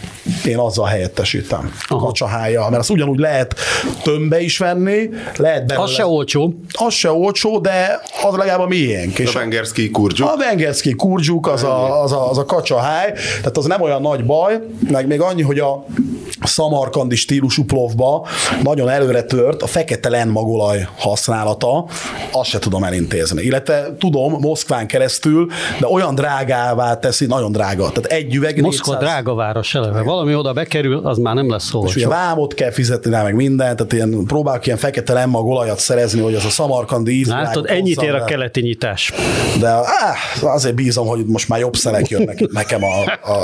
Én azzal helyettesítem. Kacsahája, mert azt ugyanúgy lehet tömbbe is venni, lehet belőle. Az se olcsó. Az se olcsó, de az legalább a miénk. A Vengerszki kurdzsuk. A Vengerszki kurdzsuk, az a, az, a, az a kacsaháj, tehát az nem olyan nagy baj, meg még annyi, hogy a szamarkandi stílusú plovba nagyon előre tört a fekete lenmagolaj használata, azt se tudom elintézni. Illetve tudom, Moszkván keresztül, de olyan drágává teszi, nagyon drága. Tehát egy üveg Moszkva 400... drága város eleve. Valami oda bekerül, az már nem lesz olcsó. És ugye vámot kell fizetni rá, meg mindent, tehát ilyen, próbálok ilyen fekete lemmagolajat szerezni, hogy az a szamarkandi íz. Látod, ennyit ér a keleti nyitás. De áh, azért bízom, hogy most már jobb szelek jönnek nekem a, a,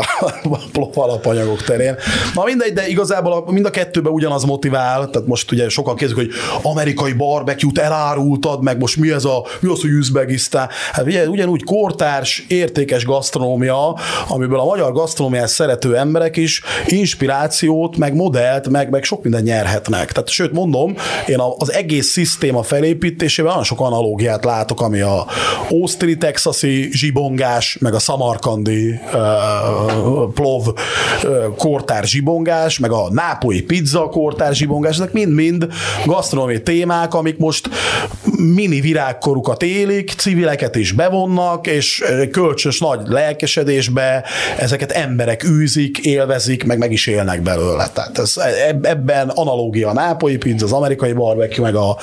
a alapanyagok terén. Na mindegy, de igazából a, mind a kettőben ugyanaz motivál, tehát most ugye sokan kérdezik, hogy amerikai barbecue-t elárultad, meg most mi ez a, mi az, hogy Üzbegisztán? Hát ugye, ugyanúgy kortárs, értékes gasztronómia, amiből a magyar gasztronómiát szerető emberek is inspirációt, meg modellt, meg, meg sok minden nyerhetnek. Tehát sőt mondom, én az egész szisztéma felépítésében nagyon sok analógiát látok, ami a Austri texasi zsibongás, meg a szamarkandi uh, plov uh, kortár zsibongás, meg a nápolyi pizza kortár zsibongás, ezek mind-mind gasztronómiai témák, amik most mini virágkorukat élik, civileket is bevonnak, és kölcsös nagy lelkesedésbe ezeket emberek űzik, élvezik, meg meg is élnek belőle. Tehát ez, ebben analógia a nápolyi pizza, az amerikai barbecue, meg a,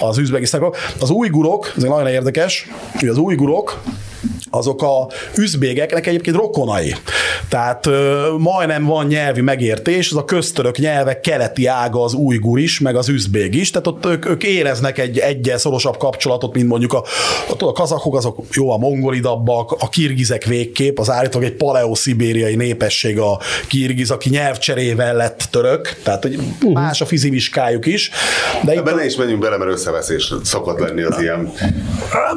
az üzbegisztákok. Az újgurok, ez nagyon érdekes, hogy az újgurok azok a üzbégeknek egyébként rokonai. Tehát ö, majdnem van nyelvi megértés, az a köztörök nyelvek keleti ága az újgur is, meg az üzbég is, tehát ott ők, ők éreznek egy egyen szorosabb kapcsolatot, mint mondjuk a, a, a kazakok, azok jó a mongolidabbak, a kirgizek végkép, az állítólag egy paleoszibériai népesség a kirgiz, aki nyelvcserével lett török, tehát hogy más a fizimiskájuk is. De Ebben ne is menjünk bele, mert összeveszés szokott lenni az ilyen.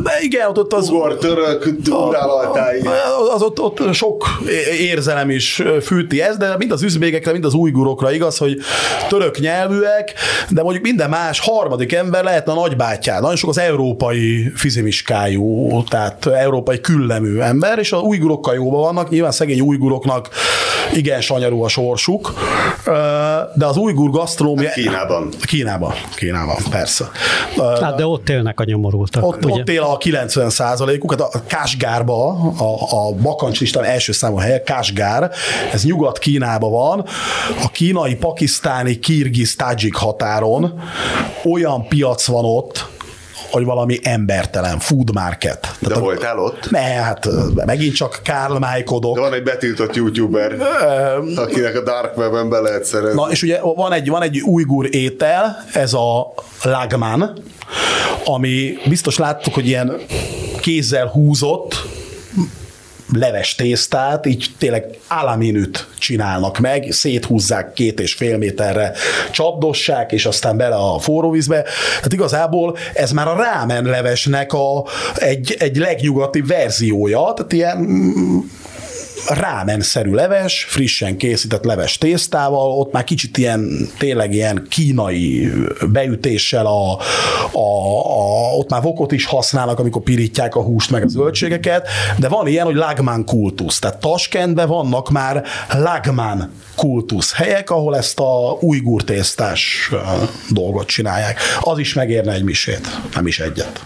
De igen, ott, ott az... Ugor, török, az ott, ott sok érzelem is fűti ez, de mind az üzbégekre, mind az újgurokra igaz, hogy török nyelvűek, de mondjuk minden más harmadik ember lehetne a nagybátyád. Nagyon sok az európai fizimiskájú, tehát európai küllemű ember, és az újgurokkal jóban vannak, nyilván szegény újguroknak igen sanyarú a sorsuk, de az újgur gasztrómia... Kínában. Kínában, Kínában, persze. Hát de ott élnek a nyomorultak. Ott, ott él a 90 uk hát a Kásgárba, a, a bakancslistán első számú helye, Kásgár, ez Nyugat-Kínában van, a kínai, pakisztáni, kirgiz, tajik határon. Olyan piac van ott, hogy valami embertelen food market. Tehát De voltál ott? Ne, hát megint csak Karl Májkodok. De van egy betiltott youtuber, akinek a dark web be lehet szerezni. Na, és ugye van egy, van egy újgur étel, ez a lagman, ami biztos láttuk, hogy ilyen kézzel húzott, leves tésztát, így tényleg államinűt csinálnak meg, széthúzzák két és fél méterre, csapdossák, és aztán bele a forró vízbe. Tehát igazából ez már a rámen levesnek a, egy, egy legnyugati verziója, tehát ilyen rámenszerű leves, frissen készített leves tésztával, ott már kicsit ilyen, tényleg ilyen kínai beütéssel a, a, a, ott már vokot is használnak, amikor pirítják a húst meg a zöldségeket, de van ilyen, hogy lagman kultusz, tehát Taskentben vannak már lagman kultusz helyek, ahol ezt a újgur tésztás dolgot csinálják. Az is megérne egy misét, nem is egyet.